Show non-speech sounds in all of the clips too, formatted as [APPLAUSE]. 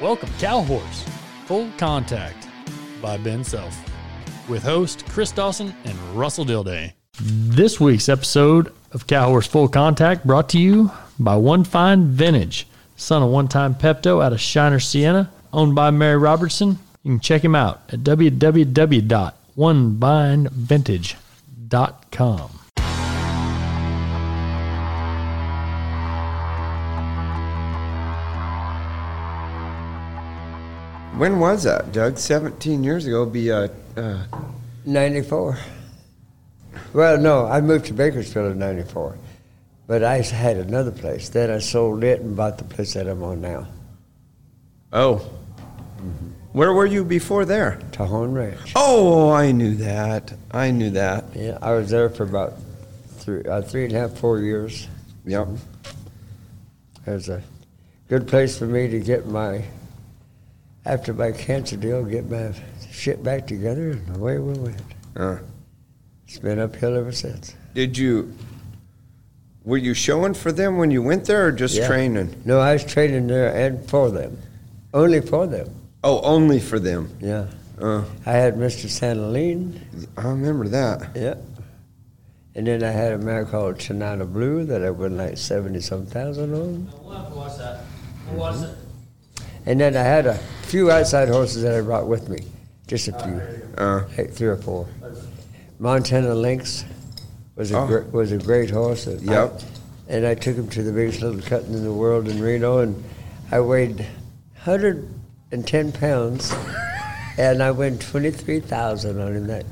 Welcome, Cow Horse, Full Contact by Ben Self, with host Chris Dawson and Russell Dilday. This week's episode of Cow Horse Full Contact brought to you by One Fine Vintage, son of one time Pepto out of Shiner, Sienna, owned by Mary Robertson. You can check him out at www.onefinevintage.com. When was that, Doug? 17 years ago. Be uh, uh, 94. Well, no, I moved to Bakersfield in 94. But I had another place. Then I sold it and bought the place that I'm on now, oh. Where were you before there? Tejon Ranch. Oh, I knew that. I knew that. Yeah, I was there for about three, uh, three and a half, four years. Yep. It was a good place for me to get my, after my cancer deal, get my shit back together, and away we went. Uh, It's been uphill ever since. did you? Were you showing for them when you went there, or just Yeah. training? No, I was training there and for them, only for them. Oh, only for them. Yeah, Uh, I had Mr. Santaline. I remember that. Yeah. And then I had a mare called Chinana Blue that I won like 70 some thousand on. And then I had a few outside horses that I brought with me, just a few, Uh, like three or four. Montana Lynx was a Oh. gr- was a great horse. that I- Yep. and I took him to the biggest little cutting in the world in Reno, and I weighed 110 pounds, [LAUGHS] and I won 23,000 on him that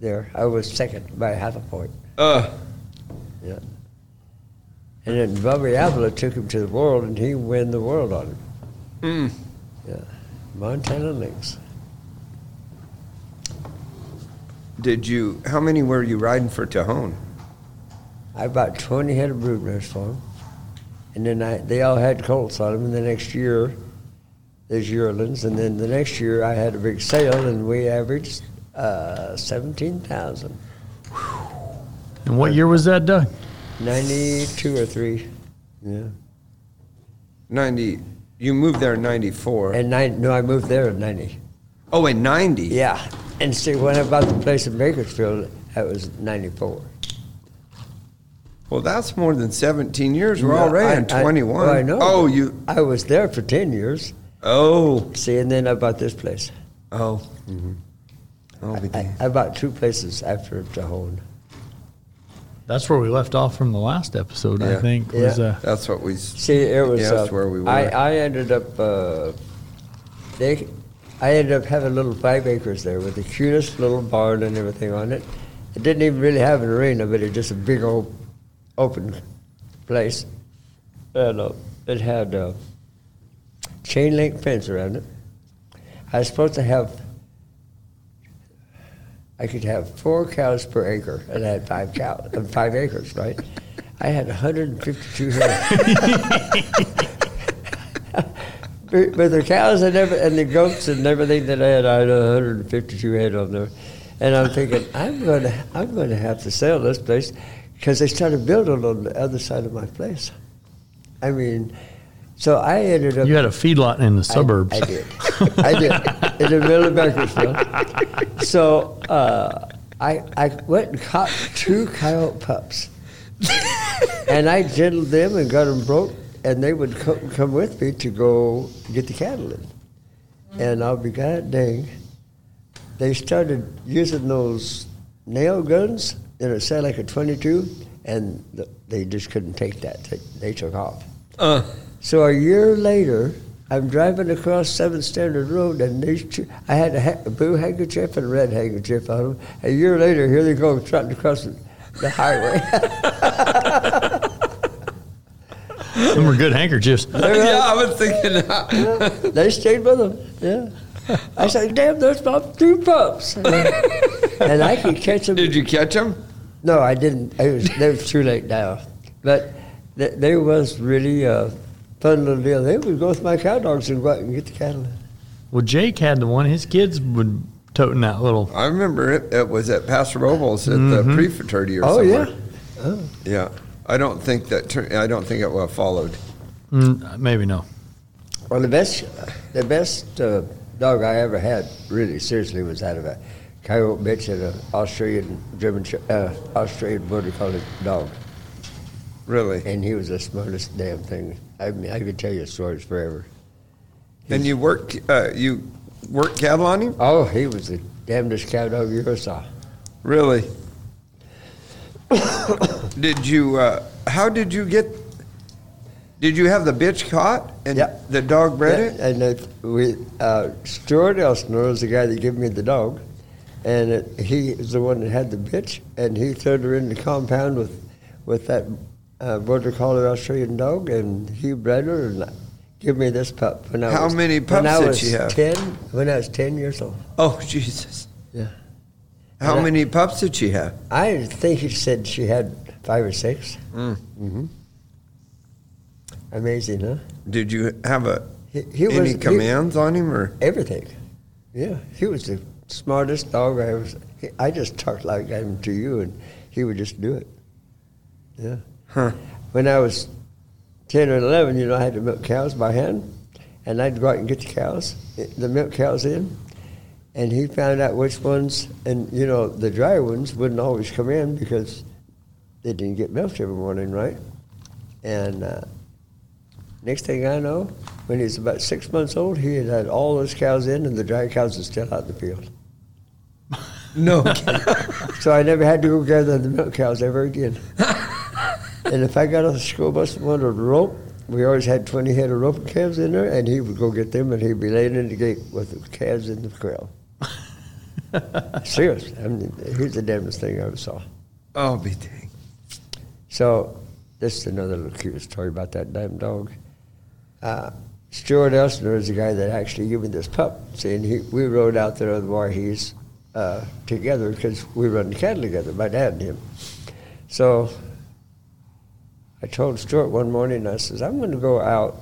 there. I was second by half a point. uh, Yeah. And then Bobby Avila took him to the world, and he won the world on him. Mm. Yeah. Montana Lynx. Did you? How many were you riding for Tejon? I bought 20 head of brood mares for him. And then I, they all had colts on them. And the next year, there's yearlings. And then the next year, I had a big sale, and we averaged uh, 17,000. And what year was that, Doug? 92 or 3. Yeah. 90. You moved there in 94. And nine, no, I moved there in 90. oh, in 90. Yeah. And see, when I bought the place in Bakersfield, that was 94. Well, that's more than 17 years. We're No, already I- on I- 21. well, I know. Oh, you. I was there for 10 years. Oh. See, and then I bought this place. Oh. Mm-hmm. Oh, we I, did. I bought two places after Tejon. That's where we left off from the last episode, I Yeah. think. Was, Yeah. uh, That's what we. s- See, it was. Yeah, uh, where we were. I, I ended up. Uh, they, I ended up having little five acres there with the cutest little barn and everything on it. It didn't even really have an arena, but it was just a big old open place. And uh, it had a chain link fence around it. I was supposed to have. I could have four cows per acre, and I had five cows, uh, five acres, right? I had 152 [LAUGHS] head. [LAUGHS] But the cows and, every, and the goats and everything that I had, I had 152 head on there, and I'm thinking I'm going to I'm going to have to sell this place because they started building on the other side of my place. I mean, so I ended up. you had a feedlot in the suburbs. I, I did. I did. [LAUGHS] In the middle of Bakersfield. So uh, I, I went and caught two coyote pups. and I diddled them and got them broke, and they would co- come with me to go get the cattle in. And I'll be god dang, they started using those nail guns, and it sounded like a 22, and th- they just couldn't take that. They, they took off. Uh, So a year later, I'm driving across Seventh Standard Road, and these two, I had a, ha- a blue handkerchief and a red handkerchief on them. A year later, here they go trotting across the, the highway. [LAUGHS] Them were good handkerchiefs. [LAUGHS] yeah, I was thinking. that. they stayed with them. Yeah. I said, "Damn, those pups, two pups," [LAUGHS] and I could catch them. Did you catch them? No, I didn't. It was, it was too late now. But th- there was really a fun little deal. They would go with my cow dogs and go out and get the cattle. Well, Jake had the one. His kids would toting that little. I remember it. It was at Paso Robles at the pre-futurity or Oh, somewhere. yeah. Oh. Yeah. I don't think that. tur- I don't think it well followed. Mm, maybe no. Well, the best, the best uh, dog I ever had, really seriously, was out of a coyote bitch and an Australian German sh- uh, Australian border collie dog, Really? and he was the smartest damn thing. I mean, I could tell you stories forever. And you work uh, you work cattle on him? Oh, he was the damnedest cow dog you ever saw. Really? did you? Uh, how did you get? Did you have the bitch caught and Yeah. the dog bred it? And it, we, uh, Stuart Elsinore was the guy that gave me the dog, and it, he is the one that had the bitch, and he threw her in the compound with, with that uh, border collie Australian dog, and he bred her and gave me this pup. When I How was, many when I pups did was she have? Ten. When I was ten years old. Oh Jesus! Yeah. How And I- many pups did she have? I think he said she had five or six. Mm. hmm Amazing, huh? Did you have a He, he any was he- commands on him or? Everything. Yeah, he was the smartest dog I ever. he- I just talked like him to you, and he would just do it. Yeah. Huh. When I was ten or eleven, you know, I had to milk cows by hand, and I'd go out and get the cows, the milk cows in, and he found out which ones, and you know, the dry ones wouldn't always come in because they didn't get milked every morning, right? And uh, next thing I know, when he was about six months old, he had had all those cows in, and the dry cows were still out in the field. No. [LAUGHS] So I never had to go gather the milk cows ever again. [LAUGHS] and if I got off the school bus and wanted a rope, we always had 20 head of rope calves in there, and he would go get them, and he'd be laying in the gate with the calves in the corral. [LAUGHS] Serious. I mean, he's the damnedest thing I ever saw. oh, be dang. So, this is another little cute story about that damn dog. Uh, Stuart Elsinore is the guy that actually gave me this pup. See, and he, we rode out there on the Warhees uh, together because we run the cattle together, my dad and him. So, I told Stuart one morning, I says, I'm going to go out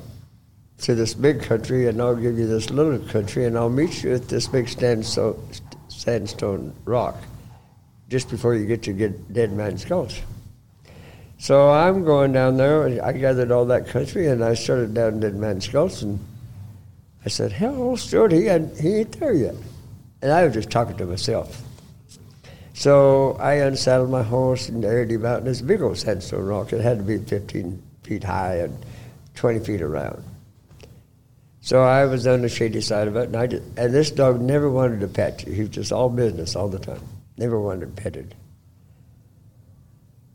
to this big country and I'll give you this little country and I'll meet you at this big sandstone, sandstone rock just before you get to get Dead Man's Gulch. So I'm going down there. I gathered all that country, and I started down Dead Man's Gulch, and I said, "Hell, Stuart, he had, he ain't there yet." And I was just talking to myself. So I unsaddled my horse and aired him out, and a big old sandstone rock. It had to be 15 feet high and 20 feet around. So I was on the shady side of it, and I just, and this dog never wanted to pet you. He was just all business all the time. Never wanted petted.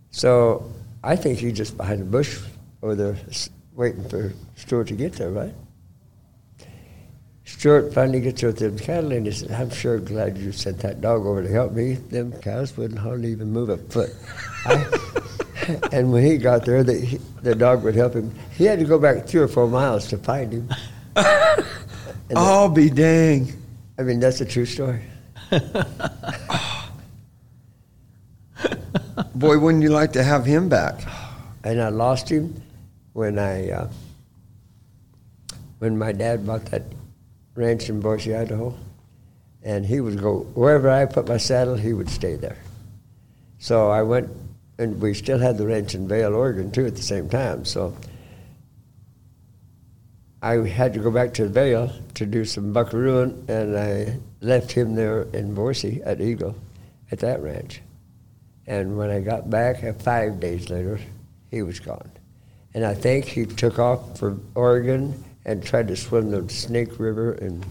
So I think he's just behind the bush over there waiting for Stuart to get there, right? Stuart finally gets with them cattle and he said, I'm sure glad you sent that dog over to help me. Them cows wouldn't hardly even move a foot. I, [LAUGHS] and when he got there, the, the dog would help him. He had to go back three or four miles to find him. And [LAUGHS] I'll be dang. I mean, that's a true story. [LAUGHS] Boy, wouldn't you like to have him back? and I lost him when I uh, when my dad bought that ranch in Boise, Idaho, and he would go wherever I put my saddle, he would stay there. So I went, and we still had the ranch in Vale, Oregon, too, at the same time. So I had to go back to Vale to do some buckarooing, and I left him there in Boise at Eagle, at that ranch. And when I got back, uh, five days later, he was gone. And I think he took off for Oregon and tried to swim the Snake River, and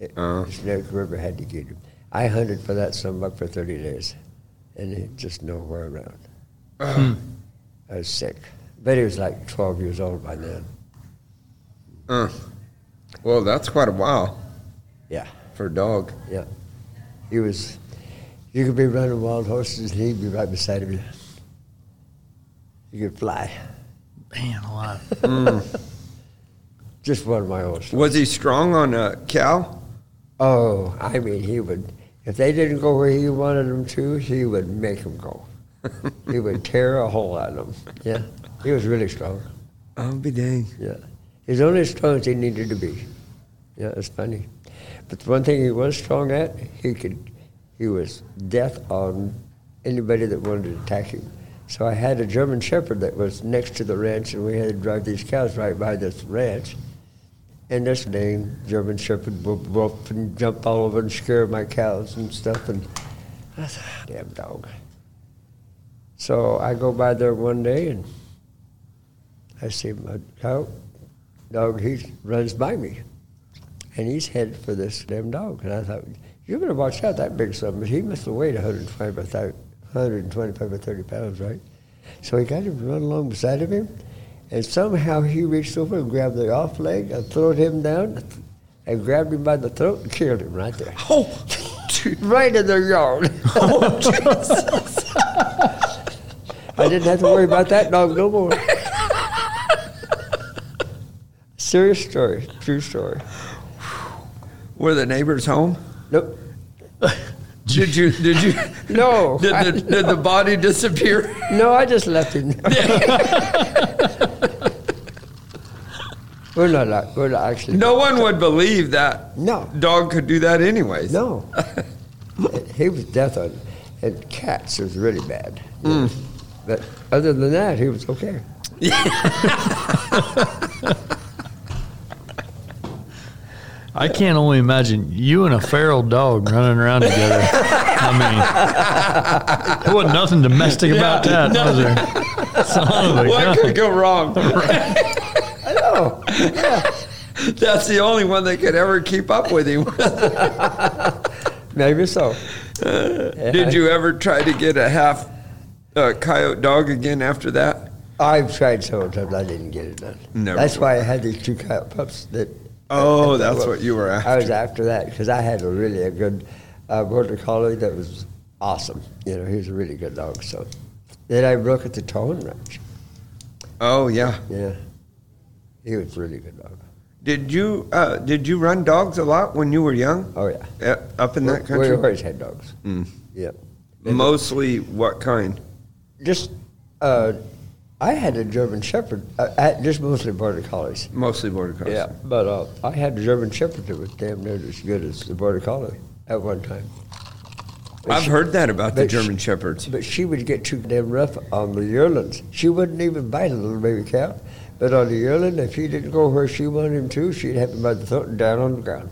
it, Uh. the Snake River had to get him. I hunted for that sunbuck for 30 days, and he just nowhere around. I was sick. But he was like 12 years old by then. Uh, well, that's quite a while Yeah, for a dog. yeah. He was, you could be running wild horses, and he'd be right beside of you. You could fly. Man a alive. Just one of my old stories. Was he strong on uh, a cow? Oh, I mean, he would, if they didn't go where he wanted them to, he would make them go. [LAUGHS] he would tear a hole out of them. Yeah, he was really strong. I'll be dang. Yeah, he's only as strong as he needed to be. Yeah, it's funny. But the one thing he was strong at, he could, he was death on anybody that wanted to attack him. So I had a German Shepherd that was next to the ranch, and we had to drive these cows right by this ranch. And this dang German Shepherd would up and jump all over and scare my cows and stuff. And I thought, damn dog. So I go by there one day and I see my cow dog, he runs by me. And he's headed for this damn dog. And I thought, you better watch out, that big son. But he must have weighed 125 or 30, 125 or 30 pounds, right? So he got to run along beside of him. And somehow he reached over and grabbed the off leg and threw him down and grabbed him by the throat and killed him right there. Oh, [LAUGHS] right in their yard. oh [LAUGHS] Jesus. I didn't have to worry about that dog no more. Serious story, true story. Were the neighbors home? Nope. [LAUGHS] Did you? Did you? No. Did the, did the body disappear? No, I just left him. we're not. like- We're not actually. No one would believe that No. dog could do that anyways. No. he was death on, and cats was really bad. Mm. But other than that, he was okay. [LAUGHS] I can't only imagine you and a feral dog running around together. [LAUGHS] I mean, there wasn't nothing domestic about that, was there? Son of a What gun. could go wrong? [LAUGHS] I know. That's the only one that could ever keep up with him. [LAUGHS] Maybe so. Did you ever try to get a half uh, coyote dog again after that? I've tried several times. I didn't get it done. Never That's would. why I had these two coyote pups. That. Oh, [LAUGHS] that- that's what you were I was after that because I had a really a good uh, border collie that was awesome. You know, he was a really good dog. So then I broke at the Tone Ranch. Oh yeah. Yeah, he was a really good dog. Did you uh, did you run dogs a lot when you were young? Oh yeah, Uh, up in that country? we always had dogs. Mm. Yeah, Mostly what kind? just uh, I had a German Shepherd. Uh, I, just mostly border collies. Mostly border collies. Yeah, but uh, I had a German Shepherd that was damn near as good as the border collie at one time. But I've she- heard that about the but she- German shepherds. But she would get too damn rough on the yearlings. She wouldn't even bite a little baby cow. But on the yearling, if he didn't go where she wanted him to, she'd have him by the throat and down on the ground.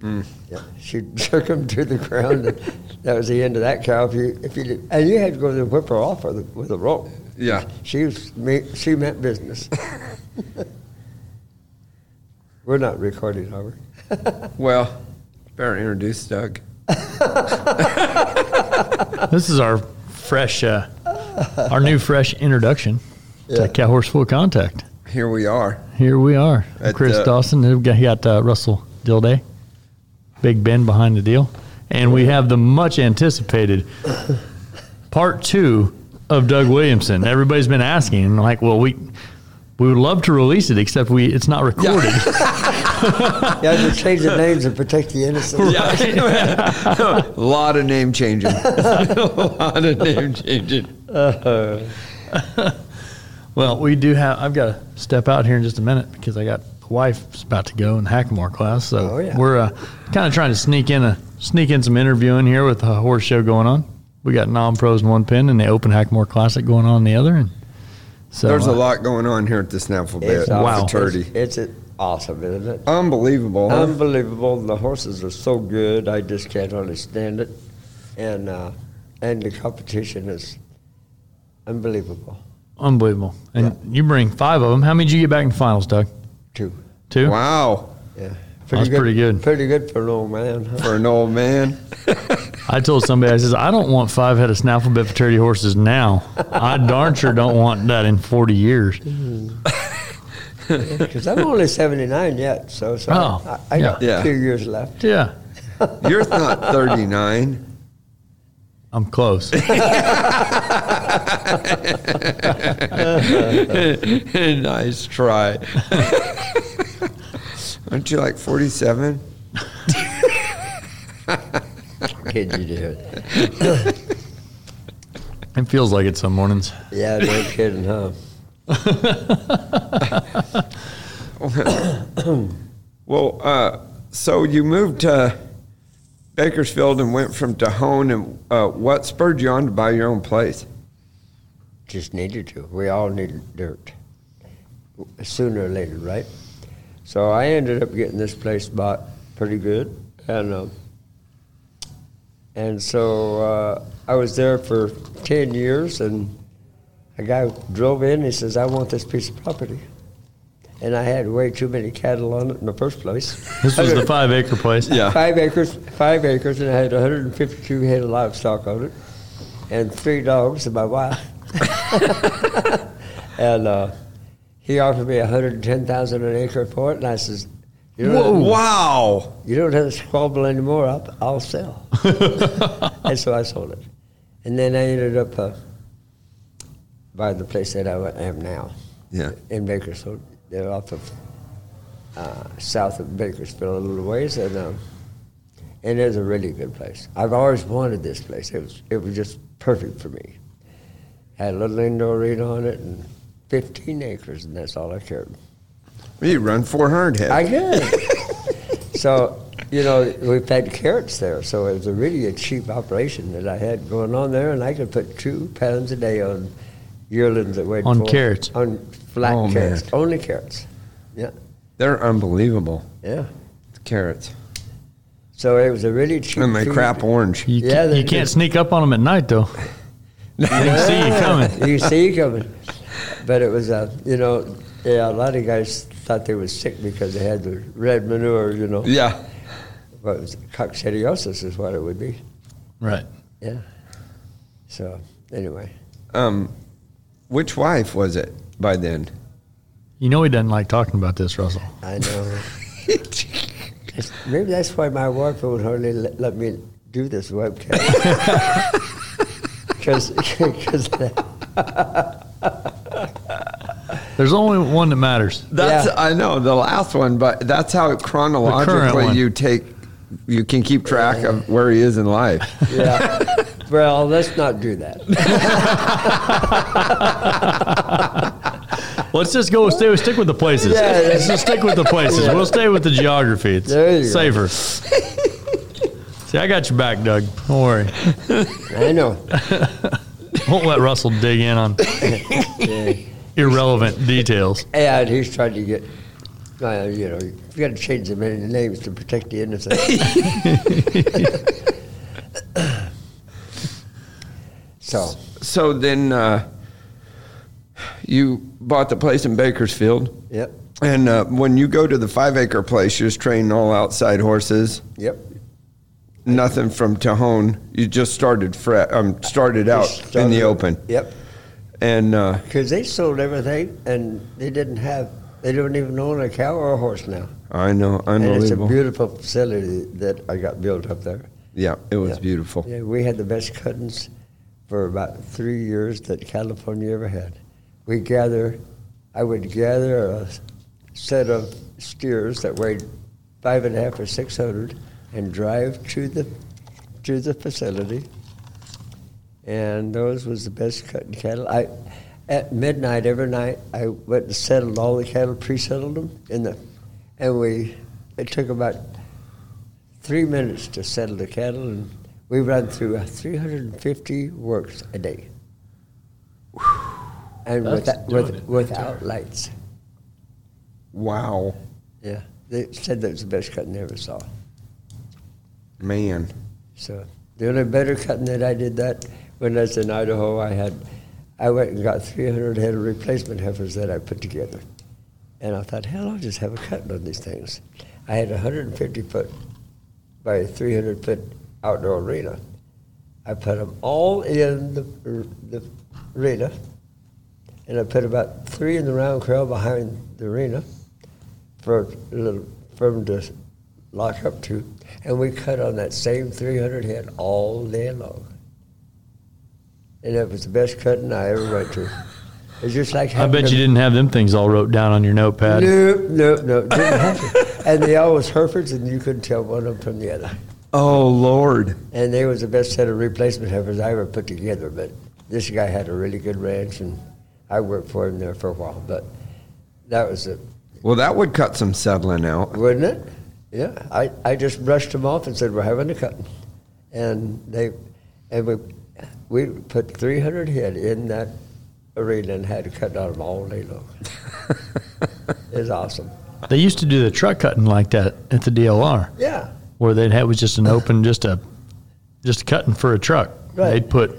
Mm. Yeah, she'd [LAUGHS] jerk him to the ground, and that was the end of that cow. If you, if you did, and you had to go there and whip her off with a, with a rope. Yeah. She was, me- she meant business. [LAUGHS] We're not recording, are we? [LAUGHS] Well, better introduce Doug. [LAUGHS] This is our fresh, uh, our new fresh introduction Yeah. to Cow Horse Full Contact. Here we are. Here we are. At, Chris uh, Dawson. We've got, got uh, Russell Dilday, Big Ben behind the deal. And we have the much anticipated part two of Doug Williamson. Everybody's been asking, and like, well, we we would love to release it, except we it's not recorded. [LAUGHS] You have to change the names and protect the innocent. Yeah. [LAUGHS] a lot of name changing. [LAUGHS] a lot of name changing. Uh-huh. Well, we do have. I've got to step out here in just a minute because I got the wife's about to go in Hackamore class. So Oh, yeah. we're uh, kind of trying to sneak in a sneak in some interviewing here with the horse show going on. We got non pros in one pen and the Open Hackamore Classic going on in the other. And so There's a uh, lot going on here at the Snaffle It's Bit Wow. awesome. Futurity. It's, it's awesome, isn't it? Unbelievable. huh? Unbelievable. The horses are so good. I just can't understand it. And uh, and the competition is unbelievable. unbelievable. And you bring five of them. How many did you get back in the finals, Doug? Two. Two. wow. Yeah. That's pretty good. Pretty good for an old man. Huh? For an old man. [LAUGHS] I told somebody, I says, I don't want five head of snaffle bit futurity horses now. I darn sure don't want that in 40 years. [LAUGHS] Because I'm only 79 yet, so, so Oh, I, I got yeah. a few years left. Yeah, [LAUGHS] You're not 39. I'm close. nice try. Aren't you like 47? Kid, you do it. [LAUGHS] It feels like it some mornings. Yeah, no kidding, huh? [LAUGHS] Well, uh, so you moved to Bakersfield and went from Tejon, and uh, what spurred you on to buy your own place? Just needed to. We all needed dirt. Sooner or later, right? So I ended up getting this place bought pretty good, and uh, and so uh, I was there for ten years, and a guy drove in. He says, "I want this piece of property," and I had way too many cattle on it in the first place. This was the five acre place. Yeah. Five acres, five acres, and I had 152 head of livestock on it, and three dogs and my wife. [LAUGHS] and uh, he offered me 110,000 an acre for it, and I says, "You don't, Wow. you don't have to squabble anymore. I'll, I'll sell." [LAUGHS] and so I sold it, and then I ended up uh, buying the place that I am now Yeah. in Bakersfield. They're off of uh, south of Bakersfield a little ways, and um, and it's a really good place. I've always wanted this place. It was it was just perfect for me. Had a little indoor arena on it and 15 acres, and that's all I cared. You run 400 head. I did. [LAUGHS] so you know we fed carrots there, so it was a really a cheap operation that I had going on there, and I could put two pounds a day on yearlings that weighed On four- carrots? on flat Oh, man. carrots, only carrots. Yeah, They're unbelievable. yeah. Carrots. So it was a really cheap. And they feed. crap orange. You, Yeah, ca- they you can't do. sneak up on them at night though. [LAUGHS] you can see you coming. you see you coming. But it was, a you know, yeah, a lot of guys thought they was sick because they had the red manure, you know. Yeah. But it was coccidiosis is what it would be. Right. Yeah. So anyway, Um, which wife was it by then? You know he doesn't like talking about this, Russell. I know. [LAUGHS] Maybe that's why my wife would hardly let, let me do this webcast. [LAUGHS] Because, [LAUGHS] [LAUGHS] There's only one that matters. That's Yeah. I know the last one, but that's how chronologically you take you can keep track of where he is in life. yeah. Well, let's not do that. [LAUGHS] Let's just go stay stick with the places. Yeah, yeah. Let's just stick with the places. We'll stay with the geography. It's There you go. safer. [LAUGHS] See, I got your back, Doug. Don't worry. I know. [LAUGHS] Won't let Russell dig in on irrelevant details. And he's trying to get, uh, you know, you got to change the many names to protect the innocent. [LAUGHS] so, So then uh, you bought the place in Bakersfield, yep, and uh, when you go to the five acre place, you're just training all outside horses. yep. Nothing from Tejon. You just started fre- um, started out Just in the open, Yep. and uh, Because they sold everything and they didn't have, they don't even own a cow or a horse now. I know unbelievable. And it's a beautiful facility that I got built up there. yeah, it was Yeah. beautiful. Yeah, we had the best cuttings for about three years that California ever had. We gather, I would gather a set of steers that weighed five and a half or six hundred and drive to the to the facility. And those was the best cutting cattle. I at midnight every night I went and settled all the cattle, pre-settled them in the, and we it took about three minutes to settle the cattle, and we run through uh, 350 works a day. And That's without, with, it without lights. Wow, Yeah, they said that was the best cutting they ever saw. Man. So the only better cutting that I did that when I was in Idaho, I had, I went and got 300 head of replacement heifers that I put together, and I thought, hell, I'll just have a cutting on these things. I had a 150 foot by 300 foot outdoor arena. I put them all in the, er, the arena, and I put about three in the round corral behind the arena for a little for them to lock up to, and we cut on that same 300 head all day long. And it was the best cutting I ever went to. It's just like I having bet a- you didn't have them things all wrote down on your notepad. Nope, nope, nope. Didn't have to. And they all was Herefords, and you couldn't tell one of them from the other. Oh Lord. And they was the best set of replacement heifers I ever put together. But this guy had a really good ranch, and I worked for him there for a while. But that was it, Well, that would cut some settling out. wouldn't it? Yeah. I, I just brushed them off and said we're having a cutting, and they and we we put 300 head in that arena and had to cut out them all day long. [LAUGHS] it was awesome. They used to do the truck cutting like that at the DLR, Yeah. where they'd have was just an open, just a, just cutting for a truck. Right. They'd put,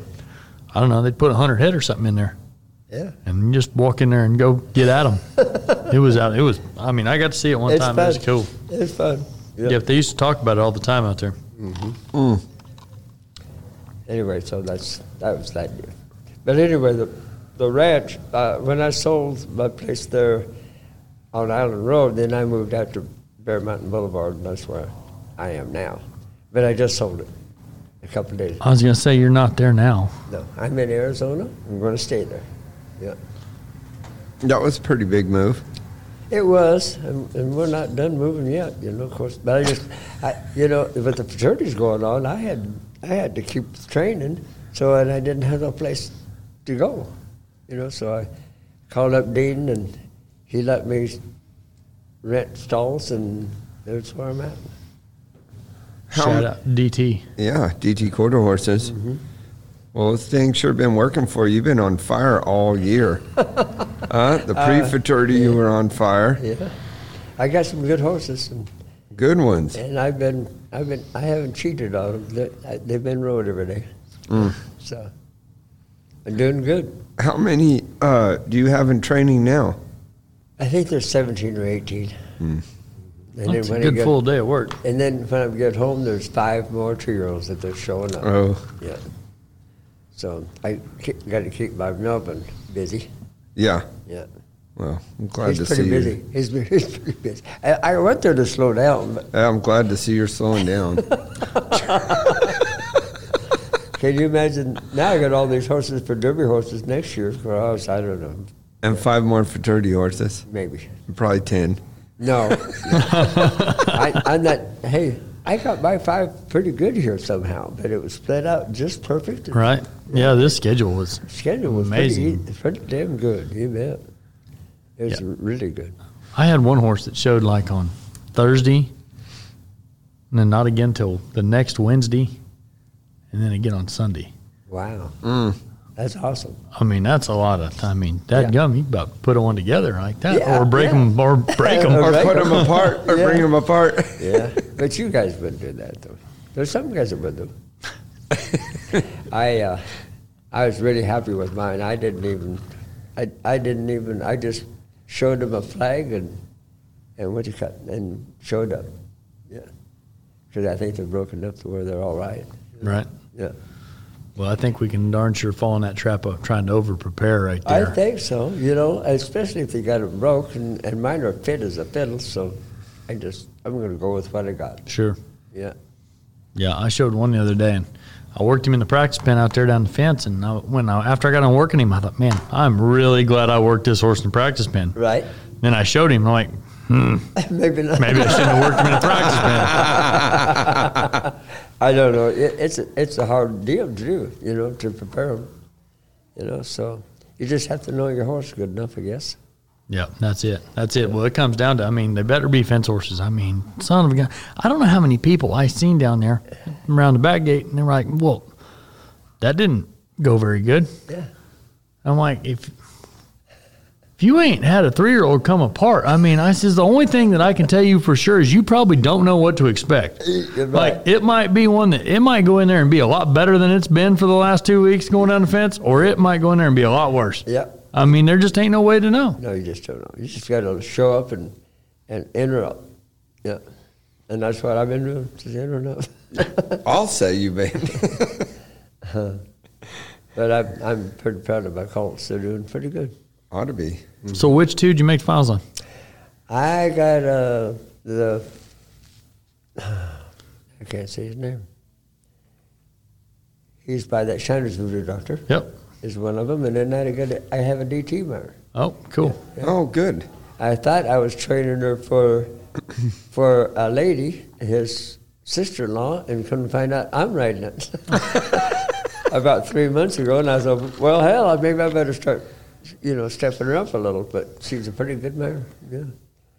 I don't know, they'd put a hundred head or something in there, Yeah. and you just walk in there and go get at them. it was out. It was. I mean, I got to see it one It's time. fun. It was cool. It's fun. Yeah. they used to talk about it all the time out there. Hmm. Anyway, so that's that was that year. But anyway, the the ranch. Uh, when I sold my place there on Island Road, then I moved out to Bear Mountain Boulevard, and that's where I am now. But I just sold it a couple of days. I was gonna say you're not there now. No, I'm in Arizona. I'm going to stay there. Yeah, That was a pretty big move. it was, and, and we're not done moving yet. You know, of course. But I just, I, you know, with the futurities going on, I had I had to keep training, so and I didn't have no place to go. You know, so I called up Dean, and he let me rent stalls, and that's where I'm at. How Shout m- out DT. Yeah, DT quarter horses. Mm-hmm. Well, this thing sure been working for you. You've been on fire all year. [LAUGHS] uh, the pre-futurity, you were on fire. Yeah, I got some good horses, and, Good ones. and I've been I've been I haven't cheated on them. They, I- they've been rode every day, so I'm doing good. How many uh, do you have in training now? I think they're 17 or 18. And That's a good get- full day at work. And then when I get home, there's five more two-year-olds that they're showing up. Oh, Yeah. So I got to keep my Melvin busy. yeah. Yeah. Well, I'm glad he's to see busy. you. He's, pretty busy. [LAUGHS] he's pretty busy. I, I went there to slow down, but I'm glad to see you're slowing down. [LAUGHS] [LAUGHS] can you imagine? Now I got all these horses for Derby horses next year for us. I don't know, and five more futurity horses. maybe. Probably ten. No. I, I'm not. Hey, I got my five pretty good here somehow, but it was split out just perfect. Right? Yeah, this schedule was Schedule was Amazing. pretty, pretty damn good. You bet. It was Yeah. really good. I had one horse that showed like on Thursday, and then not again till the next Wednesday, and then again on Sunday. Wow, Mm. that's awesome. I mean, that's a lot of. Time. I mean, that Yeah. gum you about put one together like that, Yeah, or break yeah. them, or break them. Or Right. put them [LAUGHS] apart, or Yeah. bring them apart. Yeah, but you guys wouldn't do that though. There's some guys that would do. I uh, I was really happy with mine. I didn't even I, I didn't even I just showed them a flag and and what you cut and showed up. Yeah, because I think they're broken up to where they're all right. Right. Yeah. Well, I think we can darn sure fall in that trap of trying to over prepare right there. I think so, you know, especially if they got it broke, and, and mine are fit as a fiddle, so I just, I'm going to go with what I got. sure. Yeah. Yeah, I showed one the other day, and I worked him in the practice pen out there down the fence. And I, when I, after I got on working him, I thought, man, I'm really glad I worked this horse in the practice pen. Right? Then I showed him, I'm like, hmm, [LAUGHS] Maybe not. maybe I shouldn't have worked him in the practice pen. [LAUGHS] I don't know. It, it's, a, it's a hard deal to do, you know, to prepare them. You know, so you just have to know your horse good enough, I guess. Yeah, that's it. That's it. Well, it comes down to, I mean, they better be fence horses. I mean, son of a gun. I don't know how many people I seen down there around the back gate, and they're like, well, that didn't go very good. Yeah. I'm like, if if you ain't had a three year old come apart, I mean, I says the only thing that I can tell you for sure is you probably don't know what to expect. Like it might be one that it might go in there and be a lot better than it's been for the last two weeks going down the fence, or it might go in there and be a lot worse. Yeah. I mean, there just ain't no way to know. No, you just don't know. You just got to show up and, and interrupt. Yeah. And that's what I've been doing, just interrupt. [LAUGHS] I'll say you, baby. [LAUGHS] but I'm, I'm pretty proud of my colts. They're doing pretty good. Ought to be. So which two did you make files on? I got uh, the, [SIGHS] I can't say his name. He's by that Shiner's voodoo doctor. Yep. Is one of them, and then I got a, I have a DT mare. Oh, cool. Oh, good. I thought I was training her for [COUGHS] for a lady, his sister-in-law, and couldn't find out I'm riding it. [LAUGHS] About three months ago, and I thought, well, hell, maybe I better start, you know, stepping her up a little. But she's a pretty good mare. Yeah,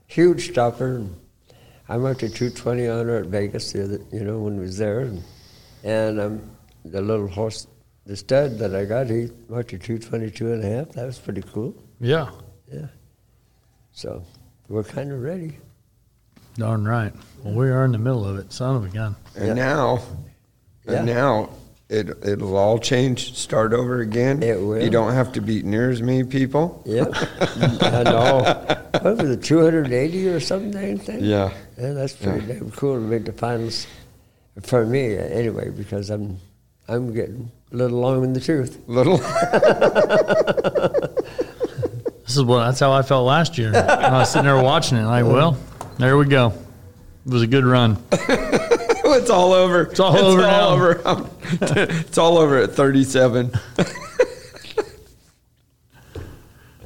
huge stopper. And I went to 220 on her at Vegas the other, you know, when we was there, and and um, the little horse, the stud that I got, he went to 222 and a half. That was pretty cool. Yeah. Yeah. So we're kind of ready. Darn right. Well, we are in the middle of it. Son of a gun. And Yeah. now, Yeah. and now it it'll all change. Start over again. It will. You don't have to beat near as many people. Yep. I know. What was it, 280 or something? Thing? Yeah. Yeah, that's pretty damn cool to make the finals for me anyway, because I'm I'm getting a little long in the truth. Little. [LAUGHS] This is what that's how I felt last year. I was sitting there watching it, like, well, there we go. It was a good run. [LAUGHS] it's all over. It's all over all now. over. [LAUGHS] it's all over at 37.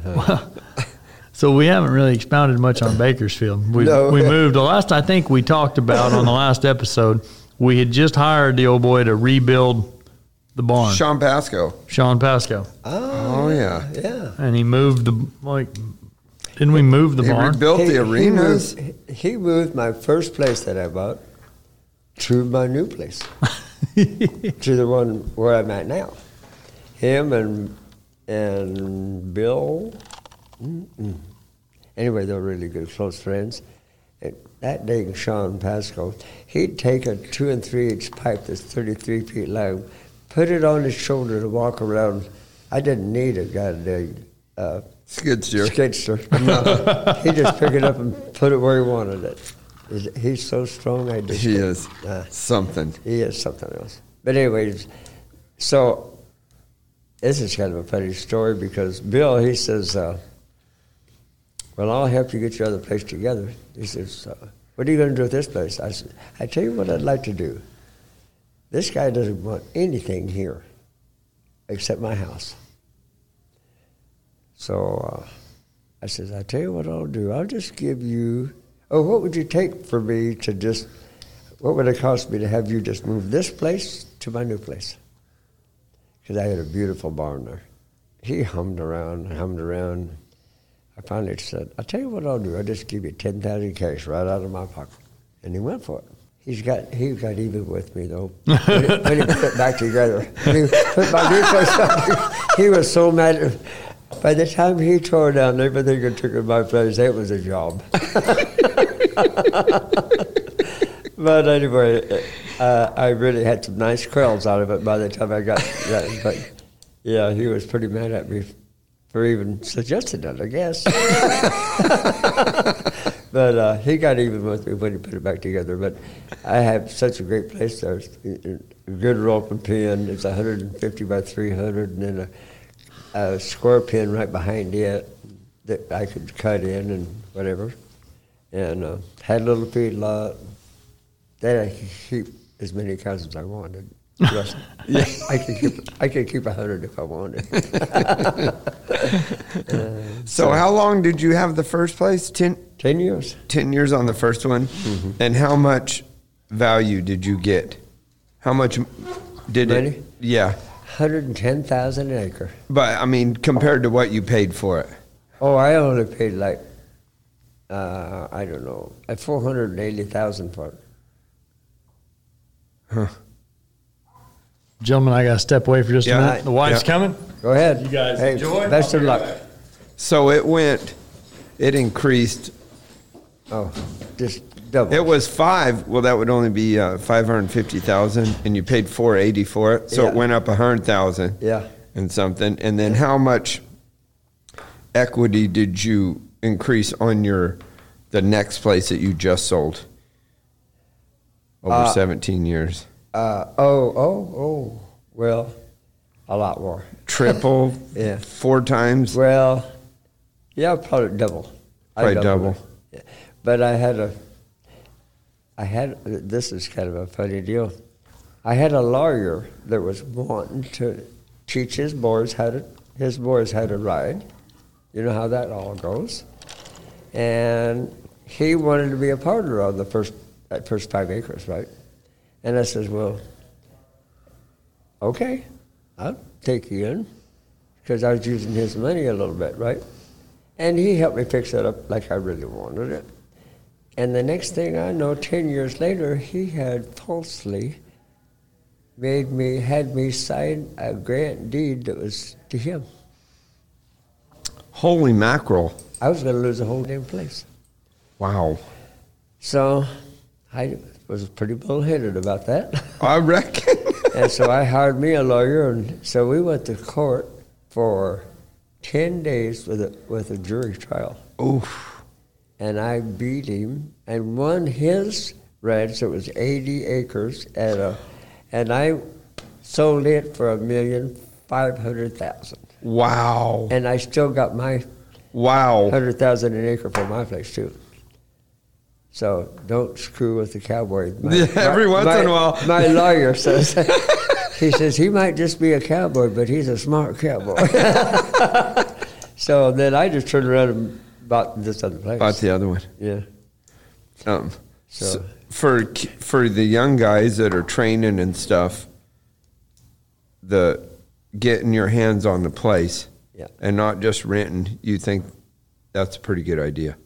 well, So we haven't really expounded much on Bakersfield. We No. we moved. The last I think we talked about on the last episode, we had just hired the old boy to rebuild the barn, Sean Pasco. Sean Pasco, oh, oh, yeah. Yeah. and he moved the like. Didn't we move the He barn? rebuilt the arenas. He moved, he moved my first place that I bought to my new place, [LAUGHS] to the one where I'm at now. Him and and Bill. Mm-mm. Anyway, they were really good, close friends. And that day, Sean Pasco, he'd take a two and three inch pipe that's 33 feet long, put it on his shoulder to walk around. I didn't need a goddamn uh, Skid steer. skidster. [LAUGHS] No, he just picked it up and put it where he wanted it. He's- He's so strong. I just He is Uh, something. he is something else. But anyways, so this is kind of a funny story because Bill he says, uh, "Well, I'll help you get your other place together." He says, uh, "What are you going to do with this place?" I said, "I tell you what I'd like to do. This guy doesn't want anything here except my house." So uh, I says, "I tell you what I'll do. I'll just give you. Oh, what would you take for me to just?" What would it cost me to have you just move this place to my new place? Because I had a beautiful barn there. He hummed around hummed around. I finally said, I'll tell you what I'll do. I'll just give you 10000 cash right out of my pocket. And he went for it. He's got, he got even with me, though. When he, when he put it back together. He put my up, he was so mad. By the time he tore down everything and took in my place, it was a job. [LAUGHS] But anyway, uh, I really had some nice curls out of it by the time I got that. But yeah, he was pretty mad at me for even suggesting it, I guess. [LAUGHS] but uh, he got even with me when he put it back together. But I have such a great place there. A good rope and pin. It's 150 by 300, and then a, a square pin right behind it that I could cut in and whatever. And uh, had a little feedlot. Then I could keep as many cows as I wanted. Russ, [LAUGHS] I could keep I could keep a hundred if I wanted. [LAUGHS] So, how long did you have the first place? 10, Ten years. 10 years on the first one. Mm-hmm. And how much value did you get? How much did Money? it? Yeah. Hundred and ten thousand an acre. But, I mean, compared to what you paid for it. Oh, I only paid like uh, I don't know, four hundred and eighty thousand for it. Gentlemen, I got to step away for just Yeah. a minute. The wife's Yeah. coming. Go ahead. You guys hey, enjoy. Best I'll of luck. back. So, it went, it increased. Oh, just double. It was five. Well, that would only be uh, 550,000 and you paid 480 for it. So, Yeah. it went up 100,000 yeah. and something. And then how much equity did you increase on your the next place that you just sold over Uh, 17 years? Uh, oh, oh, oh. Well, a lot more. Triple, [LAUGHS] Yeah. four times. Well, yeah, probably double. Probably double. Yeah. But I had a, I had, this is kind of a funny deal. I had a lawyer that was wanting to teach his boys how to, his boys how to ride. You know how that all goes. And he wanted to be a partner on the first, that first five acres, right? And I says, well, okay, I'll take you in because I was using his money a little bit, right? And he helped me fix it up like I really wanted it. And the next thing I know, 10 years later, he had falsely made me, had me sign a grant deed that was to him. Holy mackerel. I was going to lose the whole damn place. Wow. So I was pretty bullheaded about that. [LAUGHS] I reckon. [LAUGHS] and so I hired me a lawyer, and so we went to court for 10 days with a, with a jury trial. Oof. And I beat him and won his ranch. It was 80 acres, at a, and I sold it for a million five hundred thousand. Wow. And I still got my Wow. hundred thousand an acre for my place too. So don't screw with the cowboy. [LAUGHS] My- Yeah, every my- once my- in a while. my lawyer says [LAUGHS] he says he might just be a cowboy, but he's a smart cowboy. [LAUGHS] so then I just turned around and bought this other place. About the other one. yeah. Um, So- so for for the young guys that are training and stuff, the getting your hands on the place Yeah. and not just renting, you think that's a pretty good idea.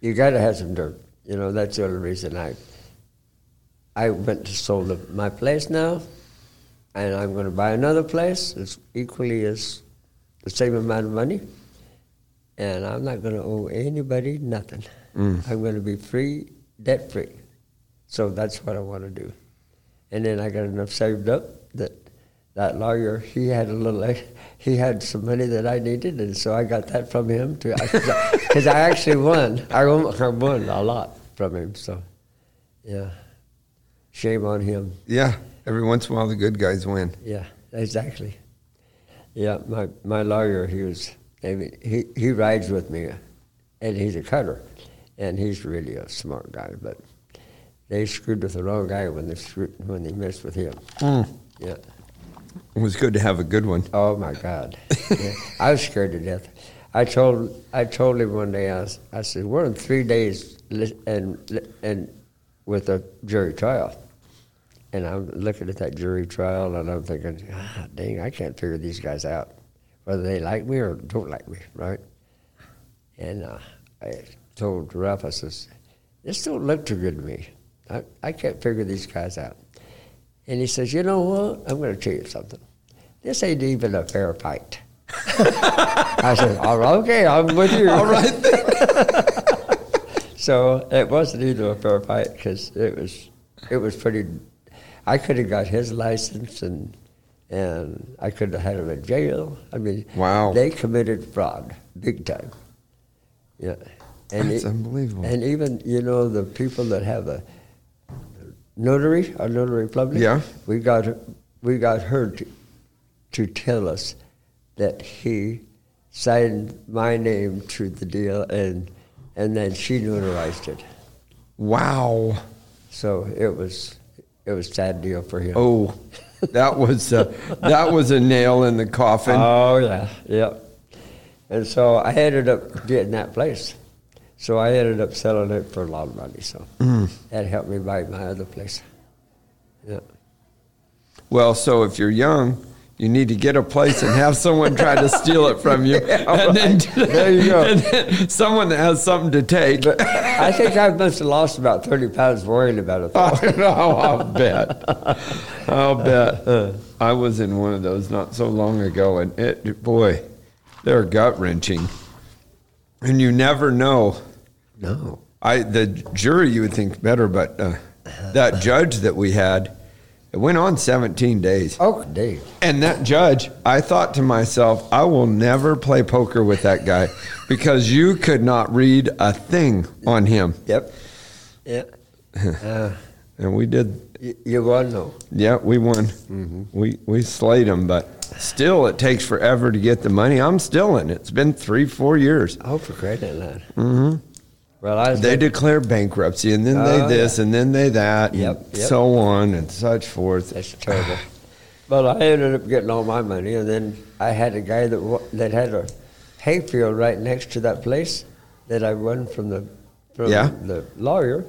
You got to have some dirt. You know, that's the only reason I I went to sold the, my place now, and I'm going to buy another place. It's equally as the same amount of money, and I'm not going to owe anybody nothing. Mm. I'm going to be free, debt free. So that's what I want to do. And then I got enough saved up that that lawyer he had a little he had some money that I needed, and so I got that from him too. Because I actually won. I won, I won a lot from him. So yeah, shame on him. Yeah. Every once in a while, the good guys win. Yeah, exactly. Yeah, my my lawyer, he was, I mean, he he rides with me, and he's a cutter, and he's really a smart guy. But they screwed with the wrong guy when they screwed, when they messed with him. Hmm. Yeah. It was good to have a good one. Oh my God. Yeah. I was scared to death. I told I told him one day I, was, I said we're in three days and and with a jury trial, and I'm looking at that jury trial and I'm thinking, ah, dang, I can't figure these guys out, whether they like me or don't like me, right? And uh, I told Ralph, I says, this don't look too good to me. I, I can't figure these guys out. And he says, you know what? I'm going to tell you something. This ain't even a fair fight. [LAUGHS] I said, all right, okay, I'm with you. All right. [LAUGHS] So it wasn't even a fair fight because it was, it was pretty. I could have got his license and and I could have had him in jail. I mean, Wow. they committed fraud big time. Yeah, and That's it- unbelievable. And even you know the people that have a notary, a notary public. Yeah. we got we got her to to tell us that he signed my name to the deal and and then she notarized it. Wow. So it was it was a sad deal for him. Oh, that was uh, that was a nail in the coffin. Oh yeah, yep. And so I ended up getting that place. So I ended up selling it for a lot of money. So mm. that helped me buy my other place. Yeah. Well, so if you're young, you need to get a place and have someone try to steal it from you, [LAUGHS] and then There you go. and then someone that has something to take. But I think I must have lost about thirty pounds worrying about it. [LAUGHS] Oh, know, I'll bet. [LAUGHS] I'll bet. Uh, uh. I was in one of those not so long ago, and it, boy, they're gut wrenching. And you never know. No. I the jury you would think better, but uh, that judge that we had, it went on 17 days. Oh, Dave. And that judge, I thought to myself, I will never play poker with that guy because you could not read a thing on him. Yep. Yeah. Uh, And we did you, you won though. Yeah, we won. Mm-hmm. We we slayed him, but still, it takes forever to get the money. I'm still in it. It's been three, four years. Oh, for credit that. Mm-hmm. Well, They declare bankruptcy, and then they Oh, this, and then they that, and Yep, yep. so on and such forth. That's terrible. but I ended up getting all my money, and then I had a guy that that had a hayfield right next to that place that I won from the from Yeah. the lawyer,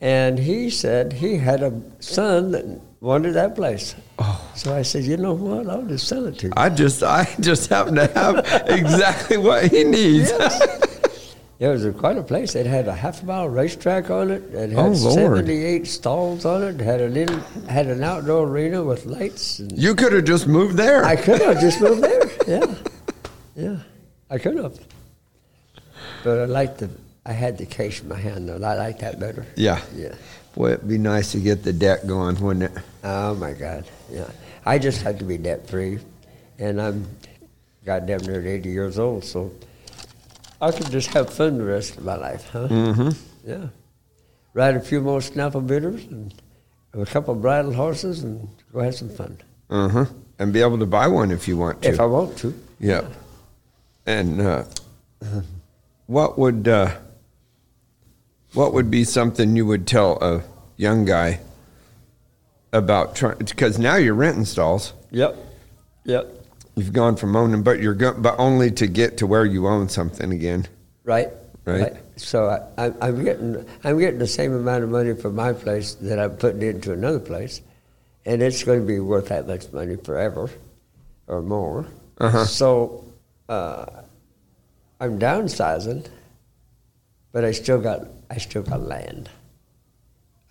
and he said he had a son that wanted that place. Oh. So I said, you know what? I'll just sell it to you. I just I just happen to have [LAUGHS] exactly what he needs. It was a, quite a place. It had a half mile racetrack on it. It had Oh, 78 stalls on it. Had an in, had an outdoor arena with lights. And You could have just moved there. I could have just moved there. Yeah, yeah, I could have. But I liked the I had the case in my hand though. I like that better. Yeah. Yeah. Boy, it'd be nice to get the debt going, wouldn't it? Oh my God. Yeah. I just like to be debt free, and I'm goddamn near 80 years old, so I could just have fun the rest of my life, huh? Mm-hmm. Yeah. Ride a few more snaffle bitters and a couple of bridle horses and go have some fun. Uh-huh. And be able to buy one if you want to. If I want to. Yeah. And uh, what would uh, what would be something you would tell a young guy about trying? Because now you're renting stalls. Yep. Yep. You've gone from owning, but you're go- but only to get to where you own something again. Right. Right. So I, I'm getting I'm getting the same amount of money for my place that I'm putting into another place, and it's going to be worth that much money forever, or more. Uh-huh. So uh, I'm downsizing, but I still got I still got land.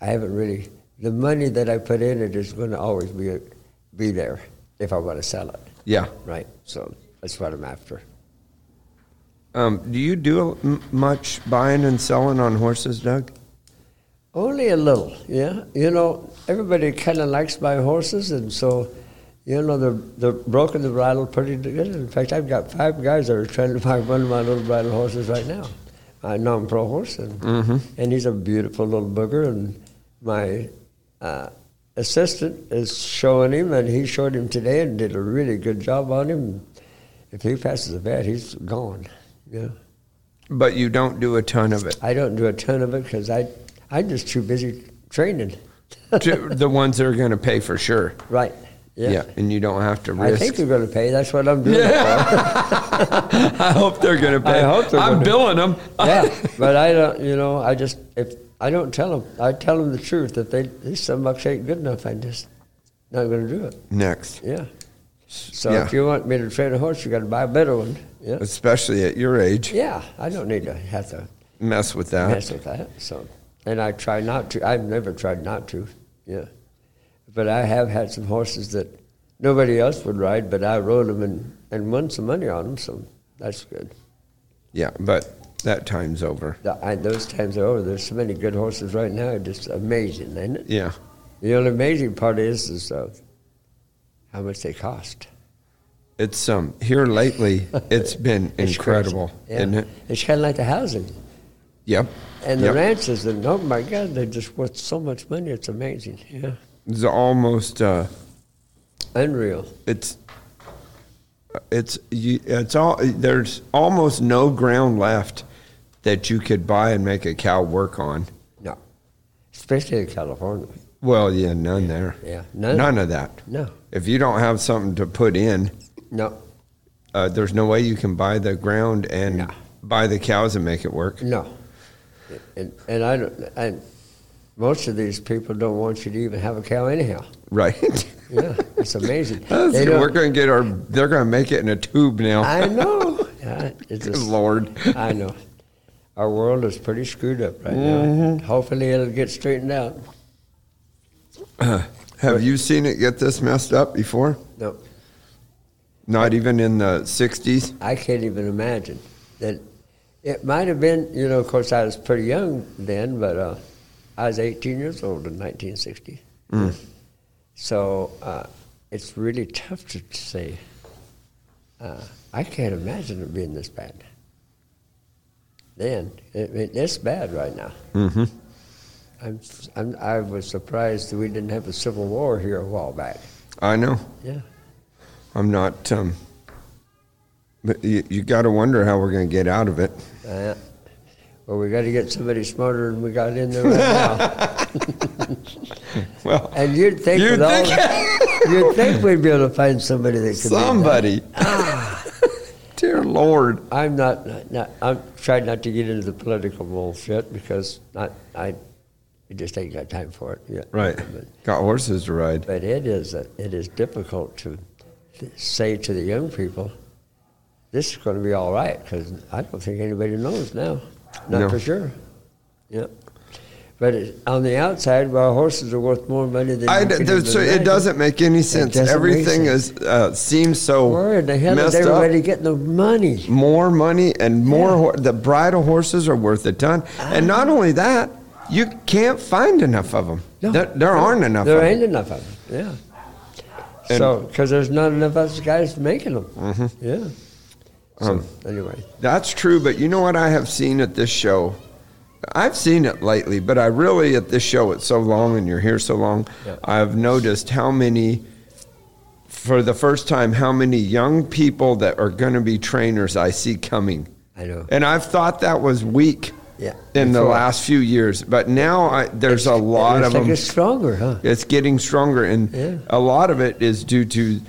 I haven't really the money that I put in it is going to always be be there if I want to sell it. Yeah. Right. So that's what I'm after. Um, do you do m- much buying and selling on horses, Doug? Only a little, yeah. You know, everybody kind of likes my horses, and so, you know, they're, they're broken the bridle pretty good. In fact, I've got five guys that are trying to buy one of my little bridle horses right now, my non-pro horse, and and he's a beautiful little booger. And my uh, assistant is showing him, and he showed him today and did a really good job on him. If he passes the vet, he's gone. Yeah. But you don't do a ton of it. I don't do a ton of it because I I'm just too busy training. [LAUGHS] To- the ones that are going to pay for sure. Right. Yeah. Yeah. and you don't have to risk. I think they're going to pay. That's what I'm doing. it [LAUGHS] I hope they're going to pay. I hope they're I'm billing them. yeah, but I don't. You know, I just if I don't tell them, I tell them the truth. If they these some bucks ain't good enough, I'm just not going to do it. Next, Yeah. So Yeah. if you want me to train a horse, you got to buy a better one. Yeah. especially at your age, Yeah. I don't need to have to mess with that. mess with that. So, and I try not to. I've never tried not to. Yeah, but I have had some horses that nobody else would ride, but I rode them and, and won some money on them. So that's good. Yeah, but that time's over. The- I, those times are over. There's so many good horses right now. It's just amazing, ain't it? Yeah, The only amazing part is is uh, how much they cost. it's um here lately. [LAUGHS] It's been It's incredible. Yeah. isn't it? It's kind of like the housing Yep. and the Yep. ranches. And oh my God, they're just worth so much money. It's amazing. Yeah, It's almost. Uh, unreal. it's. It's you, it's all there's almost no ground left that you could buy and make a cow work on. No, especially in California. Well, yeah, none there. Yeah, none. None of that. No, If you don't have something to put in, no, uh, there's no way you can buy the ground and No. buy the cows and make it work. no. And and I don't. And most of these people don't want you to even have a cow anyhow. Right. [LAUGHS] Yeah, it's amazing. [LAUGHS] They good. don't- We're going to get our. They're going to make it in a tube now. I know. [LAUGHS] Yeah, it's Good just, Lord. I know. Our world is pretty screwed up right Mm-hmm. now. Hopefully, it'll get straightened out. [CLEARS THROAT] Have you seen it get this messed up before? No, Not even in the '60s. I can't even imagine that. It might have been, you know. Of course, I was pretty young then, but uh, I was 18 years old in 1960. Mm. So uh, it's really tough to say. Uh, I can't imagine it being this bad. Then it, it, it's bad right now. Mm-hmm. I'm, I'm, I was surprised that we didn't have a civil war here a while back. I know. Yeah. I'm not. Um, but you, you got to wonder how we're going to get out of it. Uh, well, we got to get somebody smarter than we got in there right now. [LAUGHS] Well, And you'd think, You'd with all, you'd think we'd be able to find somebody that could. somebody. Lord. I'm not, not. I'm trying not to get into the political bullshit because I, I, I just ain't got time for it yet. Right. But, Got horses to ride. but it is a, it is difficult to say to the young people, this is going to be all right because I don't think anybody knows now, not No. for sure. Yeah. But it, on the outside, well, horses are worth more money than I, you can so it doesn't make any sense. Everything sense. is uh, seems so Where in the hell is messed up. everybody getting the money? More money and more. Ho- the bridle horses are worth a ton. And not only that, you can't find enough of them. No. There, there aren't enough. There ain't enough of them. Yeah. And- Mm-hmm. so, because there's not enough of us guys making them. Yeah. So, Um, anyway, That's true, but you know what I have seen at this show? I've seen it lately, but I really at this show it's so long and you're here so long. Yeah. I've noticed how many for the first time how many young people that are going to be trainers I see coming. I know. And I've thought that was weak Yeah. in the last few years, but now I, there's a lot it's of like them. It's stronger, huh? It's getting stronger, and Yeah. a lot of it is due to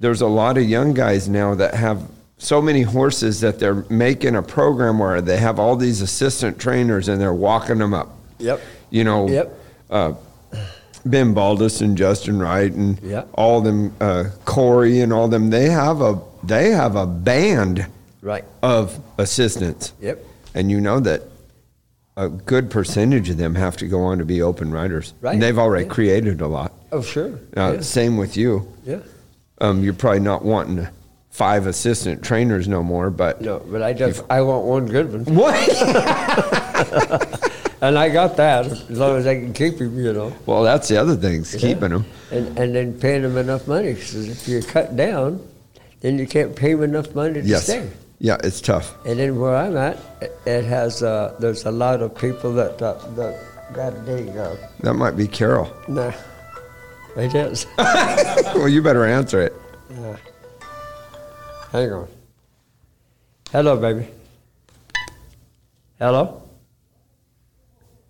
there's a lot of young guys now that have so many horses that they're making a program where they have all these assistant trainers and they're walking them up. Yep. You know, Yep. uh, Ben Baldus and Justin Wright and Yeah. all them, uh, Corey and all them. They have a they have a band Right. of assistants. Yep. And you know that a good percentage of them have to go on to be open riders. Right. And they've already Yeah. created a lot. Oh, sure. Uh, yeah. Same with you. yeah. Um, you're probably not wanting five assistant trainers no more, but No, but I just I want one good one, what? [LAUGHS] [LAUGHS] and I got that as long as I can keep him, you know. well, that's the other thing, Yeah. keeping them. And and then paying them enough money because if you cut down, then you can't pay them enough money to Yes. stay. Yeah, it's tough. And then where I'm at, it- has uh, there's a lot of people that uh, that got a uh, That might be Carol. No, nah, it is. [LAUGHS] well, you better answer it. Yeah. Hang on. Hello, baby. Hello.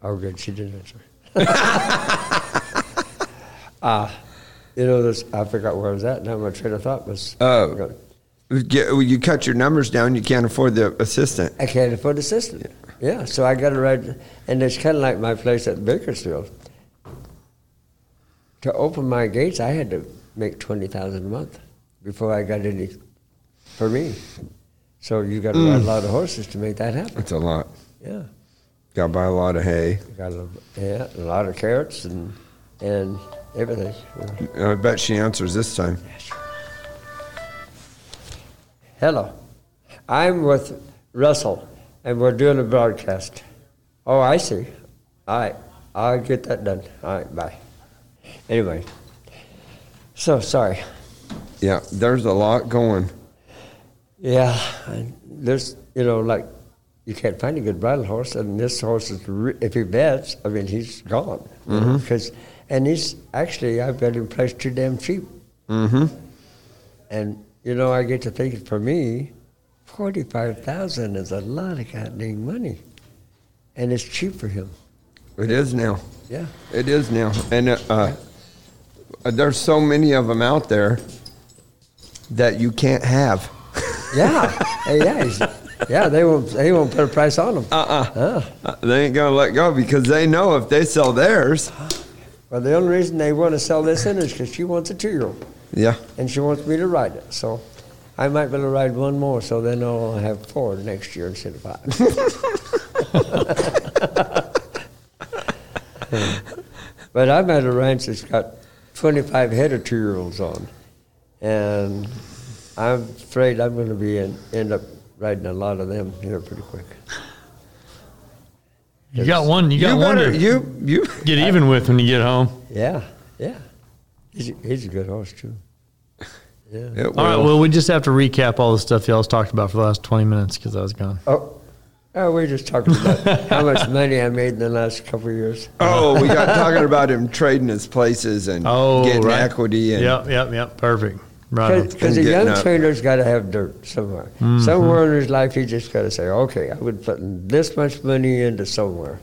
Oh, good. She didn't answer. [LAUGHS] Ah, you know this. I forgot where I was at. Now my train of thought was. Uh, you cut your numbers down, you can't afford the assistant. I can't afford the assistant. Yeah, so I got to ride, and it's kind of like my place at Bakersfield. To open my gates, I had to make twenty thousand a month before I got any for me. So you got to ride mm. a lot of horses to make that happen. It's a lot. Yeah, Got to buy a lot of hay. got a, yeah, a lot of carrots and and everything. I bet she answers this time. Hello, I'm with Russell, and we're doing a broadcast. Oh, I see. All right, I'll get that done. All right, bye. Anyway, so sorry. Yeah, there's a lot going. Yeah, there's you know like you can't find a good bridle horse, and this horse is re- if he bets, I mean he's gone because and he's actually I've got him priced too damn cheap, Mm-hmm. and you know I get to thinking for me, forty five thousand is a lot of goddamn money, and it's cheap for him. It is now. Yeah, It is now, and uh, uh, there's so many of them out there that you can't have. Yeah, Hey, yeah, yeah. They won't they won't put a price on them. Uh-uh. Uh, they ain't gonna let go because they know if they sell theirs, Well, the only reason they want to sell this in is because she wants a two year old. yeah, and she wants me to ride it. So I might be able to ride one more, so then I'll have four next year instead of five. [LAUGHS] but I'm at a ranch that's got 25 head of two year olds on, and I'm afraid I'm going to be in, end up riding a lot of them here pretty quick. You got one. You you got one better to you you. get even with when you get home. Yeah, yeah. He's a, he's a good horse too. Yeah. All right. Well, we just have to recap all the stuff y'all's talked about for the last twenty minutes because I was gone. Oh, oh, we're just talking about how much [LAUGHS] money I made in the last couple of years. Oh, we got talking about him trading his places and Oh, getting right. equity and Yep. Yep. Yep. Perfect. Right. Because a young up. trainer's got to have dirt somewhere. Mm-hmm. Somewhere in his life, he just got to say, okay, I would put this much money into somewhere.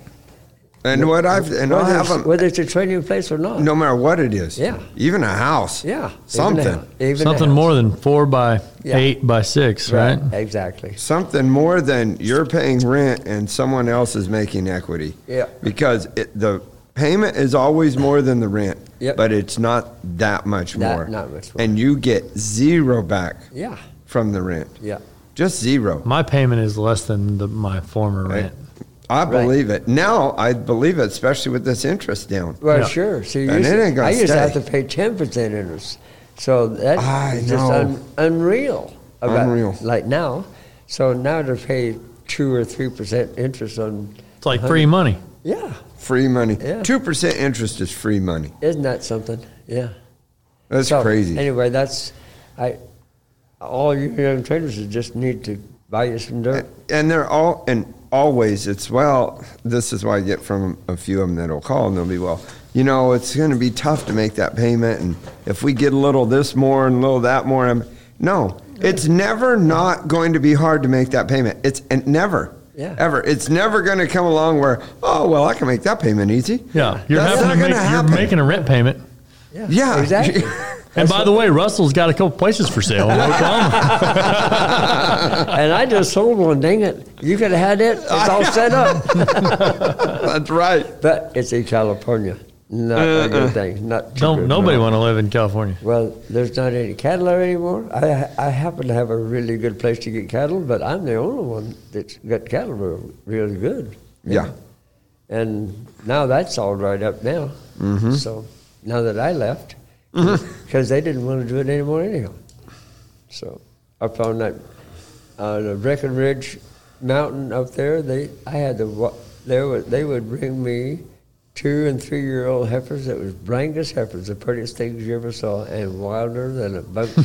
and what I've and I'll Whether have it's, them whether it's a training place or not. no matter what it is. Yeah. even a house. Yeah. something. Even a, even Something more than four by Yeah. eight by six, right? Exactly. Something more than you're paying rent and someone else is making equity. Yeah. Because it, the payment is always more than the rent. Yep. But it's not that much That- more. not much more. And you get zero back Yeah. from the rent. Yeah. Just zero. My payment is less than the, my former rent. I Right. believe it. Now I believe it, especially with this interest down. Well, Yeah. sure. See, And it ain't gonna I used to have stay. to pay ten percent interest, so that's I just know. un, unreal. About, Unreal. Like now, so now to pay two or three percent interest on, It's like free money. yeah, Free money. Yeah. Two percent interest is free money. isn't that something? Yeah. That's So, crazy. Anyway, that's I. All you young traders just need to buy you some dirt. and they're all and always it's well this is why i get from a few of them that'll call and they'll be well you know it's going to be tough to make that payment and if we get a little this more and a little that more I'm, no it's never not going to be hard to make that payment it's and never Yeah. ever it's never going to come along where oh well i can make that payment easy Yeah, you're That's having not to make, gonna you're happen. making a rent payment. yeah exactly. [LAUGHS] And by the way, Russell's got a couple places for sale in Oklahoma. [LAUGHS] and I just sold one. Dang it! You could have had it. It's all set up. [LAUGHS] that's right But it's in California. Not a good thing. Not too Don't good. nobody want to live in California. Well, there's not any cattle there anymore. I I happen to have a really good place to get cattle, but I'm the only one that's got cattle real- really good. yeah And now that's all dried up now. Mm-hmm. So now that I left, mm-hmm. because they didn't want to do it anymore anyhow. So I found that uh, the Breckenridge Mountain up there, they I had to there would they would bring me two and three year old heifers that was Brangus heifers, the prettiest things you ever saw, and wilder than a buck. [LAUGHS]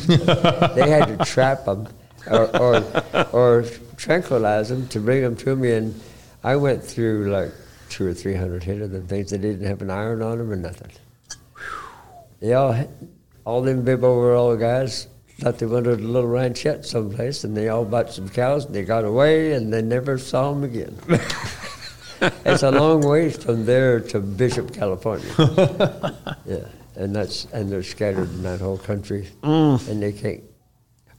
they had to trap them or, or or tranquilize them to bring them to me, and I went through like two or three hundred head of them things. They didn't have an iron on them or nothing. They all, all them bib overall guys thought they wanted a little ranchette someplace, and they all bought some cows, and they got away, and they never saw them again. [LAUGHS] [LAUGHS] it's a long ways from there to Bishop, California. [LAUGHS] yeah, and that's and they're scattered in that whole country, mm. and they can't.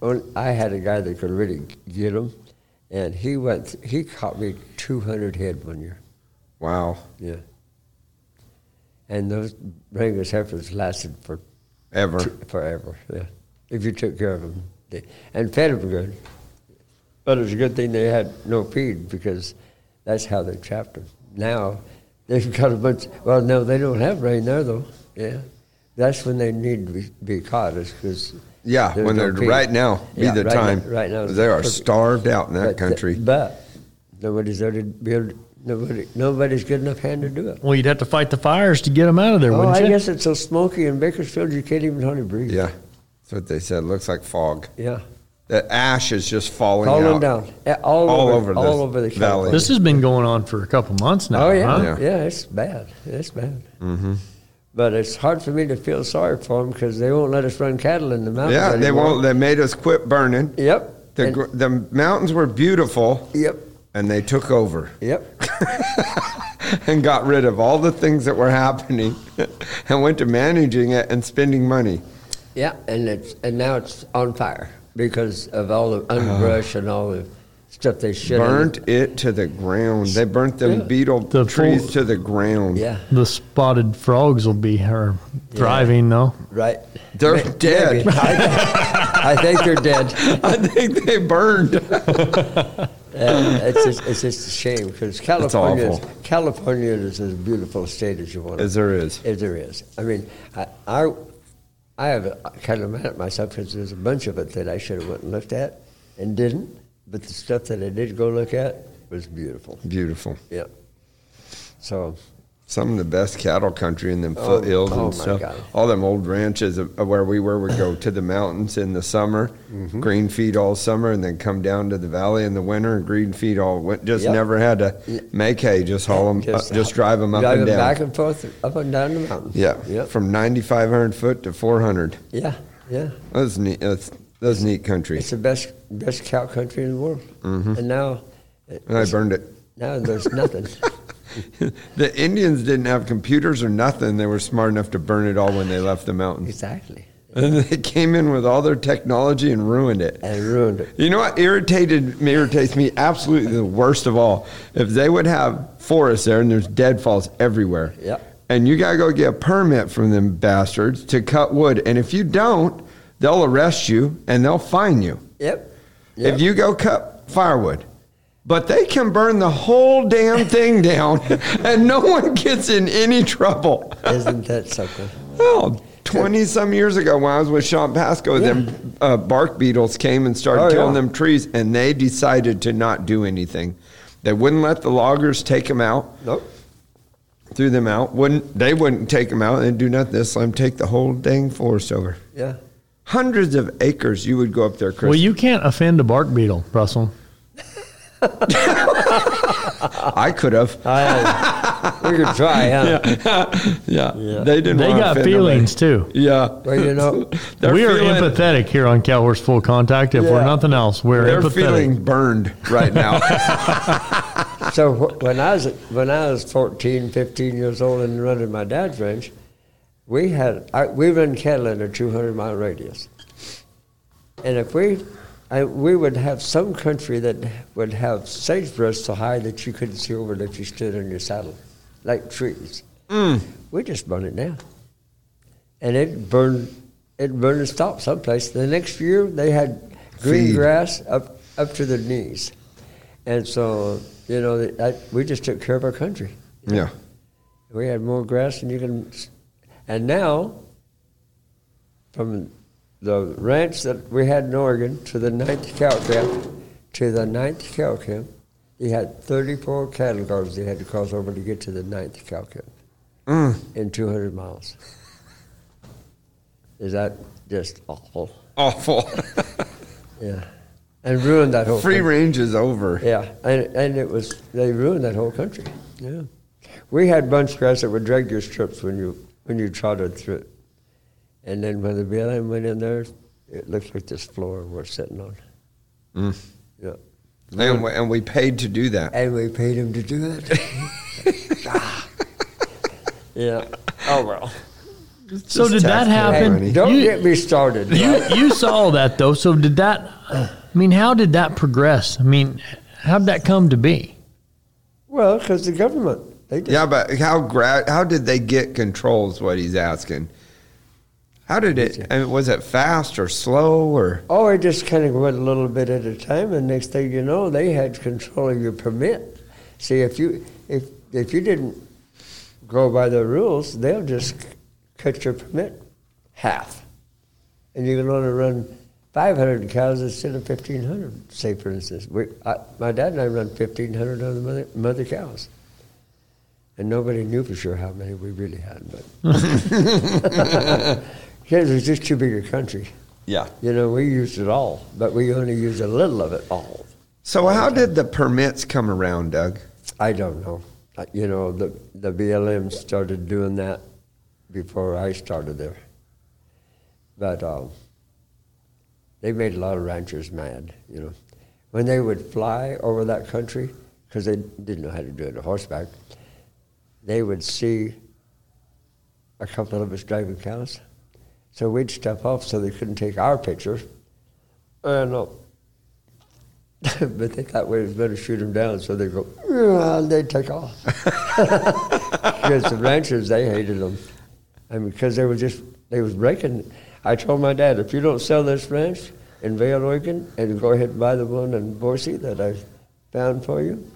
Only, I had a guy that could really get them, and he went. He caught me 200 head one year. wow Yeah. And those Brangus heifers lasted for ever forever. Yeah, if you took care of them they, and fed them good. But it's a good thing they had no feed because that's how they're trapped them. Now they've got a bunch. Well, no, they don't have rain there though. Yeah, that's when they need to be, be caught. Is because yeah when they're right now be Yeah, the right now- time right now. they are Perfect. starved out in that But, country but nobody's there to build. Nobody, nobody's good enough hand to do it. Well, you'd have to fight the fires to get them out of there, Oh, wouldn't I you? I guess it's so smoky in Bakersfield you can't even hardly breathe. Yeah, that's what they said. Looks like fog. Yeah. The ash is just falling Falling out. down. All, All over, over the all over the valley. California. This has been going on for a couple months now. Oh yeah, huh? Yeah. yeah, it's bad. It's bad. Mm-hmm. But it's hard for me to feel sorry for them because they won't let us run cattle in the mountains. Yeah, they won't. They made us quit burning. Yep. The And- the mountains were beautiful, yep. and they took over Yep. [LAUGHS] and got rid of all the things that were happening, [LAUGHS] and went to managing it and spending money. Yeah, and it's and now it's on fire because of all the underbrush and all the stuff they should Burnt it to the ground. They burnt them Yeah. beetle The trees full- to the ground. Yeah. The spotted frogs will be are thriving though. Right. They're May- dead. maybe. [LAUGHS] I, I think they're dead. [LAUGHS] I think they burned. [LAUGHS] Yeah, it's just it's just a shame because California is, awful. California is as beautiful a state as you want. As there is. As there is. I mean, I I, I have kind of mad at myself because there's a bunch of it that I should have went and looked at and didn't. But the stuff that I did go look at was beautiful. Beautiful. Yeah. So Some of the best cattle country in them Oh, foothills oh and stuff. God. All them old ranches where we were would go to the mountains in the summer, Mm-hmm. green feed all summer, and then come down to the valley in the winter and green feed all. Just Yep. never had to make hay. Just haul them, just, just drive them up drive and them down. back and forth, up and down the mountains. yeah, Yep. from 9,500 foot to 400. Yeah. Yeah. That's neat. That's that's neat country. It's the best best cow country in the world. And now, And I burned it. now there's nothing. [LAUGHS] [LAUGHS] The Indians didn't have computers or nothing. They were smart enough to burn it all when they left the mountains. exactly. And they came in with all their technology and ruined it. And ruined it. You know what irritated me irritates me absolutely the worst of all? If they would have forests there and there's deadfalls everywhere. Yep. And you gotta go get a permit from them bastards to cut wood. And if you don't, they'll arrest you and they'll fine you. Yep. Yep. If you go cut firewood but they can burn the whole damn thing down [LAUGHS] and no one gets in any trouble. Isn't that something? Well, 20 some years ago when I was with Sean Pasco, them uh, bark beetles came and started Oh, yeah. killing them trees, and they decided to not do anything. They wouldn't let the loggers take them out, Nope. threw them out. Wouldn't they wouldn't take them out and do nothing. This let them take the whole dang forest over. Yeah. Hundreds of acres. You would go up there, Chris. Well, you can't offend a bark beetle, Russell. [LAUGHS] I could have. I, we could try, huh? Yeah. [LAUGHS] Yeah. They didn't. They got feelings nobody. too. Yeah. Well, you know, [LAUGHS] They're we are feeling- empathetic here on Cowhorse Full Contact. If we're nothing else, we're They're empathetic. feeling burned right now. so when I was when I was 14, 15 years old and running my dad's ranch, we had I, we run cattle in a 200 mile radius, and if we I, we would have some country that would have sagebrush so high that you couldn't see over it if you stood on your saddle, like trees. Mm. We just burn it down, and it burned it burned and stopped someplace. The next year they had green Feed. grass up up to their knees, and so you know I, we just took care of our country. yeah. We had more grass than you can, and now from the ranch that we had in Oregon to the ninth cow camp to the ninth cow camp, he had 34 cattle guards they had to cross over to get to the ninth cow camp mm. in 200 miles. Is that just awful? Awful. [LAUGHS] Yeah, and ruined that whole Free country. range is over. Yeah, and, and it was they ruined that whole country. Yeah, we had bunch grass that would drag your strips when you when you trotted through it, and then when the BLM went in there, it looked like this floor we're sitting on. Mm. Yeah, And we, and we paid to do that. and we paid him to do it. Ah. [LAUGHS] yeah. Oh well. So did that happen? money. Don't You- get me started. You right? you saw that though. So did that? I mean, how did that progress? I mean, how'd that come to be? well, because the government they did. Yeah, but how gra- how did they get control? Is what he's asking. How did it? I mean, was it fast or slow or? Oh, it just kind of went a little bit at a time, and next thing you know, they had control of your permit. See, if you if if you didn't go by the rules, they'll just cut your permit half, and you can only run 500 cows instead of 1,500. Say, for instance, we, I, my dad and I run 1,500 of the mother, mother cows, and nobody knew for sure how many we really had, but [LAUGHS] [LAUGHS] was just too big a country. Yeah. You know, we used it all, but we only used a little of it all. So how did the permits come around, Doug? I don't know. Uh, You know, the the BLM started doing that before I started there. But um, they made a lot of ranchers mad. You know, when they would fly over that country because they didn't know how to do it on horseback, they would see a couple of us driving cows. So we'd step off so they couldn't take our pictures. And [LAUGHS] uh, but they thought we was going to shoot them down, so they go, and they'd take off. [LAUGHS] because the ranchers, they hated them. I mean, because they were just, they was breaking. I told my dad, if you don't sell this ranch in Vale, Oregon, and go ahead and buy the one in Boise that I found for you,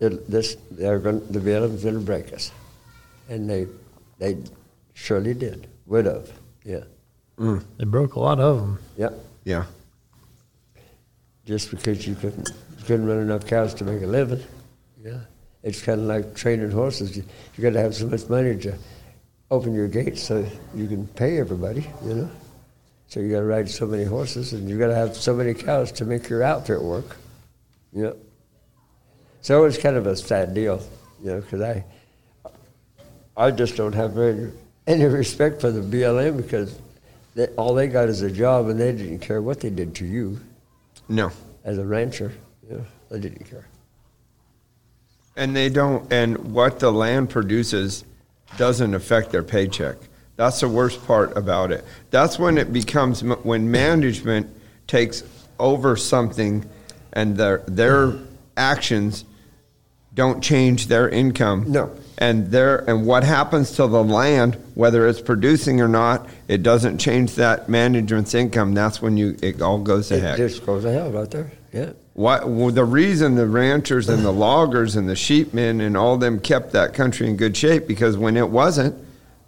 it, this, they're going, the BLM's going to break us. And they, they surely did. Would have. Yeah. Mm. They broke a lot of them. Yep. Yeah. just because you couldn't you couldn't run enough cows to make a living. Yeah, it's kind of like training horses. You, you got to have so much money to open your gates so you can pay everybody. You know, so you got to ride so many horses, and you got to have so many cows to make your outfit work. Yeah. So it was kind of a sad deal, you know, because I I just don't have very any respect for the BLM because they, all they got is a job, and they didn't care what they did to you No. as a rancher. Yeah, I didn't care. And they don't, and what the land produces doesn't affect their paycheck. That's the worst part about it. That's when it becomes, when management takes over something and their, their actions don't change their income. No. And their, and what happens to the land, whether it's producing or not, it doesn't change that management's income. That's when you, it all goes to It heck. just goes to hell right there. Yeah. what well, the reason the ranchers and the loggers and the sheepmen and all them kept that country in good shape because when it wasn't,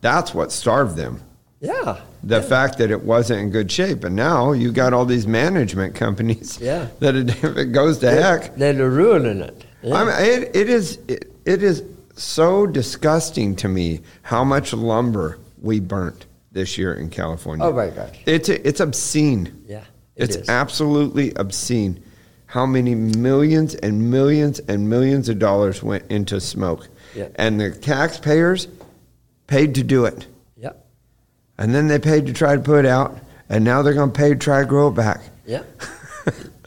that's what starved them. Yeah. The fact that it wasn't in good shape, and now you got all these management companies. [LAUGHS] Yeah. That it, if [LAUGHS] it goes to heck, They're ruining it. Yeah. I mean, it, it is it, it is so disgusting to me how much lumber we burnt this year in California. Oh, my gosh. It's it's obscene. yeah. it It's is. absolutely obscene how many millions and millions and millions of dollars went into smoke. Yeah. And the taxpayers paid to do it. Yeah. And then they paid to try to put it out, and now they're going to pay to try to grow it back. Yeah. [LAUGHS]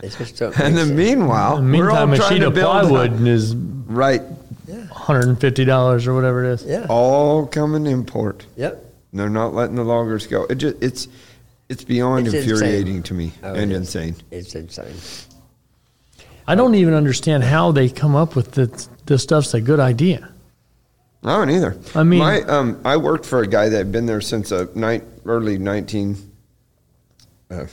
It just don't And make then sense. meanwhile, In the we're all a trying sheet to of build up- is Right. $150 or whatever it is. Yeah. All coming import. Yep. They're not letting the loggers go. It just, it's it's beyond It's infuriating insane. to me Oh, and it is. insane. It's insane. I don't even understand how they come up with this, this stuff's a good idea. I don't either. I mean- my um, I worked for a guy that had been there since the ni- early 1900s, uh,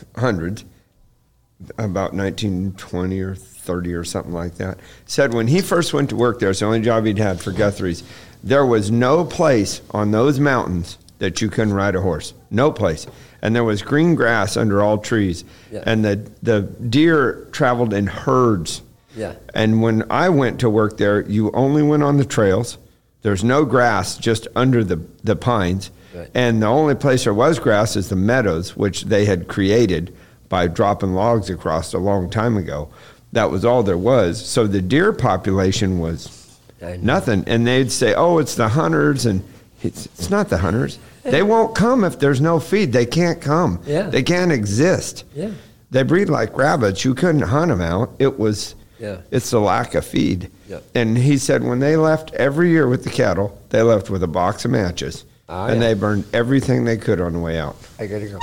about nineteen twenty or thirty or something like that. Said when he first went to work there, it's the only job he'd had for Guthrie's. There was no place on those mountains that you couldn't ride a horse. No place. And there was green grass under all trees. Yeah. And the the deer traveled in herds. Yeah. And when I went to work there, you only went on the trails. There's no grass just under the, the pines. Right. And the only place there was grass is the meadows, which they had created by dropping logs across a long time ago. That was all there was. So the deer population was nothing. And they'd say, oh, it's the hunters. And it's, it's not the hunters. They [LAUGHS] won't come if there's no feed. They can't come. Yeah. They can't exist. Yeah. They breed like rabbits. You couldn't hunt them out. It was, Yeah. it's the lack of feed. Yeah. And he said when they left every year with the cattle, they left with a box of matches. Ah, and yeah. they burned everything they could on the way out. I gotta go.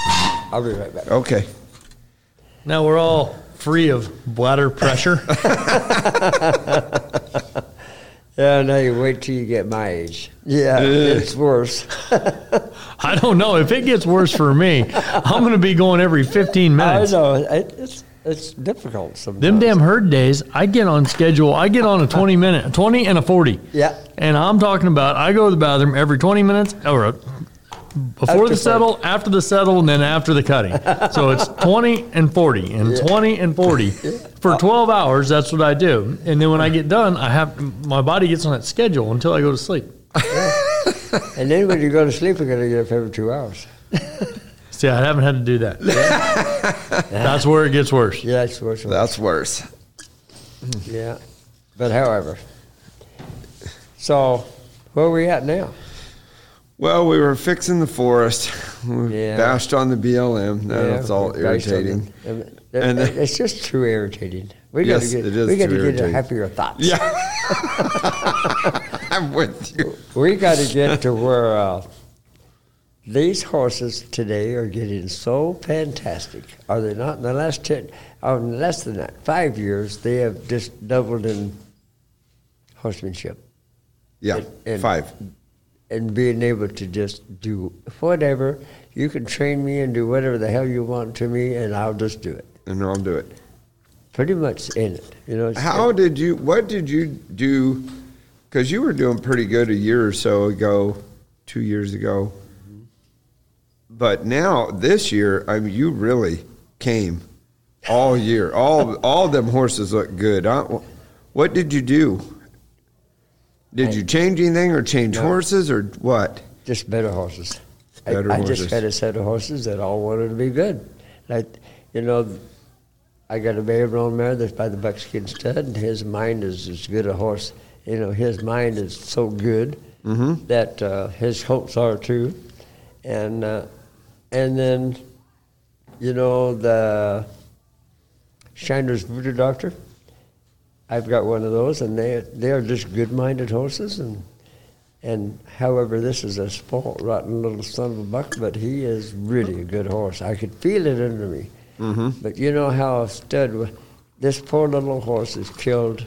I'll be right back. Okay. Now we're all free of bladder pressure. [LAUGHS] Yeah, now you wait till you get my age. Yeah, it's worse. [LAUGHS] I don't know. If it gets worse for me, I'm going to be going every 15 minutes. I know it, it's it's difficult sometimes. Them damn herd days, I get on schedule. I get on a 20 minute, 20 and a 40. Yeah. And I'm talking about I go to the bathroom every 20 minutes or uh, before After the settle, after the settle, and then after the cutting. So it's [LAUGHS] 20 and 40 and 20 and 40 for [LAUGHS] 12 hours. That's what I do. And then when I get done, I have my body gets on that schedule until I go to sleep. And then when you go to sleep, you gotta get up every two hours. [LAUGHS] See, I haven't had to do that. That's where it gets worse. Yeah, it's worse. That's worse. Yeah, but however, so where are we at now? Well, we were fixing the forest. [LAUGHS] We Yeah. bashed on the BLM. That's Yeah, all based on irritating. the- And then- it's just too irritating. We Yes, gotta get, we gotta get irritating. happier thoughts. Yeah. [LAUGHS] I'm with you. We got to get to where uh, these horses today are getting so fantastic. Are they not? In the last ten, oh, in less than that, five years, they have just doubled in horsemanship Yeah. And- and- Five. And being able to just do whatever. You can train me and do whatever the hell you want to me, and I'll just do it. And I'll do it. Pretty much in it, you know. How did you? What did you do? Because you were doing pretty good a year or so ago, two years ago. But now this year, I mean, you really came all year. All all them horses look good. Huh? What did you do? Did you change anything or change No. horses or what? Just better horses. I- Better I, horses. just had a set of horses that all wanted to be good. Like, you know, I got a Bayron mare that's by the Buckskin Stud, and his mind is as good a horse. You know, his mind is so good Mm-hmm. that uh, his hopes are too. And uh, and then, you know, the Shiner's Voodoo Doctor. I've got one of those, and they they are just good-minded horses, and and however, this is a spoiled, rotten little son of a buck, but he is really a good horse. I could feel it under me. Mm-hmm. But you know how a stud, this poor little horse has killed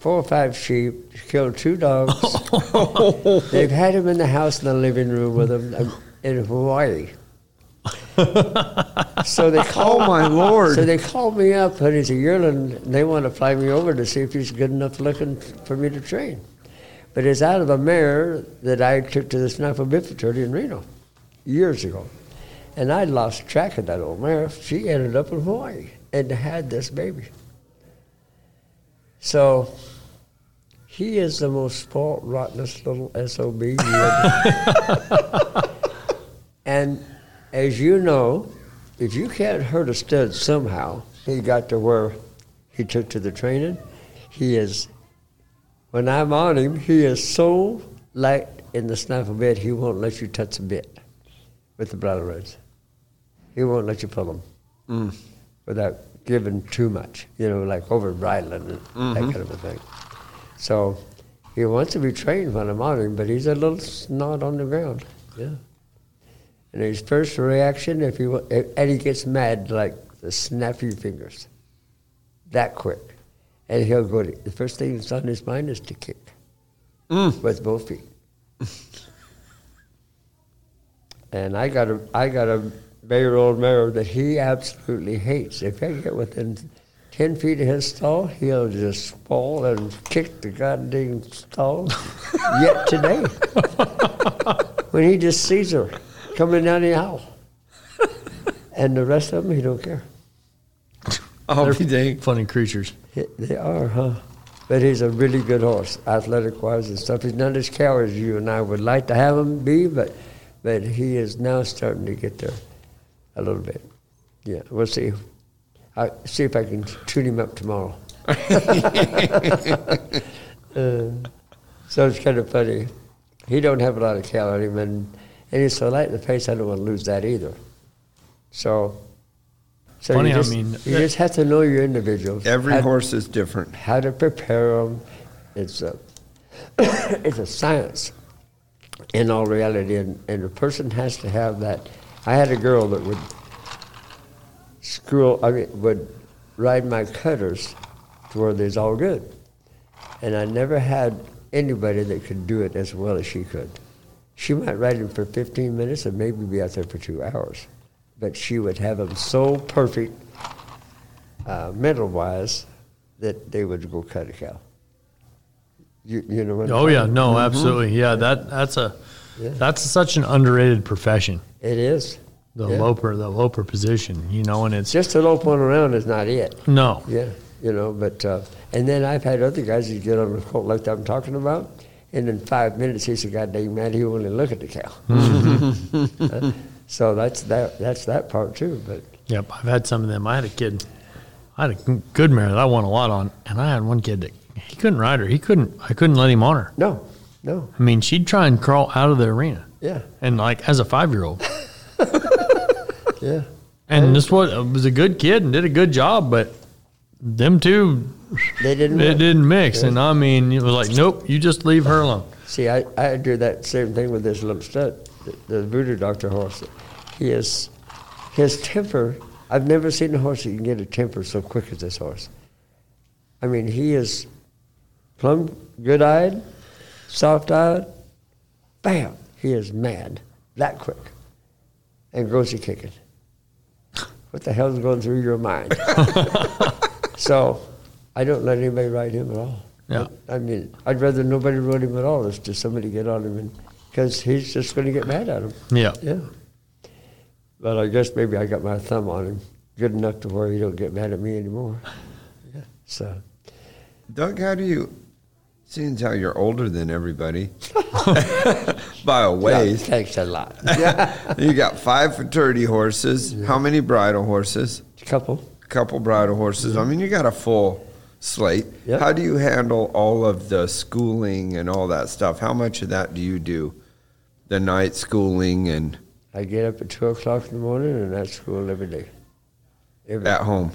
four or five sheep, killed two dogs. [LAUGHS] They've had him in the house in the living room with them um, in Hawaii. [LAUGHS] so they called Oh, my Lord. So they called me up, and he's a yearling. And they want to fly me over to see if he's good enough looking for me to train. But it's out of a mare that I took to the Snaffle Bit Futurity in Reno years ago. And I lost track of that old mare. She ended up in Hawaii and had this baby. So he is the most spoiled, rottenest little SOB you ever. [LAUGHS] and as you know, if you can't hurt a stud somehow, he got to where he took to the training. He is, when I'm on him, he is so light in the snaffle bit, he won't let you touch a bit with the bridle reins. He won't let you pull them mm. without giving too much, you know, like over bridling and that mm-hmm. kind of a thing. So he wants to be trained when I'm on him, but he's a little snot on the ground. Yeah. And his first reaction, if he wa- if, and he gets mad like the snap your fingers, that quick, and he'll go. To, the first thing that's on his mind is to kick mm. with both feet. and I got a I got a eight-year-old mare that he absolutely hates. If I get within ten feet of his stall, he'll just fall and kick the goddamn stall. [LAUGHS] Yet today, when he just sees her coming down the aisle, and the rest of them, he don't care. I'll be dang. Funny creatures. They are, huh? But he's a really good horse, athletic wise and stuff. He's not as coward as you and I would like to have him be, but but he is now starting to get there a little bit. Yeah, we'll see. I see if I can tune him up tomorrow. [LAUGHS] [LAUGHS] Uh, so it's kind of funny. He don't have a lot of cow in him, and, and he's so light in the face. I don't want to lose that either. So, so Funny you how, I just, mean, you just have to know your individuals. Every How- horse is different. how to prepare them. It's a [COUGHS] it's a science in all reality, and, and a person has to have that. I had a girl that would screw, I mean, would ride my cutters to where they's all good, and I never had anybody that could do it as well as she could. She might ride him for 15 minutes and maybe be out there for two hours, but she would have them so perfect, uh, mental wise, that they would go cut a cow. You, you know what? I'm Oh yeah, saying? no, absolutely. Yeah, that that's a Yeah. that's such an underrated profession. It is. The Yeah. loper, the loper position, you know, and it's Just to lope one around is not it. no. Yeah, you know, but uh, and then I've had other guys that get on the colt like I'm talking about, and in five minutes he's a goddamn mad. He won't even look at the cow. Uh, [LAUGHS] so that's that. That's that part too. But Yep, I've had some of them. I had a kid, I had a good mare that I won a lot on, and I had one kid that he couldn't ride her. He couldn't. I couldn't let him on her. no, no, I mean, she'd try and crawl out of the arena, yeah, and like as a five year old, [LAUGHS] yeah. and this was was a good kid and did a good job, but them two, They didn't. it work. didn't mix. And I mean, it was like, nope, you just leave her alone. See, I, I do that same thing with this little stud, the, the voodoo doctor horse. He is, his temper, I've never seen a horse that can get a temper so quick as this horse. I mean, he is plumb good eyed, soft eyed, bam, he is mad that quick and goes to kicking. What the hell's going through your mind? [LAUGHS] so I don't let anybody ride him at all. Yeah. I mean, I'd rather nobody rode him at all as to somebody get on him, and because he's just going to get mad at him. Yeah, Yeah. But I guess maybe I got my thumb on him good enough to where he don't get mad at me anymore. Yeah. So Doug, how do you, seeing as how you're older than everybody, [LAUGHS] by a yeah, ways, thanks a lot. yeah. you got five futurity horses. How many bridle horses? A couple. A couple bridle horses. I mean, you got a full slate. Yep. How do you handle all of the schooling and all that stuff? How much of that do you do? The night schooling and I get up at two o'clock in the morning and at school every day. Every, at home?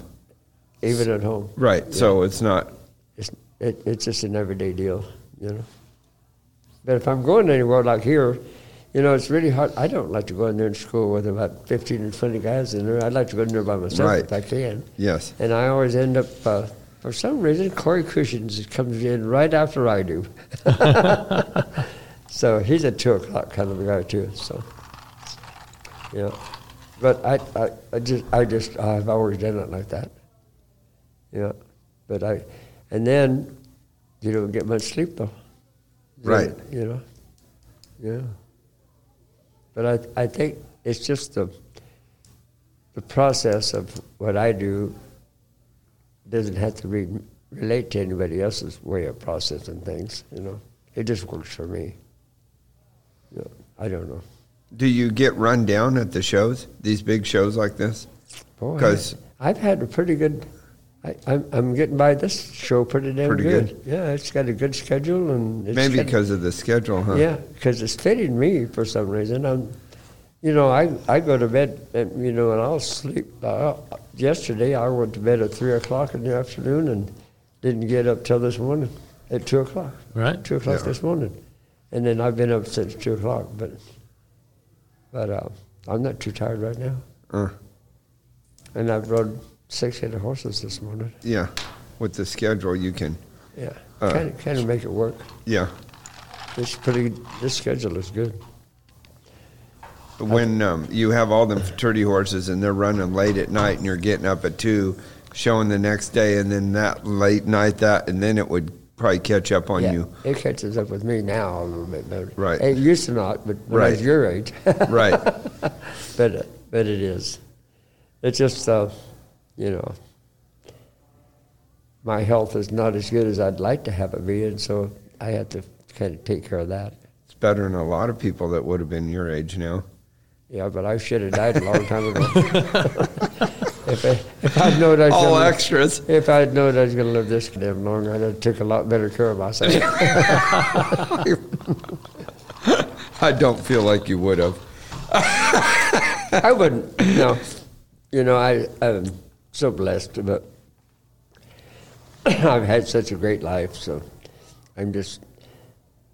even at home. Right. So it's not. It's it, it's just an everyday deal, you know. But if I'm going anywhere like here, you know, it's really hard. I don't like to go in there in school with about 15 and 20 guys in there. I'd like to go in there by myself Right. if I can. Yes. And I always end up, uh, for some reason, Corey Cushing comes in right after I do. [LAUGHS] so he's a 2 o'clock kind of a guy, too. So, yeah. But I, I, I just, I just, uh, I've always done it like that. Yeah, but I, and then you don't get much sleep though. Right. You know. Yeah. But I, I think it's just the, the process of what I do doesn't have to re- relate to anybody else's way of processing things. You know, it just works for me. Yeah, I don't know. Do you get run down at the shows? These big shows like this? Boy, 'Cause- I, I've had a pretty good. I, I'm, I'm getting by this show pretty damn Pretty good. good? Yeah, it's got a good schedule and it's Maybe because of the schedule, huh? Yeah, because it's fitting me for some reason. I'm, you know, I I go to bed, and, you know, and I'll sleep. Uh, yesterday, I went to bed at three o'clock in the afternoon and didn't get up till this morning at two o'clock. Right. Two o'clock Yeah. this morning, and then I've been up since two o'clock. But but uh, I'm not too tired right now, Uh, and I've rode six head of horses this morning. yeah. With the schedule, you can. Yeah, Uh. kind of kind of make it work. Yeah. It's pretty. This schedule is good. When um, you have all them futurity horses and they're running late at night and you're getting up at two, showing the next day, and then that late night that, and then it would probably catch up on yeah, you. It catches up with me now a little bit better. Right. It used to not, but when I was Right. your age. [LAUGHS] Right. but uh, but it is. It's just uh, you know. My health is not as good as I'd like to have it be, and so I have to kind of take care of that. It's better than a lot of people that would have been your age now. Yeah, but I should have died a long time ago. [LAUGHS] if I if I'd known I was All gonna, extras. if I'd known I was going to live this damn long, I'd have took a lot better care of myself. [LAUGHS] I don't feel like you would have. [LAUGHS] I wouldn't. No, you know, I, I'm so blessed, but [CLEARS THROAT] I've had such a great life, so I'm just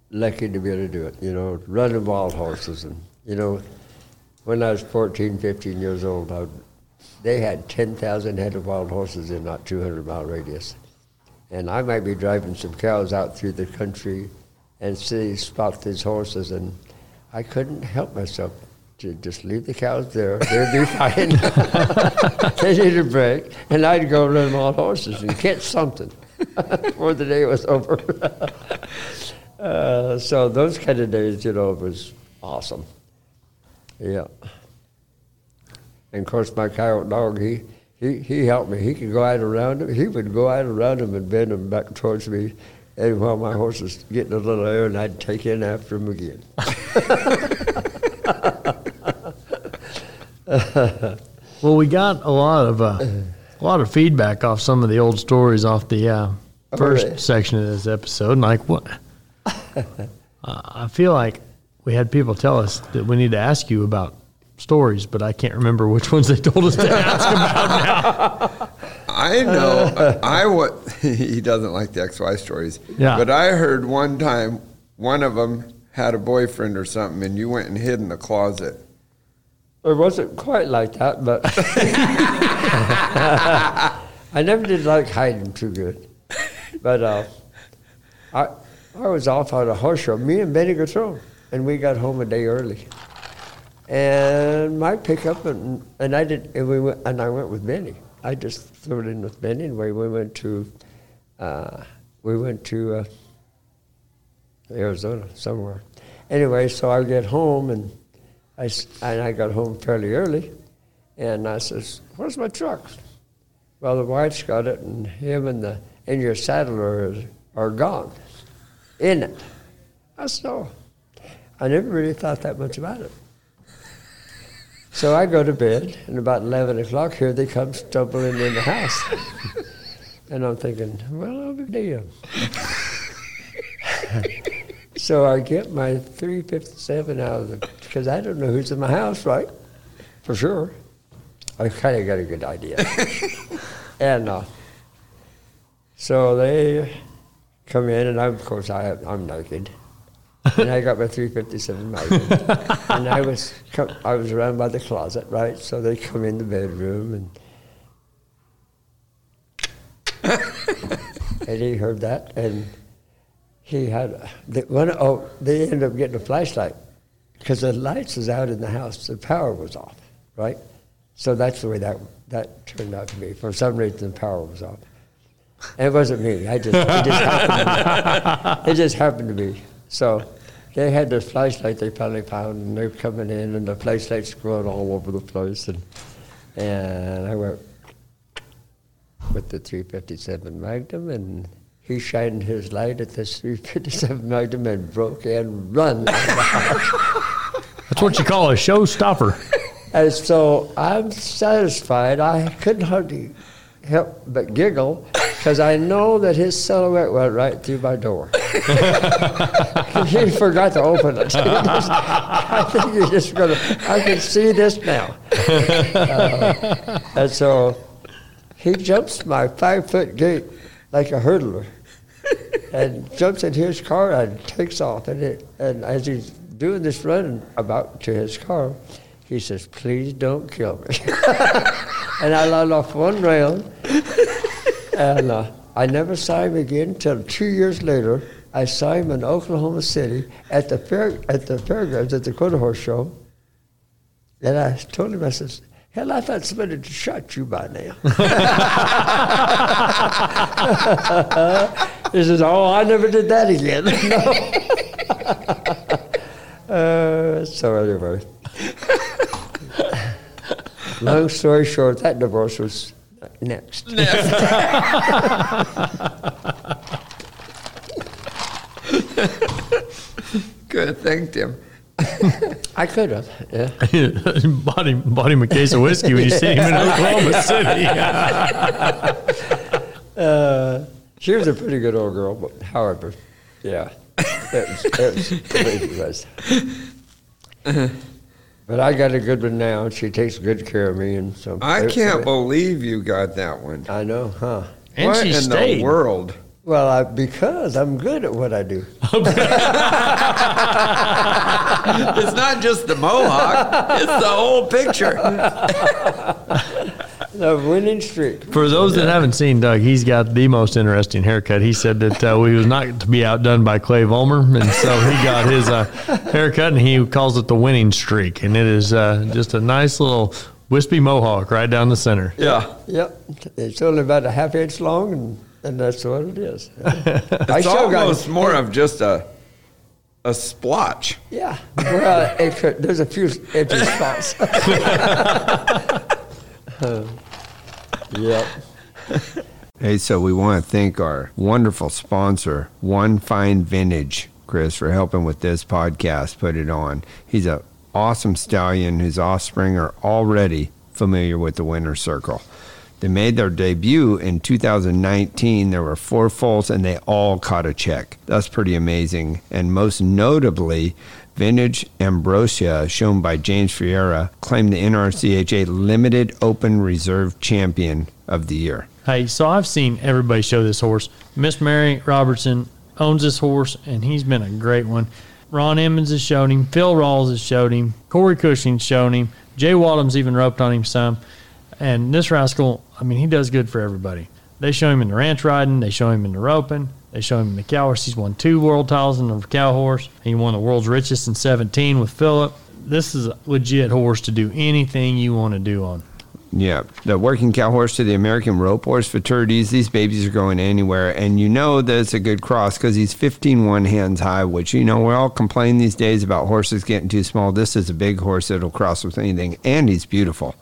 lucky to be able to do it. You know, running wild horses, and you know, when I was 14, 15 years old, I, they had 10,000 head of wild horses in not 200 mile radius, and I might be driving some cows out through the country and see spot these horses, and I couldn't help myself to just leave the cows there. They'd be [LAUGHS] fine. [LAUGHS] they need a break, and I'd go run wild horses and catch something [LAUGHS] before the day was over. uh, so those kind of days, you know, was awesome. Yeah. And of course, my coyote dog, he, he, he helped me. He could go out around him. He would go out around him and bend him back towards me. And while my horse was getting a little air, and I'd take in after him again. [LAUGHS] [LAUGHS] Well, we got a lot of uh, a lot of feedback off some of the old stories off the uh, first really? section of this episode. Like what? [LAUGHS] uh, I feel like we had people tell us that we need to ask you about stories, but I can't remember which ones they told us to ask about now. [LAUGHS] I know. I what [LAUGHS] he doesn't like the XY stories. Yeah. But I heard one time one of them had a boyfriend or something, and you went and hid in the closet. It wasn't quite like that, but [LAUGHS] I never did like hiding too good. But uh, I I was off on a horse show, me and Benny Guitron, and we got home a day early. And my pickup and and I did and we went and I went with Benny. I just threw it in with Benny, and we we went to uh, we went to uh, Arizona somewhere. Anyway, so I get home and I, and I got home fairly early, and I says, "Where's my truck?" Well, the wife's got it, and him and the and your saddler are, are gone in it. I said, "Oh, I never really thought that much about it." So I go to bed, and about eleven o'clock, here they come stumbling in the house, and I'm thinking, "Well, I'll be damned." [LAUGHS] So I get my 357 out of the, because I don't know who's in my house, right? For sure. I kind of got a good idea. [LAUGHS] and uh, so they come in, and I, of course I, I'm naked. And I got my 357 Magnum. [LAUGHS] and I was, I was around by the closet, right? So they come in the bedroom, and [LAUGHS] he heard that, and he had the one oh they ended up getting a flashlight because the lights was out in the house the power was off right So that's the way that that turned out to be. For some reason, the power was off. And it wasn't me. I just it just happened. To, [LAUGHS] it just happened to be. So they had this flashlight they finally found, and they're coming in, and the flashlight's growing all over the place, and and I went with the 357 Magnum, and he shined his light at this 357 [LAUGHS] Magnum and broke and run. That's what you call a showstopper. And so I'm satisfied. I couldn't hardly help but giggle because I know that his silhouette went right through my door. [LAUGHS] he forgot to open it. [LAUGHS] I think you're just going to, I can see this now. Uh, and so he jumps my five foot gate like a hurdler and jumps in his car and takes off. And, it, and as he's doing this run about to his car, he says, Please don't kill me. [LAUGHS] and I let off one round. And uh, I never saw him again until two years later. I saw him in Oklahoma City at the fair at the fairgrounds at the Quarter Horse Show. And I told him, I says, Hell, I thought somebody had shot you by now. [LAUGHS] he says, Oh, I never did that again. [LAUGHS] no. uh, so anyway. [LAUGHS] Long story short, that divorce was next. Could have thanked him. I could have, yeah. bought, him, bought him a case of whiskey when you see him in Oklahoma [LAUGHS] City. Uh, she was a pretty good old girl, but however, yeah, it was, it was the way she was. But I got a good one now, and she takes good care of me, and so I it- can't it- believe you got that one. I know, huh? and what she in stayed. the world? Well, I, because I'm good at what I do. [LAUGHS] It's not just the mohawk; it's the whole picture. [LAUGHS] The winning streak. For those that haven't seen Doug, he's got the most interesting haircut. He said that uh, he was not to be outdone by Clay Vollmer, and so he got his uh, haircut, and he calls it the winning streak, and it is uh, just a nice little wispy mohawk right down the center. Yeah, Yep, it's only about a half inch long, and, and that's what it is. [LAUGHS] I it's still got- almost more of just a a splotch. Yeah, well, it could, there's a few empty spots. [LAUGHS] [LAUGHS] yep. Hey, so we want to thank our wonderful sponsor, One Fine Vintage, Chris, for helping with this podcast. Put it on. He's an awesome stallion whose offspring are already familiar with the winner's circle. They made their debut in 2019. There were four foals, and they all caught a check. That's pretty amazing. And most notably, Vintage Ambrosia, shown by James Fiera, claimed the NRCHA Limited Open Reserve Champion of the Year. Hey, so I've seen everybody show this horse. Miss Mary Robertson owns this horse, and he's been a great one. Ron Emmons has shown him. Phil Rawls has showed him. Corey Cushing's shown him. Jay Wadham's even roped on him some. And this rascal, I mean, he does good for everybody. They show him in the ranch riding. They show him in the roping. They show him the cow horse. He's won two world titles in the cow horse. He won the world's richest in 17 with Philip. This is a legit horse to do anything you want to do on. Yeah, the working cow horse to the American rope horse futurities. These babies are going anywhere, and you know that it's a good cross because he's 15 one hands high. Which you know we're all complaining these days about horses getting too small. This is a big horse that'll cross with anything, and he's beautiful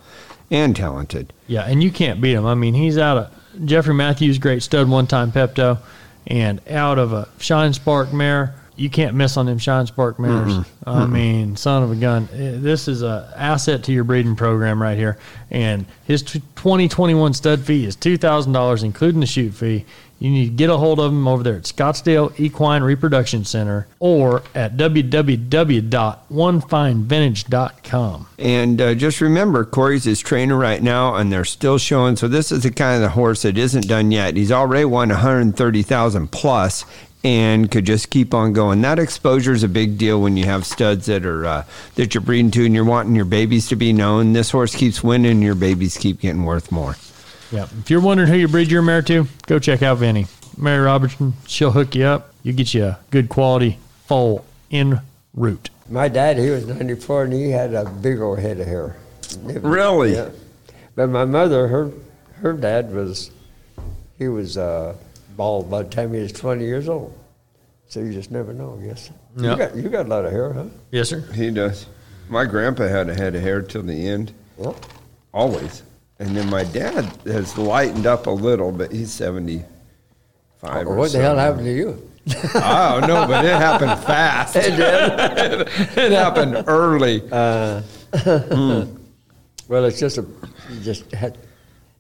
and talented. Yeah, and you can't beat him. I mean, he's out of Jeffrey Matthews, great stud one time Pepto, and out of a Shine Spark mare. You can't miss on them Shine Spark mares. I mean, son of a gun. Eh, This is a asset to your breeding program right here. And his t- 2021 stud fee is $2,000, including the chute fee. You need to get a hold of them over there at Scottsdale Equine Reproduction Center or at www.onefinevintage.com. And uh, just remember, Corey's his trainer right now, and they're still showing. So this is the kind of the horse that isn't done yet. He's already won 130,000 plus, and could just keep on going. That exposure is a big deal when you have studs that are uh, that you're breeding to, and you're wanting your babies to be known. This horse keeps winning, your babies keep getting worth more. Yeah. If you're wondering who you breed your mare to, go check out Vinny. Mary Robertson, she'll hook you up. You get you a good quality foal in route. My dad, he was 94, and he had a big old head of hair. Never- Really? Yeah. But my mother, her her dad was, he was uh, bald by the time he was 20 years old. So you just never know, I guess. Yeah. You, got, you got a lot of hair, huh? Yes, sir. He does. My grandpa had a head of hair till the end, Yeah. always. And then my dad has lightened up a little, but he's 75 or what the hell happened to you? I don't know, but it happened fast. [LAUGHS] It did. it happened early. Uh, Well, it's just a, you just had,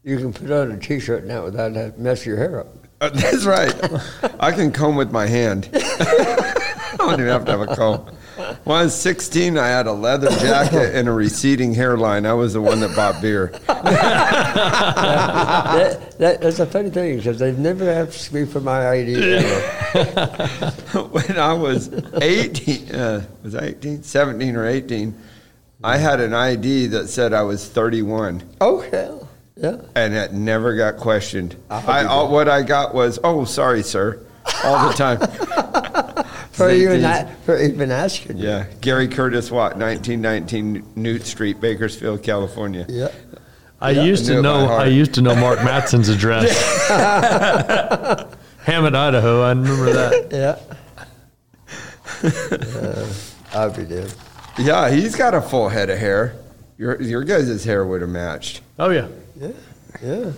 you can put on a t-shirt now without having to mess your hair up. Uh, That's right. I can comb with my hand. [LAUGHS] I don't even have to have a comb. When I was 16, I had a leather jacket and a receding hairline. I was the one that bought beer. [LAUGHS] that, that, that's a funny thing because they've never asked me for my ID. [LAUGHS] when I was 18, uh, was I 18? 17 or 18, I had an ID that said I was 31. oh, hell. Yeah. and it never got questioned. I I, all, what I got was, "Oh, sorry, sir," all the time. [LAUGHS] For They- even, they- a- for even asking. you. yeah, Gary Curtis Watt, 1919 Newt Street, Bakersfield, California. Yeah. I Yeah. used I to know. I used to know Mark Matson's address. [LAUGHS] Hammond, Idaho. I remember that. [LAUGHS] Yeah. uh, I'll be damned. Yeah, he's got a full head of hair. Your your guys' hair would have matched. Oh yeah. Yeah. Yeah.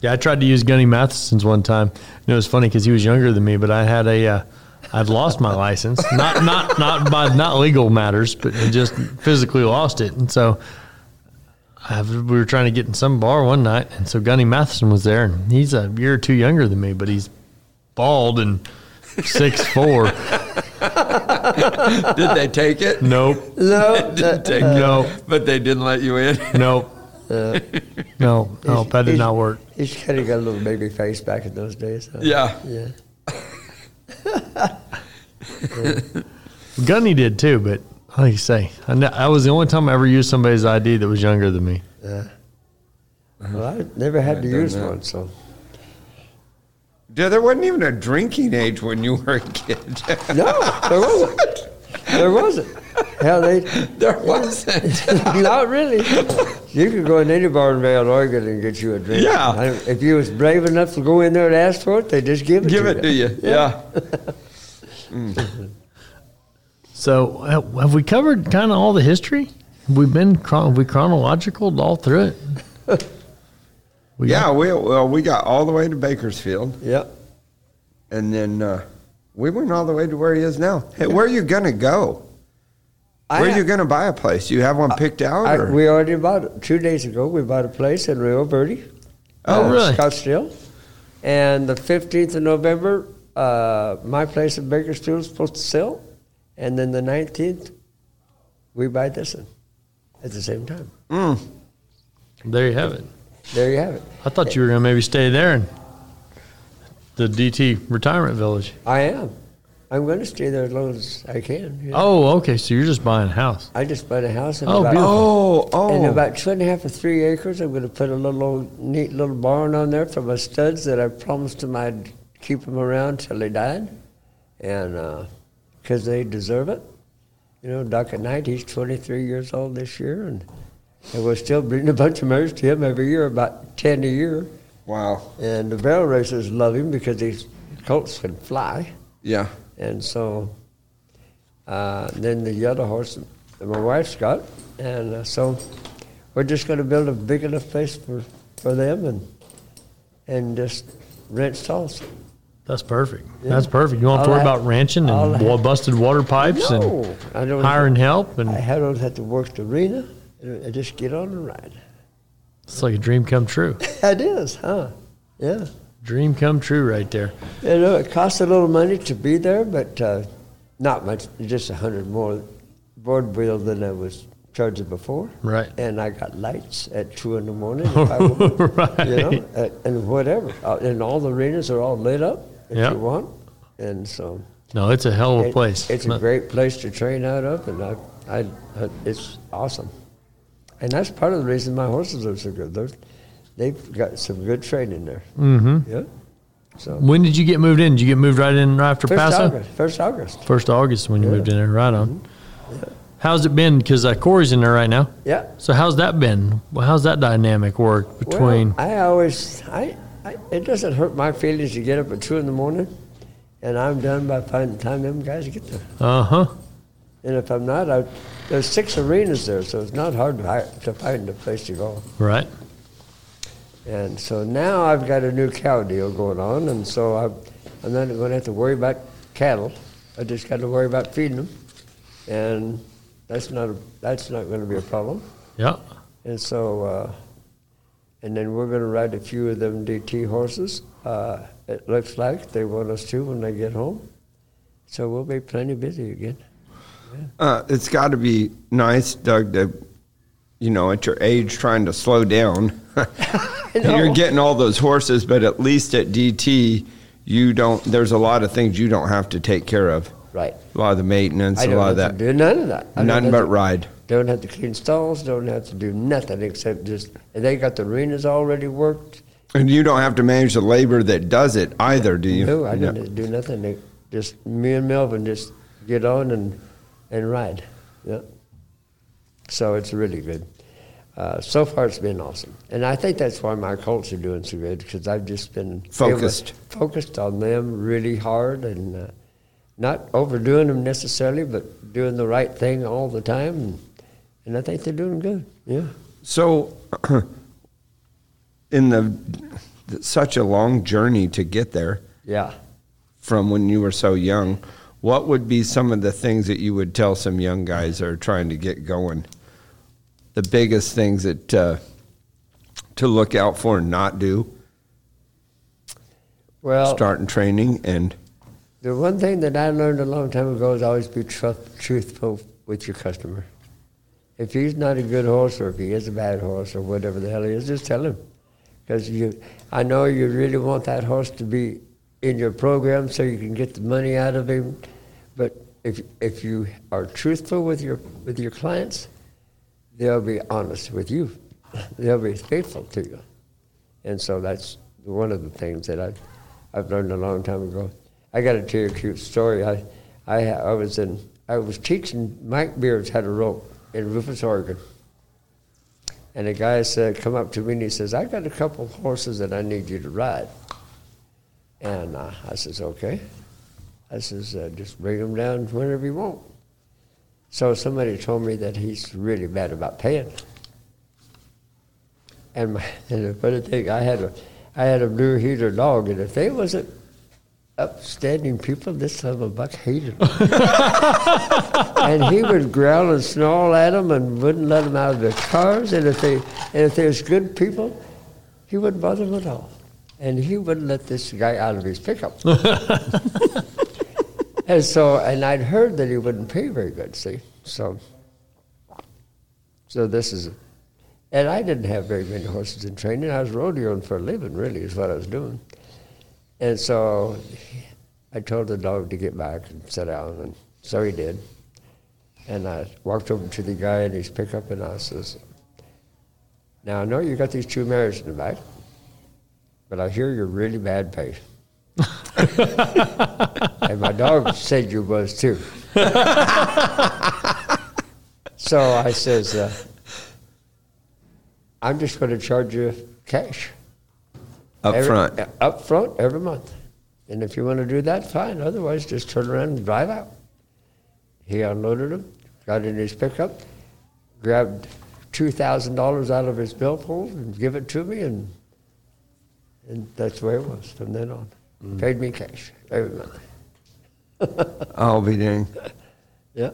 Yeah, I tried to use Gunny Matheson's one time. And it was funny because he was younger than me, but I had a, uh, I'd lost my license, not not not by not legal matters, but I just physically lost it, and so I, we were trying to get in some bar one night, and so Gunny Matheson was there, and he's a year or two younger than me, but he's bald and six four. [LAUGHS] Did they take it? Nope, No. [LAUGHS] didn't uh, take no, it, but they didn't let you in. [LAUGHS] nope, uh, no, no, that did not work. He's kind of got a little baby face back in those days. Huh? Yeah, Yeah. [LAUGHS] Gunny did too, but like you say, I, ne- I was the only time I ever used somebody's ID that was younger than me. Yeah. Well, I never had I've to use that. one, so. Yeah, there wasn't even a drinking age when you were a kid. No, there wasn't. There wasn't. Hell, they. [LAUGHS] there wasn't. [LAUGHS] Not really. You could go in any bar in Vale, Oregon, and get you a drink. Yeah. I- If you was brave enough to go in there and ask for it, they just give it Give to it to you. Yeah. [LAUGHS] So have have we covered kind of all the history? We've been chron- we chronological all through it. We Yeah, got- we well we got all the way to Bakersfield, Yep. and then uh, we went all the way to where he is now. Hey, where are you gonna go? I Where are you gonna buy a place? You have one picked out? I, or? we already bought it. Two days ago, we bought a place in Rio Verde. Oh, uh, really? Scottsdale. And the 15th of November, uh, my place in Bakersfield is supposed to sell. And then the 19th, we buy this one at the same time. Mm. there you have it. There you have it. I thought you were gonna maybe stay there in the DT retirement village. I am. I'm going to stay there as long as I can. you know. Oh, okay. So you're just buying a house. I just bought a house in Oh, about, beautiful. Oh, oh. And about two and a half or three acres. I'm going to put a little old, neat little barn on there for my studs that I promised them I'd keep them around till they died, and uh, because they deserve it. You know, Doc at night, he's 23 years old this year, and, and we're still bringing a bunch of mares to him every year, about 10 a year. wow. And the barrel racers love him because these colts can fly. Yeah. And so uh, then the other horse that my wife's got. And uh, so we're just going to build a big enough place for, for them and and just rent stalls. That's perfect. Yeah. That's perfect. You don't have to worry about ranching and wa- busted water pipes No, and hiring help, and I don't have to work the arena. I just get on and ride. it's like a dream come true. [LAUGHS] It is, huh? Yeah. Dream come true right there. You know, it costs a little money to be there, but uh, not much. Just a hundred more board bill than I was charging before. Right. And I got lights at two in the morning. [LAUGHS] If I want, Right. You know, uh, and whatever. Uh, and all the arenas are all lit up if Yep. you want. And so No, it's a hell of a it- place. It's a great place to train out of, and I, I, I, it's awesome. And that's part of the reason my horses are so good. They've got some good training there. Mhm. Yeah. So When did you get moved in? Did you get moved right in right after first Paso? August. First August. First August when you Yeah. moved in there. Right on. How's it been? Because uh, Corey's in there right now. Yeah. So how's that been? Well, how's that dynamic work between? Well, I always, I, I, it doesn't hurt my feelings to get up at two in the morning, and I'm done by the time them guys get there. Uh huh. And if I'm not, I, there's six arenas there, so it's not hard to, hi- to find a place to go. Right. And so now I've got a new cow deal going on, and so I'm, I'm not going to have to worry about cattle. I just got to worry about feeding them, and that's not a, that's not going to be a problem. Yeah. And so, uh, and then we're going to ride a few of them DT horses. Uh, it looks like they want us to when they get home. So we'll be plenty busy again. Uh, it's got to be nice, Doug, to, you know, at your age trying to slow down. [LAUGHS] [LAUGHS] You're getting all those horses, but at least at DT, you don't, there's a lot of things you don't have to take care of. Right. A lot of the maintenance, I a lot of that. to do none of that. I Nothing but to- ride. Don't have to clean stalls. Don't have to do nothing except just. And they got the arenas already worked. And you don't have to manage the labor that does it either, do you? No, I didn't do nothing. Just me and Melvin just get on and and ride. Yeah. So it's really good. Uh, so far, it's been awesome, and I think that's why my Colts are doing so good because I've just been able- Focused. focused on them really hard, and uh, not overdoing them necessarily, but doing the right thing all the time, and, and I think they're doing good. Yeah. So, [CLEARS THROAT] in the such a long journey to get there Yeah. from when you were so young, what would be some of the things that you would tell some young guys that are trying to get going? The biggest things that uh, to look out for and not do, Well, starting training and The one thing that I learned a long time ago is always be tru- truthful with your customer. If he's not a good horse, or if he is a bad horse, or whatever the hell he is, just tell him. Because you, I know you really want that horse to be in your program so you can get the money out of him. But if if you are truthful with your with your clients, they'll be honest with you. They'll be faithful to you. And so that's one of the things that I've, I've learned a long time ago. I got to tell you a cute story. I, I, I was in, I was teaching, Mike Beards had a rope in Rufus, Oregon. And a guy said, come up to me and he says, I got a couple of horses that I need you to ride. And uh, I says, okay. I says, uh, just bring them down whenever you want. So somebody told me that he's really bad about paying. And, my, [LAUGHS] and the funny thing, I had a, I had a blue heeler dog, and if they wasn't upstanding people, this son of a buck hated them. [LAUGHS] and he would growl and snarl at them and wouldn't let them out of their cars. And if they, and if there's good people, he wouldn't bother them at all. And he wouldn't let this guy out of his pickup. [LAUGHS] and so, and I'd heard that he wouldn't pay very good. See, so, so this is, and I didn't have very many horses in training. I was rodeoing for a living, really, is what I was doing. And so I told the dog to get back and sit down, and so he did. And I walked over to the guy in his pickup, and I says, "Now I know you got these two mares in the back, but I hear you're really bad pay." And my dog said you was too. so I says, uh, "I'm just going to charge you cash." up Every- front. Up front every month. And if you want to do that, fine. Otherwise, just turn around and drive out. He unloaded them, got in his pickup, grabbed $2,000 out of his billfold and give it to me, and, and that's the way it was from then on. Paid me cash every month. [LAUGHS] I'll be dang. Yeah.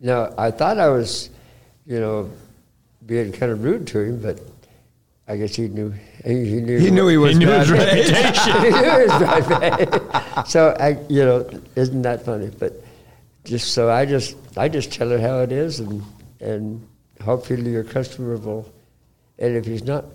Now, I thought I was, you know, being kind of rude to him, but I guess he knew. He, he knew. He knew he was He knew his reputation. [LAUGHS] [LAUGHS] he knew his right So I, you know, isn't that funny? But just so I just, I just tell it how it is, and and hopefully your customer will. And if he's not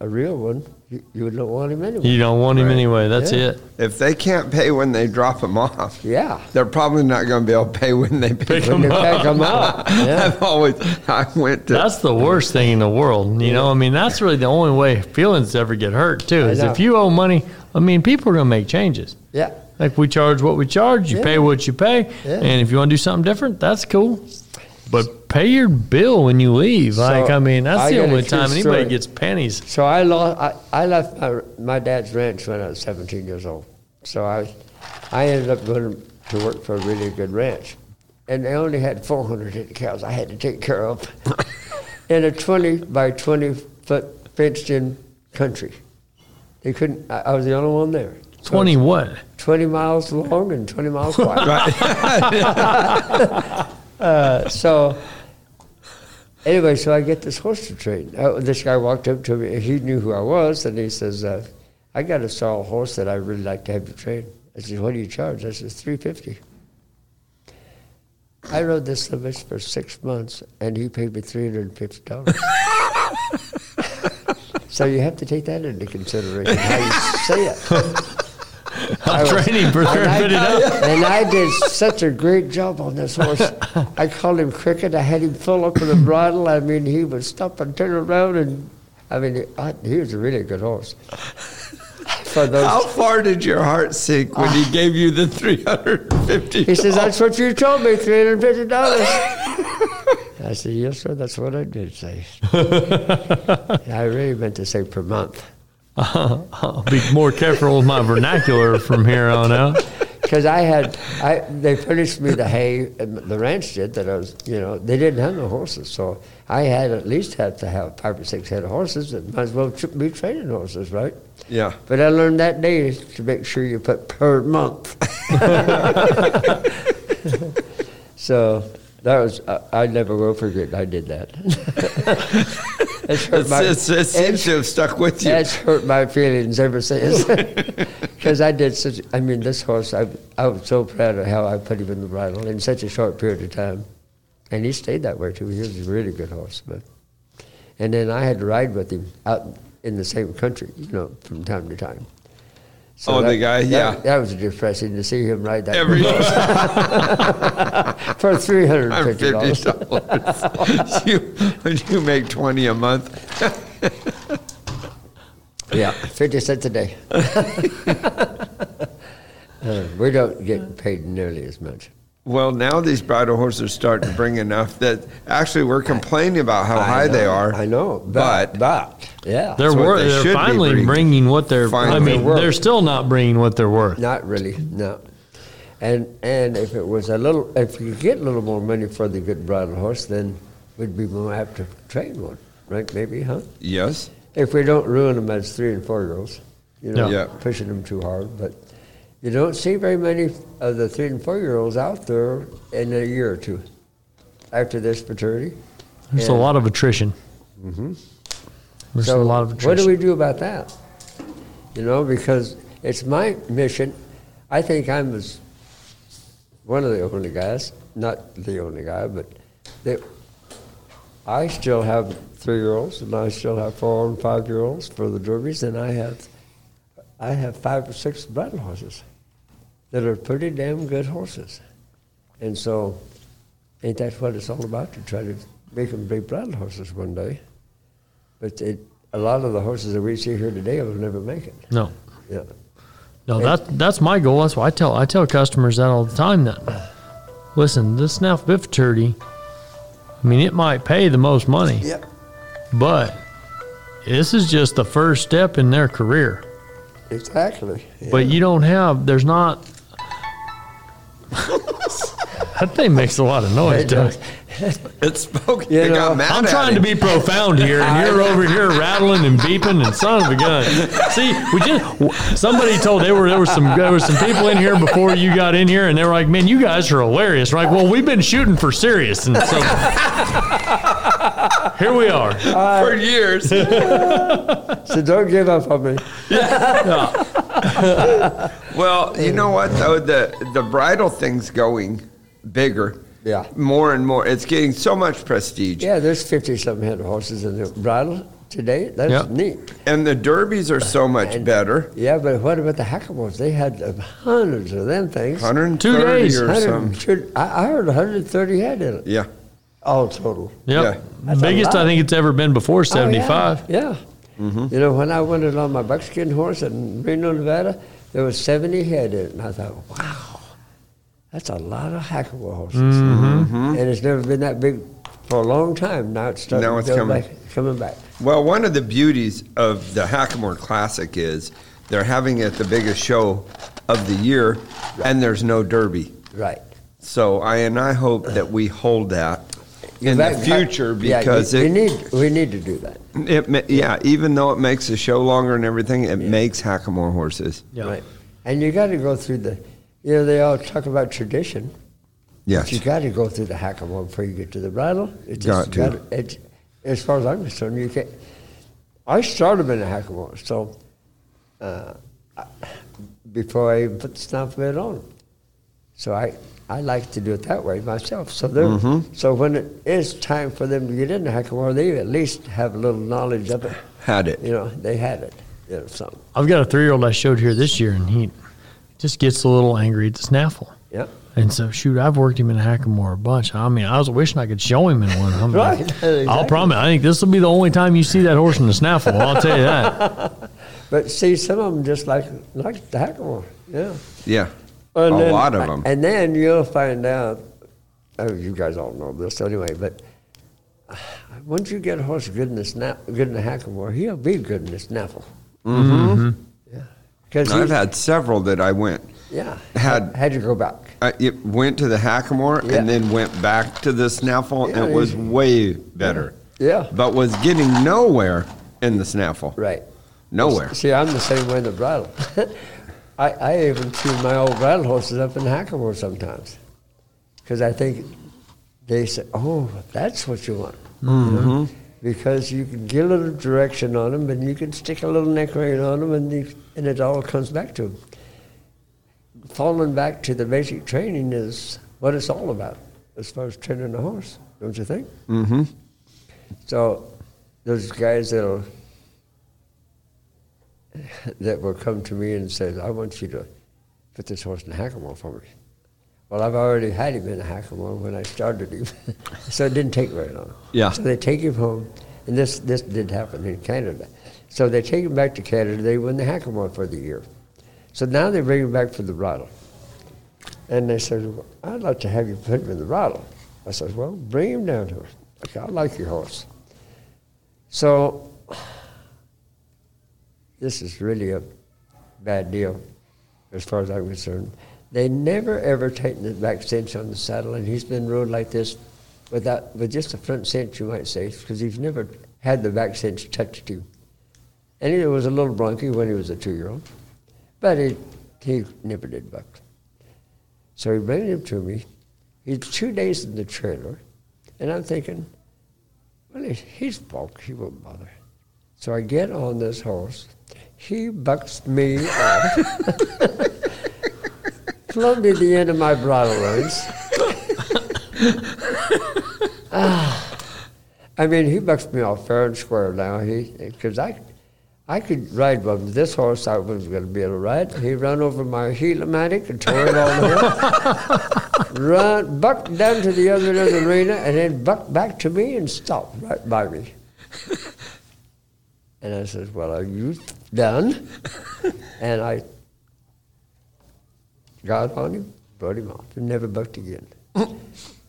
a real one, you, you don't want him anyway. You don't want him Right. anyway. That's Yeah. it. If they can't pay when they drop them off, Yeah. they're probably not going to be able to pay when they pick, Pick When them they up. up. [LAUGHS] Yeah. I've always, I went to, That's the worst thing in the world. You know, I mean, that's really the only way feelings ever get hurt too. I Is know. if you owe money, I mean, people are going to make changes. Yeah. Like we charge what we charge, you Yeah. pay what you pay, Yeah. and if you want to do something different, that's cool. But pay your bill when you leave. like I mean, that's I the only time anybody story. gets pennies. So I lost. I, I left my, my dad's ranch when I was 17 years old. So I, I ended up going to work for a really good ranch, and they only had 400 head of cows I had to take care of [LAUGHS] in a 20 by 20 foot fenced in country. They couldn't. I, I was the only one there. So 20 what? 20 miles long and 20 miles wide. [LAUGHS] [LAUGHS] uh, so anyway, so I get this horse to train. Uh, this guy walked up to me. He knew who I was, and he says, uh, "I got a sorrel horse that I really like to have you train." I said, "What do you charge?" I said, 350 I rode this bitch for six months, and he paid me three hundred and fifty dollars. [LAUGHS] so you have to take that into consideration how you say it. [LAUGHS] I'm was- training for And I, and I did such a great job on this horse. I called him Cricket. I had him full up with the bridle. I mean, he would stop and turn around, and I mean, I, he was a really good horse. For those, How far did your heart sink when he gave you the three hundred and fifty? he says, "That's what you told me, three hundred fifty dollars." I said, "Yes, sir. That's what I did say." [LAUGHS] I really meant to say per month. I'll be more careful with my vernacular from here on out. Because I had, I they furnished me the hay, and the ranch did that I was, you know, they didn't have no horses, so I had at least have to have five or six head of horses. That might as well be training horses, right? Yeah. But I learned that day to make sure you put per month. [LAUGHS] [LAUGHS] so that was, I, I never will forget. I did that. [LAUGHS] it's hurt my- it's, it seems to have stuck with you. that's hurt my feelings ever since. [LAUGHS] Because I did such, I mean, this horse, I, I was so proud of how I put him in the bridle in such a short period of time. And he stayed that way too. He was a really good horse. But, and then I had to ride with him out in the same country, you know, from time to time. Oh, the guy, yeah. That was depressing to see him ride that Every [LAUGHS] [LAUGHS] for three hundred and fifty dollars. [LAUGHS] you when you make twenty a month. Yeah, fifty cents a day. Uh, we don't get paid nearly as much. Well, now these bridle horses are starting to bring enough that actually we're complaining about how high they are. I know, but, but, but yeah, They're, what wor- they they're finally bringing. bringing what they're. I mean, They're they're still not bringing what they're worth. not really, no. And and if it was a little, if you get a little more money for the good bridle horse, then we'd be more apt to train one, right? Maybe, huh? yes, If we don't ruin them as three and four year olds, you know, Yeah. pushing them too hard. But you don't see very many of the three and four year olds out there in a year or two after this maturity. There's a lot of attrition. Mm-hmm. There's a lot of attrition. What do we do about that? You know, because it's my mission. I think I'm as one of the only guys, not the only guy, but that I still have three-year-olds and I still have four and five-year-olds for the derbies, and I have I have five or six bridle horses that are pretty damn good horses, and so ain't that what it's all about to try to make them big bridle horses one day? But it, a lot of the horses that we see here today will never make it. No, Yeah. no, that that's my goal. That's why I tell I tell customers that all the time. That listen, this snaff bit futurity. I mean, it might pay the most money, Yeah. but this is just the first step in their career. Exactly. But you don't have. There's not. [LAUGHS] that thing makes a lot of noise, It Doug. does. It spoke. You it know, got mad I'm at trying to be profound here, and you're over here [LAUGHS] rattling and beeping and son of a gun. See, we just somebody told they were there were some there were some people in here before you got in here, and they were like, "Man, you guys are hilarious." We're like, well, we've been shooting for serious, and so [LAUGHS] here we are. for years. [LAUGHS] So don't give up on me. well, you know what though the the bridle thing's going bigger. Yeah. More and more, it's getting so much prestige. Yeah, there's 50 something head of horses in the bridle today. That's Yep. neat. And the derbies are so much And- better. Yeah, but what about the hackamores? They had uh, hundreds of them things. 130 days, or something. I, I heard 130 head in it, Yeah. all total. Yep, Yeah. That's biggest I think it's ever been before Oh, yeah. 75. Yeah. You know, when I went in on my buckskin horse in Reno, Nevada, there was 70 head in it, and I thought, wow. That's a lot of Hackamore horses, mm-hmm. and it's never been that big for a long time. Now it's starting Now it's go coming. back, coming back. Well, one of the beauties of the Hackamore Classic is they're having it the biggest show of the year, and there's no derby. Right. So I and I hope that we hold that in That- the future yeah, because we, it, we need we need to do that. it ma- yeah even though it makes the show longer and everything, it makes Hackamore horses. Yeah. Right. And you got to go through the, you know, they all talk about tradition. Yes. But you got to go through the Hackamore before you get to the bridle. It's Got to. gotta- it's, as far as I'm concerned, you can't. I started in a Hackamore, so uh, I- before I even put the snaffle bit on. So I, I like to do it that way myself. So Mm-hmm. so when it is time for them to get into Hackamore, they at least have a little knowledge of it. Had it. You know, they had it. You know, something. I've got a three year old I showed here this year, and he just gets a little angry at the snaffle. Yeah. And so, shoot, I've worked him in a Hackamore a bunch. I mean, I was wishing I could show him in one. I'm [LAUGHS] Right, [LAUGHS] like, I'll promise. I think this will be the only time you see that horse in the snaffle. I'll tell you that. [LAUGHS] But see, some of them just like like the Hackamore. Yeah. Yeah, And a then- lot of them. And then you'll find out, oh, you guys all know this anyway, but uh, once you get a horse good in the snap, good in the hackamore, he'll be good in the snaffle. Mm-hmm. Yeah. Because I've had several that I went. yeah had- had you go back. I, it went to the Hackamore Yeah. and then went back to the Snaffle, Yeah, and it was way better. Yeah. But was getting nowhere in the Snaffle. Right. Nowhere. See, I'm the same way in the bridle. [LAUGHS] I, I even tune my old bridle horses up in the hackamore sometimes. Because I think they say, oh, that's what you want. You know? Mm-hmm. Because you can get a little direction on them, and you can stick a little neck rein on them, and, you, and it all comes back to them. Falling back to the basic training is what it's all about as far as training a horse, don't you think? Mm-hmm. So those guys that'll that will come to me and say, "I want you to put this horse in a hackamore for me." Well, I've already had him in a hackamore when I started him, [LAUGHS] so it didn't take very long. Yeah. So they take him home, and this this did happen in Canada. So they take him back to Canada. They win the hackamore for the year. So now they bring him back for the bridle. And they said, well, I'd like to have you put him in the bridle. I said, well, bring him down to us. Okay, I like your horse. So [SIGHS] this is really a bad deal as far as I'm concerned. They never ever taken the back cinch on the saddle, and he's been rode like this without, with just the front cinch, you might say, because he's never had the back cinch touched him. And he was a little bronky when he was a two-year-old, but he, he never did buck. So he brings him to me. He's two days in the trailer, and I'm thinking, well, he- he's bulk, he won't bother. So I get on this horse. He bucks me [LAUGHS] off. [LAUGHS] Plumb to the end of my bridle reins. Ah. I mean, he bucks me off fair and square now. He, because I, I could ride with this horse. I was going to be able to ride. He run over my Heliomatic and tore it all way. Run, bucked down to the other end of the arena, and then bucked back to me and stopped right by me. And I said, "Well, are you done?" and I got on him, brought him off, and never bucked again.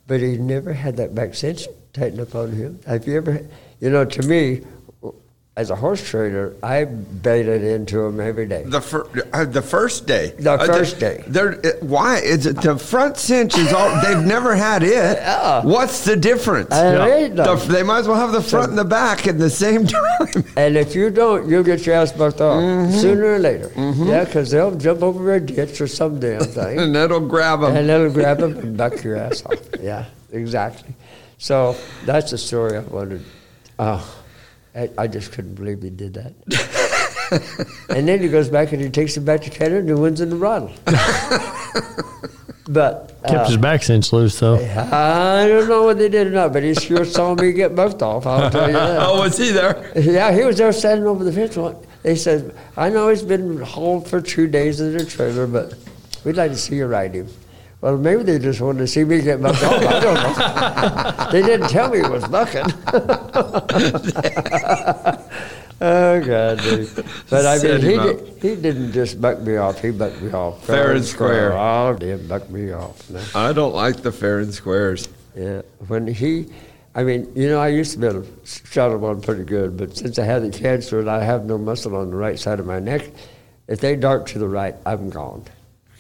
but he never had that back cinch tightened up on him. Have you ever, you know, to me, as a horse trainer, I baited into them every day. The, fir- uh, the first day. The Uh, first day. They're, uh, why? Is it the front cinch is all, they've never had it. [LAUGHS] Yeah. What's the difference? Yeah. The- they might as well have the front and the back at the same [LAUGHS] time. And if you don't, you'll get your ass bucked off sooner or later. Yeah, because they'll jump over a ditch or some damn [LAUGHS] thing. and that'll grab them. and that'll grab them and buck your ass off. Yeah, exactly. So that's the story I wanted. Oh, I, I just couldn't believe he did that. [LAUGHS] and then he goes back and he takes it back to Canada and he wins in the bridle. [LAUGHS] but Kept uh, his back cinch loose, though. I don't know what they did or not, but he sure saw me get bucked off. I'll tell you that. [LAUGHS] oh, was he there? Yeah, he was there standing over the fence. One- They said, I know he's been hauled for two days in the trailer, but we'd like to see you ride him. Well, maybe they just wanted to see me get bucked off. I don't know. [LAUGHS] they didn't tell me it was bucking. [LAUGHS] Oh God, dude. But I mean, he did, he didn't just buck me off. He bucked me off Fair and square. Oh, did buck me off. No. I don't like the fair and squares. Yeah, when he, I mean, you know, I used to be able to shot him on pretty good, but since I had the cancer and I have no muscle on the right side of my neck, if they dart to the right, I'm gone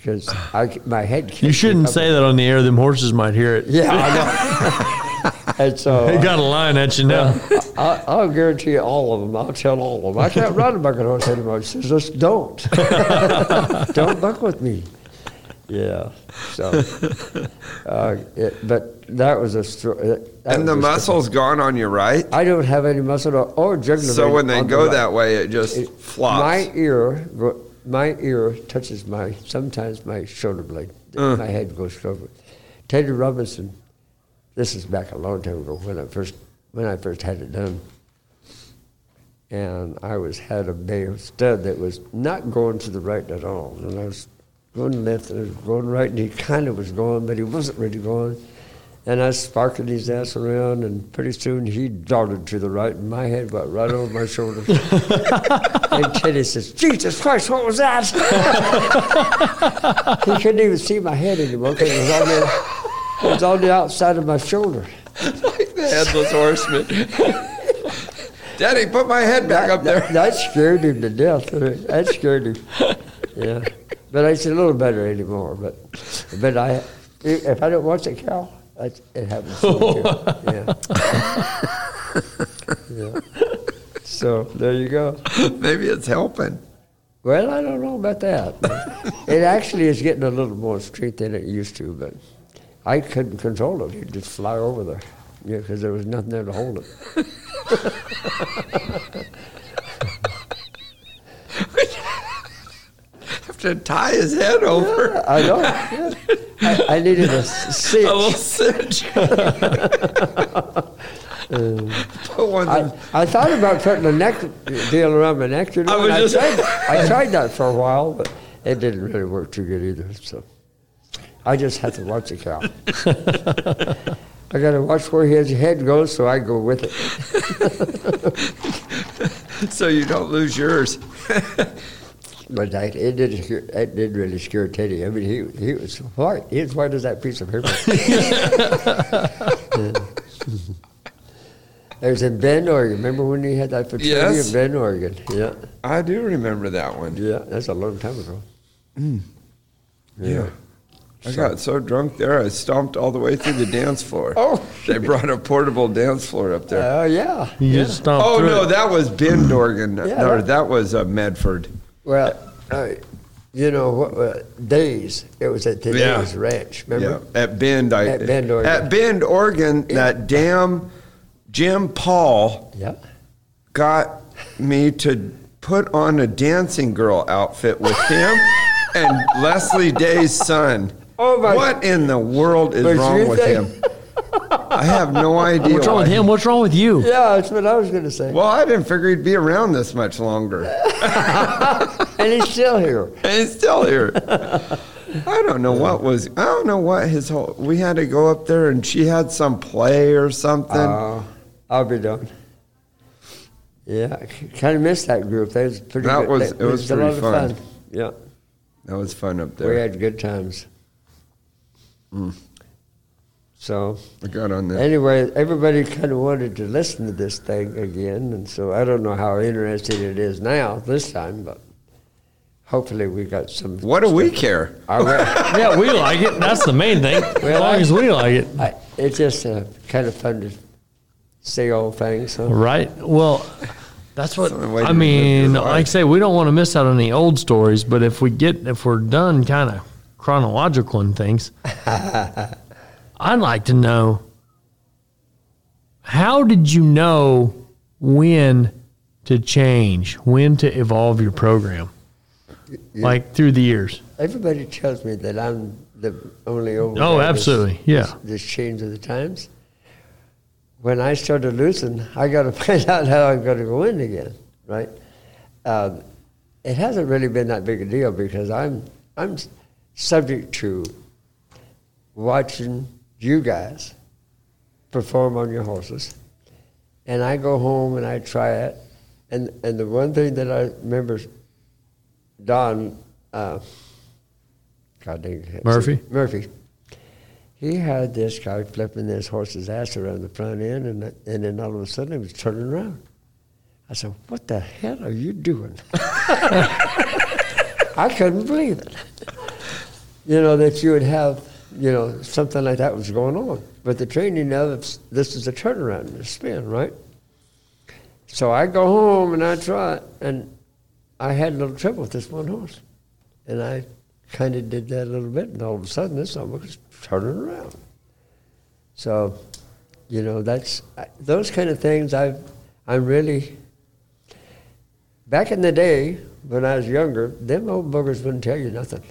because I my head. Can't You shouldn't say that on the air. Them horses might hear it. Yeah, I know. [LAUGHS] and so They got a line at you now. I, I'll guarantee you all of them. I'll tell all of them. I can't ride a bucket horse anymore. He says, just don't. [LAUGHS] don't buck with me. Yeah. So, [LAUGHS] uh, it, but that was a story. And the muscle's gone on your right. I don't have any muscle or, or jugular. So vein when they on the go right. that way, it just It- flops. My ear, go- my ear touches my sometimes my shoulder blade. Uh. My head goes over. Teddy Robinson. This is back a long time ago when I first when I first had it done. And I was had a bay stud that was not going to the right at all, and I was going left and I was going right, and he kind of was going, but he wasn't really going. And I sparked his ass around, and pretty soon he darted to the right, and my head went right over my shoulder. [LAUGHS] and Teddy says, Jesus Christ, what was that? [LAUGHS] he couldn't even see my head anymore because it was on the, it was on the outside of my shoulder. like [LAUGHS] the headless horseman. Daddy, put my head back up there. That, that scared him to death. That scared him. Yeah. But it's a little better anymore. But but I, if I don't watch a cow, it, it happens. to me, too. Yeah. yeah. So there you go. Maybe it's helping. Well, I don't know about that. it actually is getting a little more strength than it used to, but I couldn't control it. It'd just fly over there, yeah, because there was nothing there to hold it. [LAUGHS] to tie his head over. I know. yeah. I, I needed a s- A little cinch. [LAUGHS] cinch. One I, I thought about putting a neck deal around my neck. You know, I was just- I, tried, I tried that for a while, but it didn't really work too good either. So I just had to watch the cow. [LAUGHS] I got to watch where his head goes, so I go with it. [LAUGHS] so you don't lose yours. But I, it did scare, it did really scare Teddy. I mean, he he was white. He was white as that piece of paper. [LAUGHS] it was in Bend, Oregon. Remember when he had that futurity Yes. in Bend, Oregon? Yeah, I do remember that one. yeah. That's a long time ago. Yeah. I got so drunk there, I stomped all the way through the dance floor. [LAUGHS] Oh, They brought a portable dance floor up there. Oh yeah. You yeah. just stomped oh, through no, it. that was Bend, [CLEARS THROAT] Oregon. Yeah, no, that- that was uh, Medford. Well, uh, you know what? Uh, Days. It was at the Yeah. Days Ranch. Yeah, Remember? at Bend, I, At Bend, Oregon. At Bend, Oregon, Yeah. that damn Jim Paul Yeah. got me to put on a dancing girl outfit with him and [LAUGHS] Leslie Day's son. Oh, my- What in the world is But wrong with think- him? I have no idea. What's wrong with him? What's wrong with you? Yeah, that's what I was going to say. Well, I didn't figure he'd be around this much longer. [LAUGHS] And he's still here. [LAUGHS] And he's still here. I don't know what was. I don't know what his whole. We had to go up there, and she had some play or something. Uh, I'll be done. Yeah, I kind of missed that group. That was pretty. That good. was- it was a lot pretty of fun. fun. Yeah, that was fun up there. we had good times. So I got on that. anyway, everybody kind of wanted to listen to this thing again, and so I don't know how interesting it is now this time, but hopefully we got some. What do we care? I, will- [LAUGHS] Yeah, we like it. That's the main thing. [LAUGHS] As long I- as we like it. I, it's just uh, kind of fun to say old things. So. Right. Well, that's what It's the I to live your mean. Like I say, we don't want to miss out on any old stories, but if we get if we're done kind of chronological in things, [LAUGHS] I'd like to know how did you know when to change, when to evolve your program, like through the years. Everybody tells me that I'm the only old. Oh, absolutely. Yeah. that's- That's changed of the times. When I started losing, I got to [LAUGHS] find out how I'm going to go in again, right? Um, it hasn't really been that big a deal because I'm I'm subject to watching you guys perform on your horses, and I go home and I try it, And and the one thing that I remember, Don, uh, God dang it, Murphy? Murphy. He had this guy flipping this horse's ass around the front end, and and then all of a sudden he was turning around. I said, "What the hell are you doing?" [LAUGHS] I couldn't believe it. You know that you would have, you know, something like that was going on. But the training of this is a turnaround, a spin, right? So I go home and I try and I had a little trouble with this one horse, and I kind of did that a little bit, and all of a sudden this one was turning around. So, you know, that's those kind of things. I've I'm really back in the day when I was younger. Them old boogers wouldn't tell you nothing.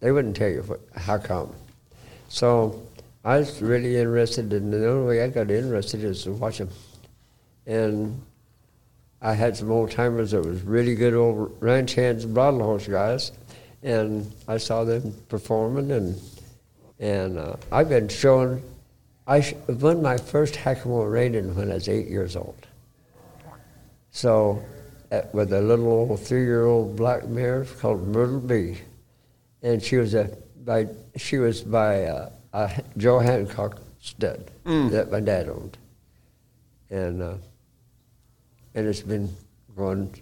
They wouldn't tell you what, how come. So I was really interested, and the only way I got interested is to watch them. And I had some old timers that was really good old ranch hands and bridle horse guys, and I saw them performing, and and uh, I've been showing. I sh- won my first Hackamore reining when I was eight years old. So, at, with a little old three-year-old black mare called Myrtle B, and she was a by she was by uh, uh, Joe Hancock stud that my dad owned, and uh, and it's been going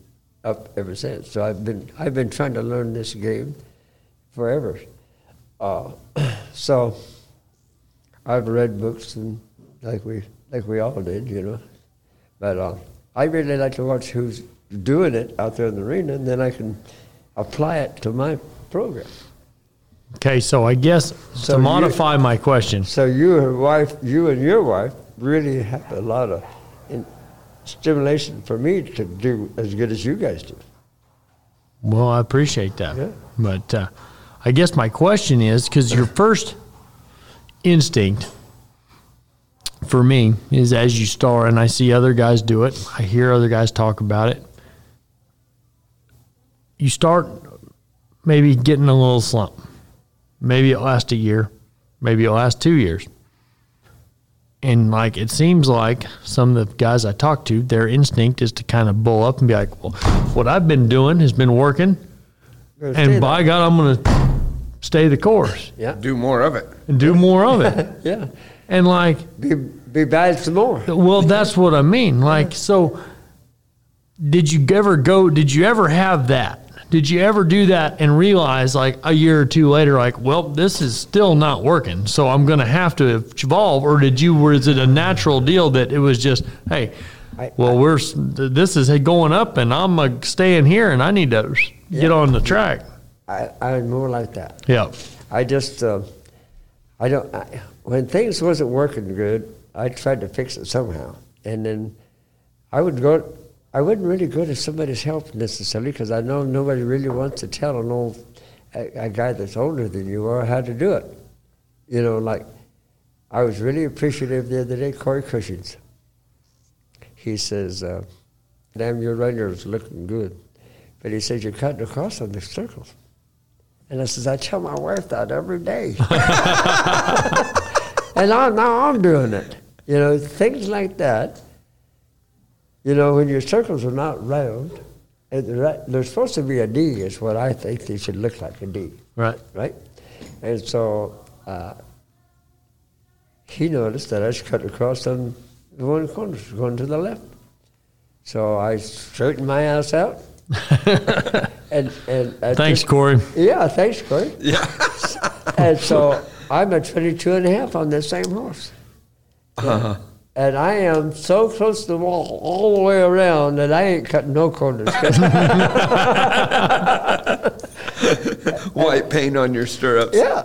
up ever since. So I've been I've been trying to learn this game forever. Uh, [CLEARS THROAT] so I've read books and like we like we all did, you know. But uh, I really like to watch who's doing it out there in the arena, and then I can apply it to my program. Okay, so I guess So to you- modify my question, So you and wife, you and your wife, really have a lot of in, stimulation for me to do as good as you guys do. well, I appreciate that. Yeah. But uh, I guess my question is because your first instinct for me is as you start, and I see other guys do it, I hear other guys talk about it. You start maybe getting a little slump. Maybe it lasts a year, maybe it lasts two years. And like it seems like some of the guys I talk to, their instinct is to kind of bull up and be like, "Well, what I've been doing has been working, Gonna and there. by God, I'm going to stay the course yeah, Do more of it. and do more of it." [LAUGHS] yeah, And like, be be bad some more. well, that's what I mean. Like, so did you ever go? Did you ever have that? Did you ever do that and realize, like a year or two later, like, well, this is still not working, so I'm going to have to evolve? Or did you? Was it a natural deal that it was just, hey, I- well, we're this is going up, and I'm uh, staying here, and I need to get on the track. I, I'm more like that. Yeah, I just, uh, I don't. I, when things wasn't working good, I tried to fix it somehow, and then I would go. I wouldn't really go to somebody's help necessarily because I know nobody really wants to tell an old a, a guy that's older than you are how to do it. You know, like I was really appreciative the other day. Corey Cushings. He says, uh, "Damn, your is looking good," but he says you're cutting across on the circles. And I says, I tell my wife that every day. [LAUGHS] and I, now I'm doing it. You know, things like that. You know, when your circles are not round, and they're, right- they're supposed to be a D, is what I think they should look like a D, right. right? And so uh, he noticed that I was cut across on the one corner, going to the left. So I straightened my ass out. [LAUGHS] and and I Thanks, just- Corey. yeah, thanks, Corey. Yeah. and so I'm at 22 and a half on this same horse. Uh-huh. And I am so close to the wall all the way around that I ain't cutting no corners. [LAUGHS] [LAUGHS] White paint on your stirrups. yeah.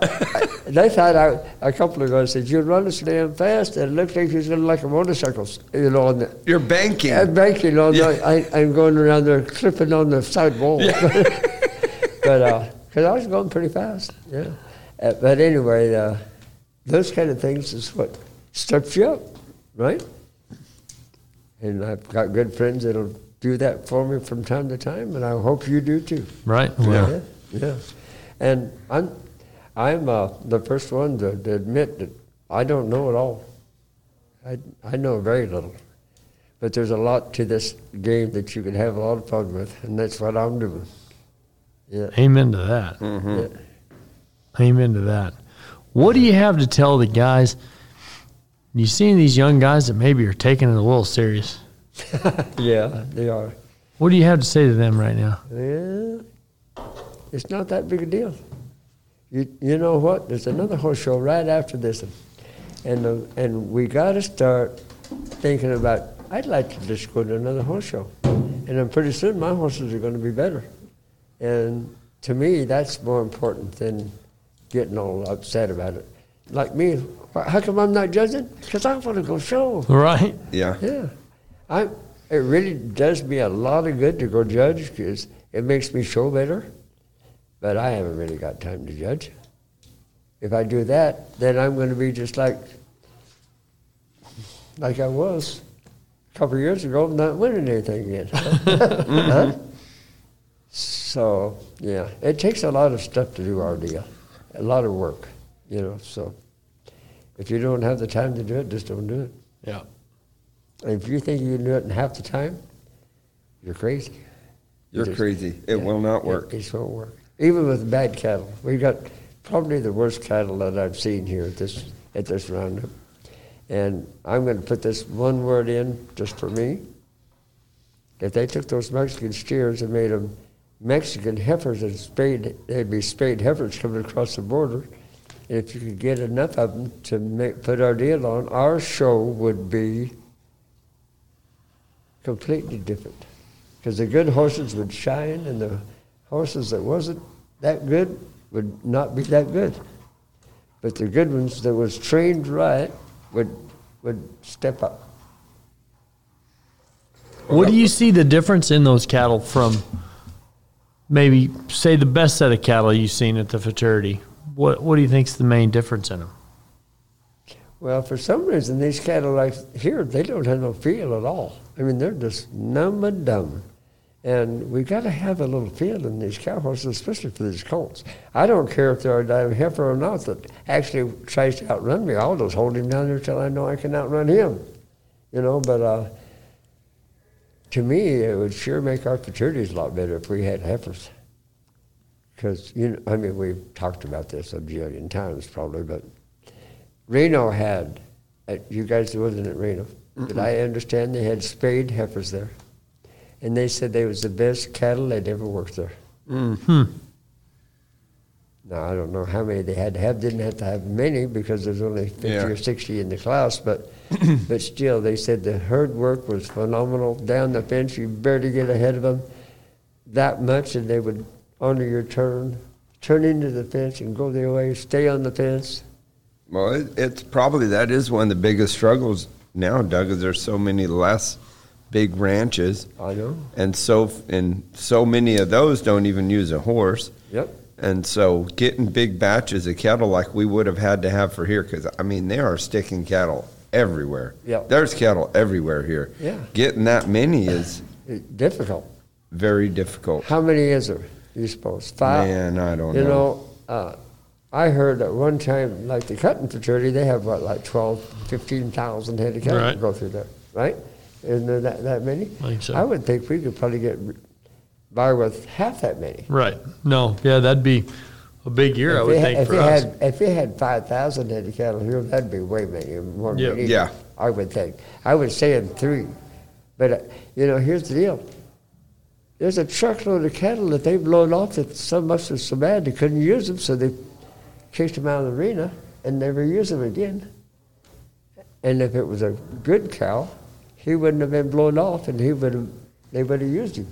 they thought I, a couple of guys said, you run us damn fast, and it looks like you're like a motorcycle, you know, on the, [LAUGHS] You're banking. I'm banking on Yeah. the, I, I'm going around there clipping on the side wall. Yeah. but, because I was going pretty fast, yeah. Uh, but anyway, uh, those kind of things is what steps you up, right? And I've got good friends that'll do that for me from time to time, and I hope you do too. Right. Well, Yeah, yeah. And I'm, I'm uh, the first one to, to admit that I don't know it all. I, I know very little. But there's a lot to this game that you can have a lot of fun with, and that's what I'm doing. Yeah. Amen to that. yeah. Amen to that. What do you have to tell the guys? You seeing these young guys that maybe are taking it a little serious. [LAUGHS] Yeah, they are. What do you have to say to them right now? Yeah, it's not that big a deal. You, you know what? There's another horse show right after this one. And, uh, and we got to start thinking about, I'd like to just go to another horse show. And then pretty soon my horses are going to be better. And to me, that's more important than getting all upset about it. Like me, how come I'm not judging? Because I want to go show. Right? Yeah. Yeah, I. It really does me a lot of good to go judge because it makes me show better. But I haven't really got time to judge. If I do that, then I'm going to be just like like I was a couple of years ago, not winning anything again. [LAUGHS] [LAUGHS] Huh? Mm-hmm. So yeah, it takes a lot of stuff to do our deal, a lot of work, you know. So if you don't have the time to do it, just don't do it. Yeah. If you think you can do it in half the time, you're crazy. You You're just- crazy. It yeah, will not work. It just won't work. Even with bad cattle, we've got probably the worst cattle that I've seen here at this at this roundup. And I'm going to put this one word in just for me. If they took those Mexican steers and made them Mexican heifers and spayed, they'd be spayed heifers coming across the border. If you could get enough of them to make, put our deal on, our show would be completely different. Because the good horses would shine, and the horses that wasn't that good would not be that good. But the good ones that was trained right would would step up. What do you see the difference in those cattle from maybe say the best set of cattle you've seen at the futurity? What What do you think's the main difference in them? Well, for some reason, these cattle like here, they don't have no feel at all. I mean, they're just numb and dumb. And we've got to have a little feel in these cow horses, especially for these colts. I don't care if they're a heifer or not that actually tries to outrun me. I'll just hold him down there till I know I can outrun him. You know, but uh, to me, it would sure make our futurities a lot better if we had heifers. Because, you know, I mean, we've talked about this a billion times probably, but Reno had, uh, you guys wasn't at Reno, but I understand they had spayed heifers there. And they said they was the best cattle they'd ever worked there. Hmm. Now, I don't know how many they had to have. Didn't have to have many because there's only 50 Yeah. or 60 in the class, but [CLEARS THROAT] but still, they said the herd work was phenomenal. Down the fence, you barely get ahead of them that much, and they would honor your turn, turn into the fence and go their way, stay on the fence. Well, it, it's probably that is one of the biggest struggles now, Doug. Is there's so many less big ranches, I know. and so and so many of those don't even use a horse. Yep. And so getting big batches of cattle like we would have had to have for here, because I mean, there are sticking cattle everywhere. Yep. There's cattle everywhere here. Yeah. Getting that many is It's difficult. very difficult. How many is there? You suppose five? Man, I don't know. you know. know, uh, I heard at one time, like the cutting futurity, they have what, like 12, 15,000 head of cattle Right. go through there, right? Isn't there that, that many? I think so. I would think we could probably get by with half that many. Right. No. Yeah, that'd be a big year, I If would they had- think, if for us. had, if they had five thousand head of cattle here, that'd be way many more. than Yeah. we. Yeah. I would think. I would say in three, but uh, you know, here's the deal. There's a truckload of cattle that they've blown off that some must have so bad they couldn't use them, so they kicked them out of the arena and never used them again. And if it was a good cow, he wouldn't have been blown off, and he would have, they would have used him.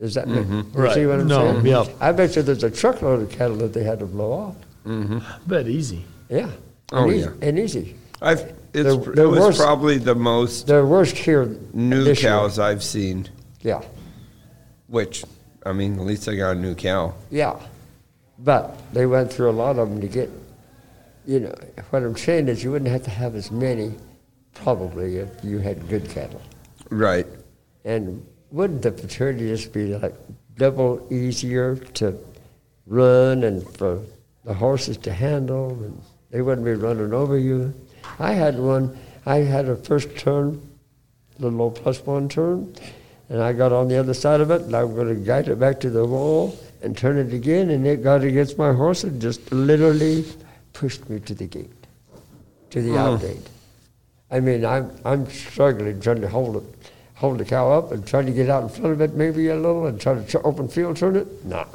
Does that make mm-hmm. you Right. see what I'm No, saying? yeah. I bet you there's a truckload of cattle that they had to blow off. I bet easy. Yeah. Oh, and easy, yeah. And easy. I've, it's, The- the it was worst- probably the most They're worst here. new this year. cows I've seen. Yeah. Which, I mean, at least I got a new cow. Yeah. But they went through a lot of them to get, you know, what I'm saying is you wouldn't have to have as many probably if you had good cattle. Right. And wouldn't the futurity just be like double easier to run and for the horses to handle and they wouldn't be running over you? I had one, I had a first turn little old plus one turn, and I got on the other side of it, and I'm going to guide it back to the wall and turn it again, and it got against my horse and just literally pushed me to the gate, to the out gate. I mean, I'm I'm struggling trying to hold it, hold the cow up and trying to get out in front of it maybe a little and try to open field turn it. Nah,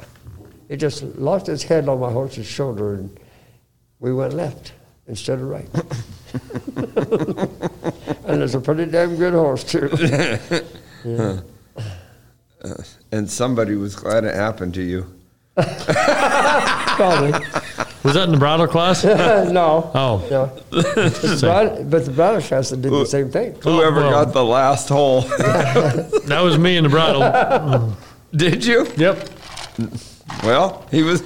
it just lost its head on my horse's shoulder and we went left instead of right. [LAUGHS] and it's a pretty damn good horse too. [LAUGHS] yeah. Uh, uh, and somebody was glad it happened to you. [LAUGHS] Probably. Was that in the bridle class? [LAUGHS] no. Oh. No. [LAUGHS] But the, bride, but the bridle castle did the same thing. Whoever oh, well. got the last hole. That was me in the bridle. Did you? Yep. Well, he was.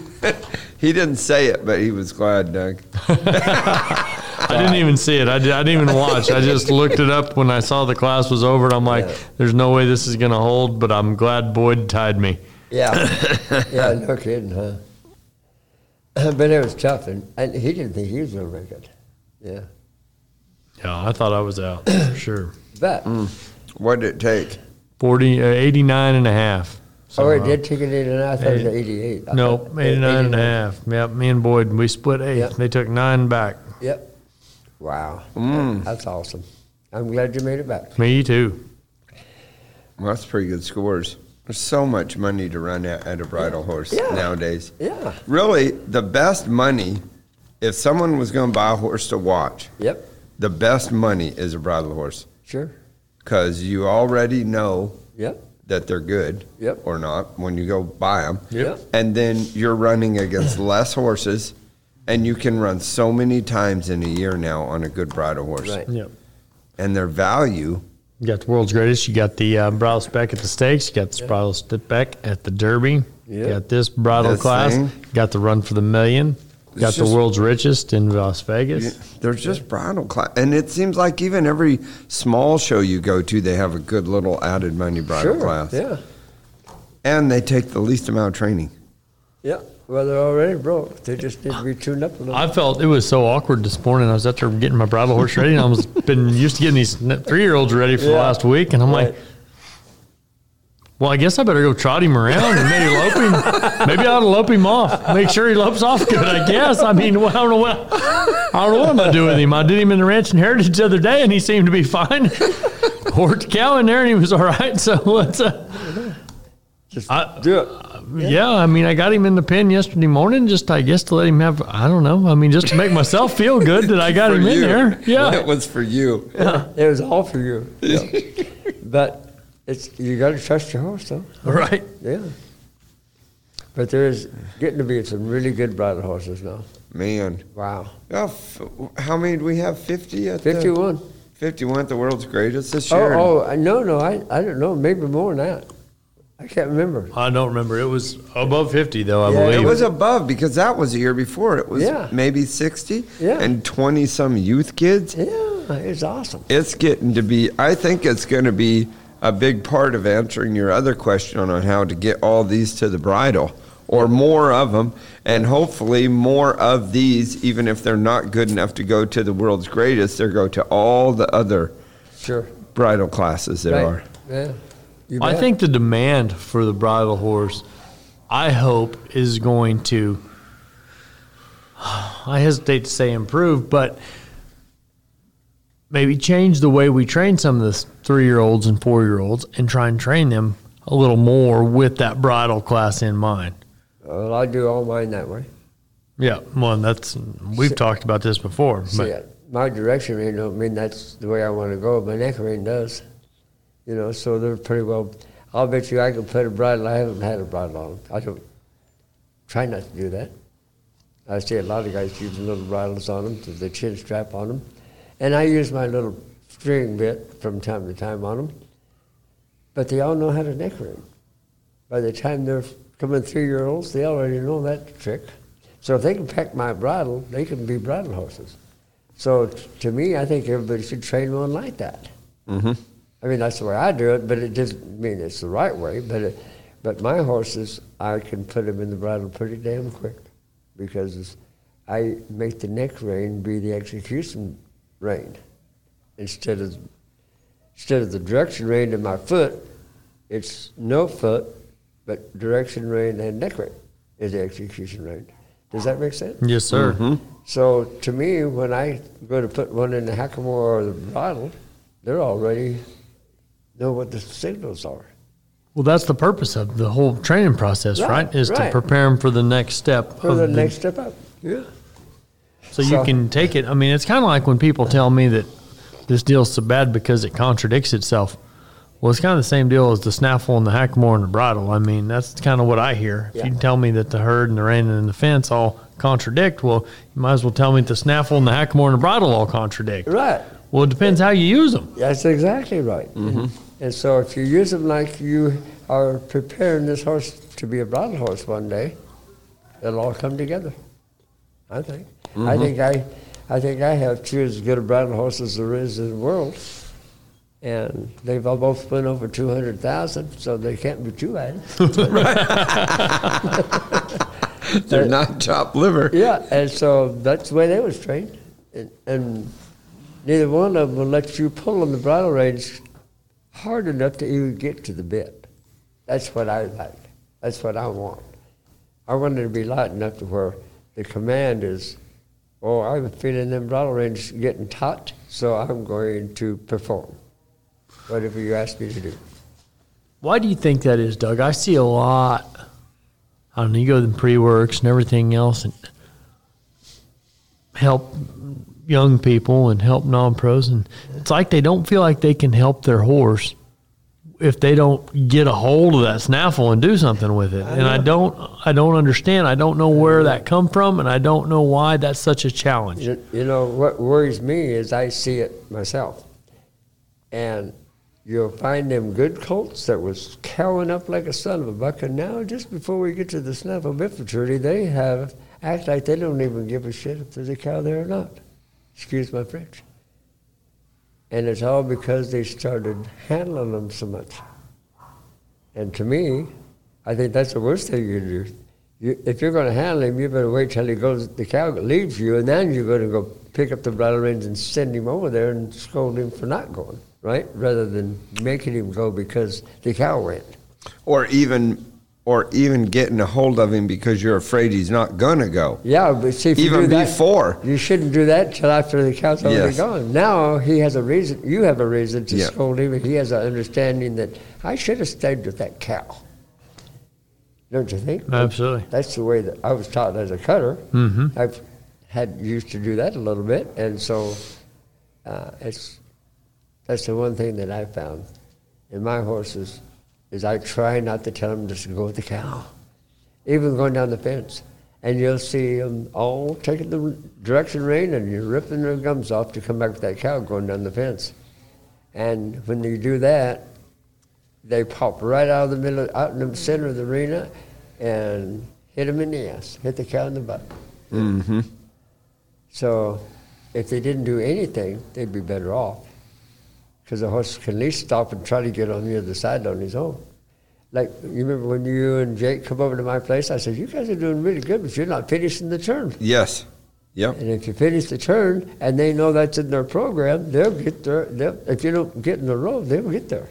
He didn't say it, but he was glad, Doug. [LAUGHS] I didn't even see it. I, did, I didn't even watch. I just looked it up when I saw the class was over, and I'm like, Yeah. "There's no way this is gonna hold." But I'm glad Boyd tied me. Yeah. yeah, no kidding, huh? [CLEARS THROAT] but it was tough, and, and he didn't think he was going to make it. Yeah. Yeah, I thought I was out for sure. [CLEARS THROAT] But, What did it take? 40, uh, 89 and a half. So, oh, he uh, did take it 89. I thought it was 88. I Nope, thought- 89 and a half. Yep, me and Boyd, we split eight. Yep. They took nine back. Yep. Wow. Mm. That's awesome. I'm glad you made it back. Me too. Well, that's pretty good scores. There's so much money to run at, at a bridle horse Yeah. nowadays. Yeah. Really, the best money, if someone was going to buy a horse to watch, Yep. the best money is a bridle horse Sure. because you already know Yep. That they're good Yep. or not when you go buy them. Yep. And then you're running against less horses, and you can run so many times in a year now on a good bridle horse. Right. Yep. And their value, You got the world's greatest. You got the uh, bridle spec at the stakes. You got the bridle spec at the Derby. You got this bridle This class. thing. You got the run for the million. You got It's the world's richest in Las Vegas. there's just bridle class. And it seems like even every small show you go to, they have a good little added money bridle Sure. class. Yeah. And they take the least amount of training. Yeah. Well, they're already broke. They just need to be tuned up a little. I felt it was so awkward this morning. I was out there getting my bridle horse ready, and I was been used to getting these three year olds ready for the Yeah. last week, and I'm like, Right. Well, I guess I better go trot him around and maybe lope him. Maybe I ought to lope him off. Make sure he lopes off good. I guess. I mean, well, I don't know what I don't know what I'm gonna do with him. I did him in the ranch and heritage the other day, and he seemed to be fine. [LAUGHS] Worked a cow in there, and he was all right. So let's. Uh, Just I- do it. yeah, I mean, I got him in the pen yesterday morning, just I guess to let him have. I don't know. I mean, just to make myself feel good that I [LAUGHS] got him in there. Yeah. It was for you. Yeah. It was all for you. [LAUGHS] Yeah. but it's you got to trust your horse, though. Right. Yeah. But there's getting to be some really good bridle horses now. Man. Wow. Oh, f- how many do we have? 50 at the- 51. 51 at the world's greatest this oh, year. Oh, oh, no, no, I, I don't know. Maybe more than that. I can't remember. I don't remember. It was above 50, though, I Yeah, believe. It was above because that was the year before. It was Yeah. maybe 60 Yeah. and 20 some youth kids. Yeah, it's awesome. It's getting to be, I think it's going to be a big part of answering your other question on how to get all these to the bridle or more of them. And hopefully, more of these, even if they're not good enough to go to the world's greatest, they go to all the other Sure. bridle classes there Right. are. Yeah. I think the demand for the bridle horse, I hope, is going to, I hesitate to say improve, but maybe change the way we train some of the three year olds and four year olds and try and train them a little more with that bridle class in mind. Well, I do all mine that way. Yeah, well, that's we've talked about this before, See, but my direction rein don't mean that's the way I want to go. My neck rein does. You know, so they're pretty well. I'll bet you I can put a bridle. I haven't had a bridle on them. I don't try not to do that. I see a lot of guys using little bridles on them, the chin strap on them, and I use my little string bit from time to time on them. But they all know how to neck rein. By the time they're coming three year olds, they already know that trick. So if they can pack my bridle, they can be bridle horses. So t- to me, I think everybody should train one like that. Mm-hmm. I mean, that's the way I do it, but it doesn't mean it's the right way. But it, but my horses, I can put them in the bridle pretty damn quick because I make the neck rein be the execution rein instead of instead of the direction rein in my foot, it's no foot, but direction rein and neck rein is the execution rein. Does that make sense? Yes, sir. Mm-hmm. So to me, when I go to put one in the hackamore or the bridle, they're already know what the signals are. Well, that's the purpose of the whole training process, right? Right, Is to prepare them for the next step. For of the next step up. Yeah. So you can take it. I mean, it's kind of like when people tell me that this deal's so bad because it contradicts itself. Well, it's kind of the same deal as the snaffle and the hackamore and the bridle. I mean, that's kind of what I hear. If Yeah. you tell me that the herd and the rein and the fence all contradict, well, you might as well tell me that the snaffle and the hackamore and the bridle all contradict. Right. Well, it depends how you use them. That's exactly right. Mm-hmm. And so if you use them like you are preparing this horse to be a bridle horse one day, it'll all come together. I think. I mm-hmm. think I, I think I have two as good a bridle horse as there is in the world, and they've all both went over two hundred thousand, so they can't be too bad. [LAUGHS] They're not chopped liver. yeah, and so that's the way they was trained, and, and neither one of them will let you pull on the bridle reins hard enough to even get to the bit. That's what I like. That's what I want. I want it to be light enough to where the command is, oh, I'm feeling them bridle reins getting taut, so I'm going to perform whatever you ask me to do. Why do you think that is, Doug? I see a lot. I don't know. You go to the pre-works and everything else, and help young people and help non-pros, and it's like they don't feel like they can help their horse if they don't get a hold of that snaffle and do something with it. and I don't, I don't understand. I don't know where that come from, and I don't know why that's such a challenge. You, you know, what worries me is I see it myself. And you'll find them good colts that was cowing up like a son of a buck, and now just before we get to the Snaffle Bit Futurity, they have act like they don't even give a shit if there's a cow there or not. Excuse my French. And it's all because they started handling them so much. And to me, I think that's the worst thing you can do. You, if you're going to handle him, you better wait till he goes. The cow leaves you, and then you're going to go pick up the bridle reins and send him over there and scold him for not going, right? Rather than making him go because the cow went. Or even or even getting a hold of him because you're afraid he's not gonna go. Yeah, but see, if you Even do that, before. you shouldn't do that till after the cow's already Yes. gone. Now he has a reason. You have a reason to Yeah. scold him, he has an understanding that I should have stayed with that cow. Don't you think? Absolutely. That's the way that I was taught as a cutter. Mhm. I've had used to do that a little bit, and so uh, it's that's the one thing that I found in my horses is I try not to tell them just to go with the cow, even going down the fence, and you'll see them all taking the direction rein and you're ripping their gums off to come back with that cow going down the fence, and when you do that, they pop right out of the middle, out in the center of the arena, and hit them in the ass, hit the cow in the butt. Mm-hmm. So if they didn't do anything, they'd be better off. Because the horse can at least stop and try to get on the other side on his own. Like, you remember when you and Jake come over to my place? I said, You guys are doing really good, but you're not finishing the turn. Yes. Yep. And if you finish the turn and they know that's in their program, they'll get there. They'll, if you don't get in the row, they'll get there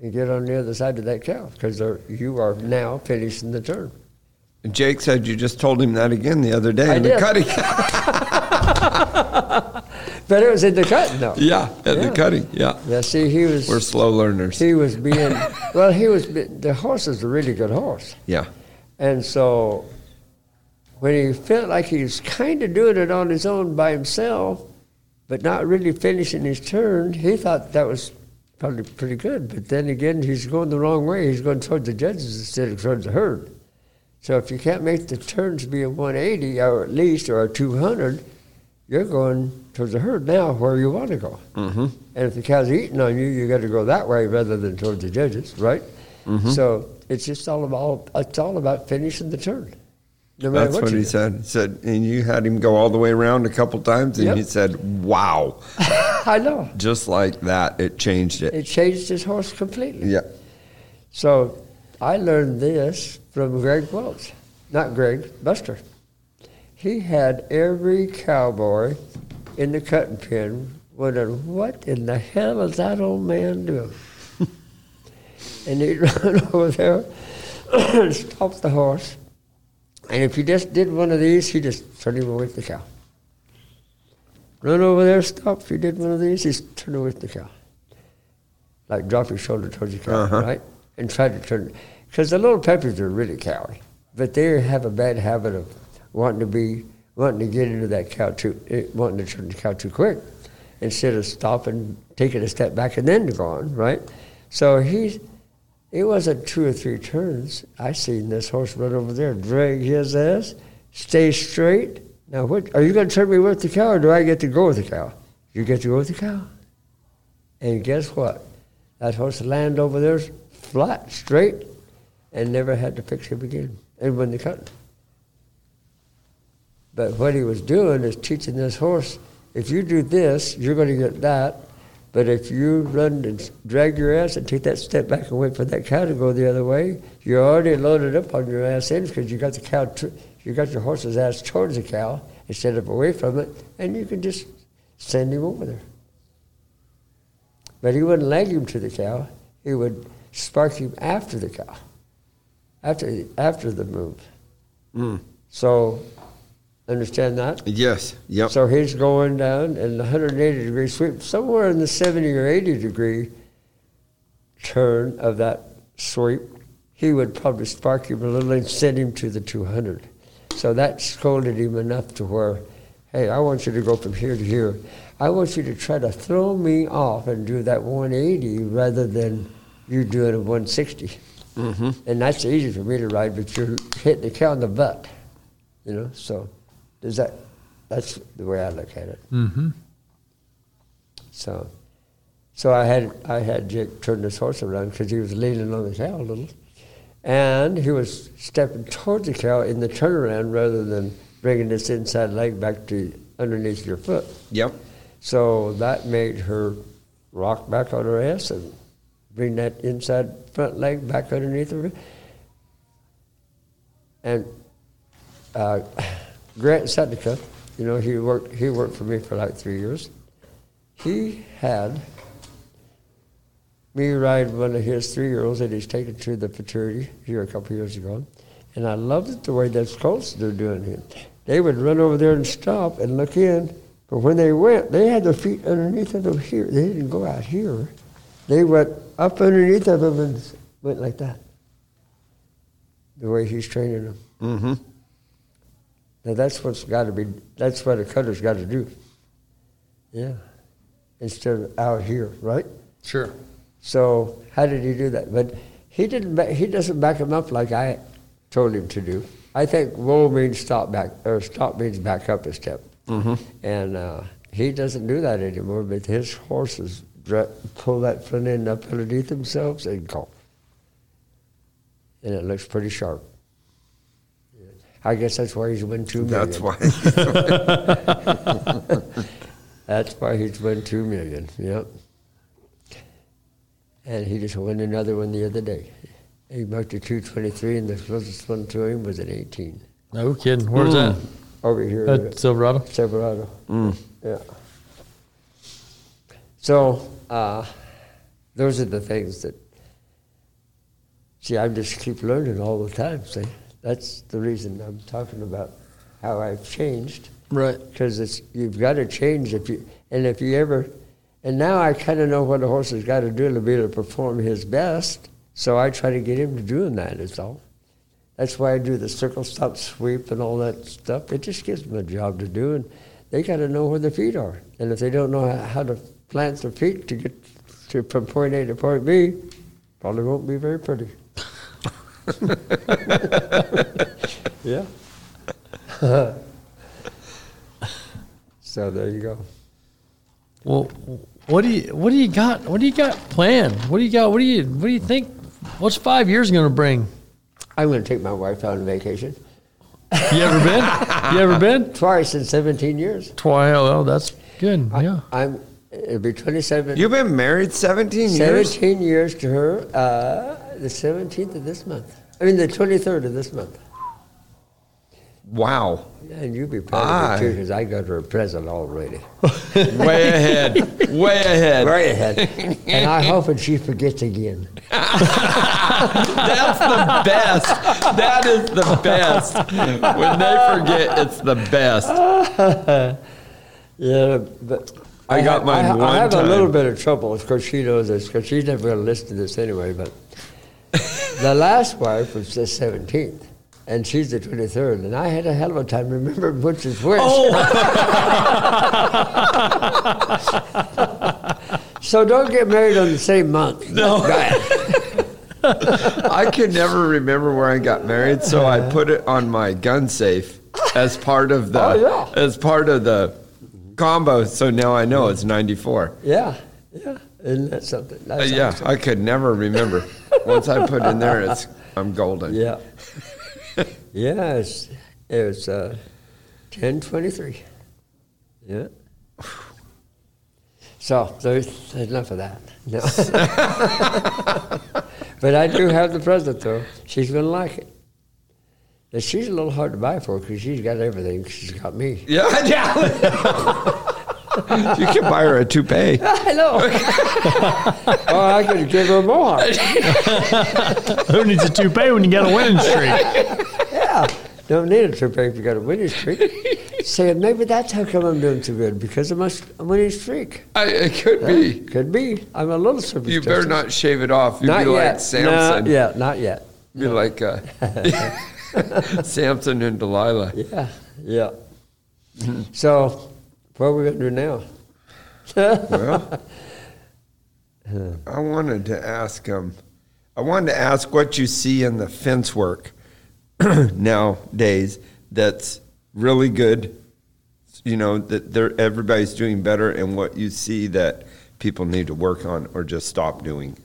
and get on the other side of that cow because you are now finishing the turn. And Jake said you just told him that again the other day I in the did. cutting. [LAUGHS] [LAUGHS] But it was in the cutting, though. [LAUGHS] yeah, at the cutting. Yeah. Yeah, see, he was. We're slow learners. he was [LAUGHS] being well he was the horse is a really good horse Yeah. and so when he felt like he was kind of doing it on his own by himself but not really finishing his turn he thought that was probably pretty good but then again he's going the wrong way he's going towards the judges instead of towards the herd so if you can't make the turns be a 180 or at least or a 200 you're going towards the herd now where you want to go Mm-hmm. and if the cow's eating on you, you got to go that way rather than towards the judges, right? Mm-hmm. So it's just all about it's all about finishing the turn. No That's what, what, he do. said. He said, and you had him go all the way around a couple times, and Yep. he said, "Wow!" [LAUGHS] I know Just like that, it changed it. it changed his horse completely. Yeah. So I learned this from Greg Welch, not Greg Buster. He had every cowboy in the cutting pen wondering, what in the hell is that old man doing? [LAUGHS] and he'd [LAUGHS] run over there and [COUGHS] stop the horse. And if he just did one of these, he'd just turn him away from the cow. Run over there, stop. If he did one of these, he'd turn away from the cow. Like drop your shoulder towards the cow, Uh-huh. right? And try to turn. Because the little peppers are really cowy, but they have a bad habit of wanting to be, wanting to get into that cow too, eh, wanting to turn the cow too quick, instead of stopping, taking a step back, and then go on, right? So he, it wasn't two or three turns. I seen this horse run over there, drag his ass, stay straight. Now, what are you going to turn me with the cow, or do I get to go with the cow? You get to go with the cow. And guess what? That horse landed over there flat, straight, and never had to fix him again. And win the cut. But what he was doing is teaching this horse, if you do this, you're going to get that. But if you run and drag your ass and take that step back and wait for that cow to go the other way, you're already loaded up on your ass ends because you got the cow, you got your horse's ass towards the cow instead of away from it, and you can just send him over there. But he wouldn't leg him to the cow. He would spark him after the cow, after after the move. Mm. So, understand that? Yes. Yep. So he's going down in the 180 degree sweep, somewhere in the 70 or 80 degree turn of that sweep, he would probably spark him a little and send him to the 200. So that scolded him enough to where, hey, I want you to go from here to here. I want you to try to throw me off and do that 180 rather than you doing a 160. mm-hmm. And that's easy for me to ride, but you're hitting the cow in the butt, you know. So, does that? That's the way I look at it. Mm-hmm. So, so I had I had Jake turn this horse around because he was leaning on the cow a little, and he was stepping towards the cow in the turnaround rather than bringing this inside leg back to underneath your foot. Yep. So that made her rock back on her ass and bring that inside front leg back underneath her. And uh, Grant Setnicka, you know, he worked he worked for me for like three years. He had me ride one of his three year olds that he's taken to the futurity here a couple years ago. And I loved it the way those colts they're doing it. They would run over there and stop and look in. But when they went, they had their feet underneath of them here. They didn't go out here. They went up underneath of them and went like that. The way he's training them. Mm-hmm. Now that's what's got to be. That's what a cutter's got to do. Yeah, instead of out here, right? Sure. So how did he do that? But he didn't. He doesn't back him up like I told him to do. I think roll means stop back, or stop means back up a step. Mm-hmm. And uh, he doesn't do that anymore. But his horses pull that front end up underneath themselves and go, and it looks pretty sharp. I guess that's why he's won two million. That's why. [LAUGHS] That's why he's won two million. Yep. And he just won another one the other day. He marked a 223, and the closest one to him was an 18 No kidding. Where's Mm. that? over here At at Silverado. Silverado. Mm. Yeah. So uh, those are the things that. See, I just keep learning all the time. See, that's the reason I'm talking about how I've changed. Right. because it's you've got to change if you and if you ever and now I kind of know what a horse has got to do to be able to perform his best. So I try to get him to doing that. Is all. That's why I do the circle stop sweep and all that stuff. It just gives them a job to do, and they got to know where their feet are. And if they don't know how- how to plant their feet to get to from point A to point B, probably won't be very pretty. [LAUGHS] yeah. [LAUGHS] so there you go. Well, what do you what do you got? What do you got planned? What do you got? What do you what do you think? What's five years going to bring? I'm going to take my wife out on vacation. You ever been? You ever been? [LAUGHS] Twice in 17 years. Twice. Well, that's good. Yeah. I'm. It'll be 27. You've been married 17 years? 17 years to her. Uh, the 17th of this month. I mean, the 23rd of this month. Wow. And you'll be proud of me too, because I got her a present already. [LAUGHS] Way ahead. Way ahead. Way ahead. and I hope that she forgets again. [LAUGHS] That's the best. That is the best. When they forget, it's the best. Yeah, but I got have, mine I, I have a little bit of trouble. Of course, she knows this because she's never going to listen to this anyway. But the last wife was the seventeenth, and she's the twenty-third, and I had a hell of a time remembering which is which. Oh. [LAUGHS] so don't get married on the same month. No. [LAUGHS] I could never remember where I got married, so I uh-huh. put it on my gun safe as part of the Oh, yeah. as part of the combo. So now I know it's ninety four. Yeah, yeah. Isn't that something? Uh, That's yeah, awesome. I could never remember. Once I put it in there, it's [LAUGHS] I'm golden. Yeah. [LAUGHS] yeah, it's, it was uh, 1023. Yeah. So there's enough of that. No. [LAUGHS] but I do have the present, though. She's going to like it. But she's a little hard to buy for because she's got everything. She's got me. Yeah, yeah. [LAUGHS] you can buy her a toupee. I know. or I could give her a more. [LAUGHS] Who needs a toupee when you got a winning streak? Yeah. Don't need a toupee if you got a winning streak. Saying maybe that's how come I'm doing so good because of my s- winning streak. I, it could be. Could be. I'm a little superstitious. You better not shave it off. You'd Not be yet. like Samson. Not yet. Not yet. Be like uh, [LAUGHS] Samson and Delilah. Yeah. Yeah. so, what are we going to do now? Well, [LAUGHS] I wanted to ask um, I wanted to ask what you see in the fence work [CLEARS THROAT] nowadays that's really good. You know that they're, everybody's doing better, and what you see that people need to work on or just stop doing.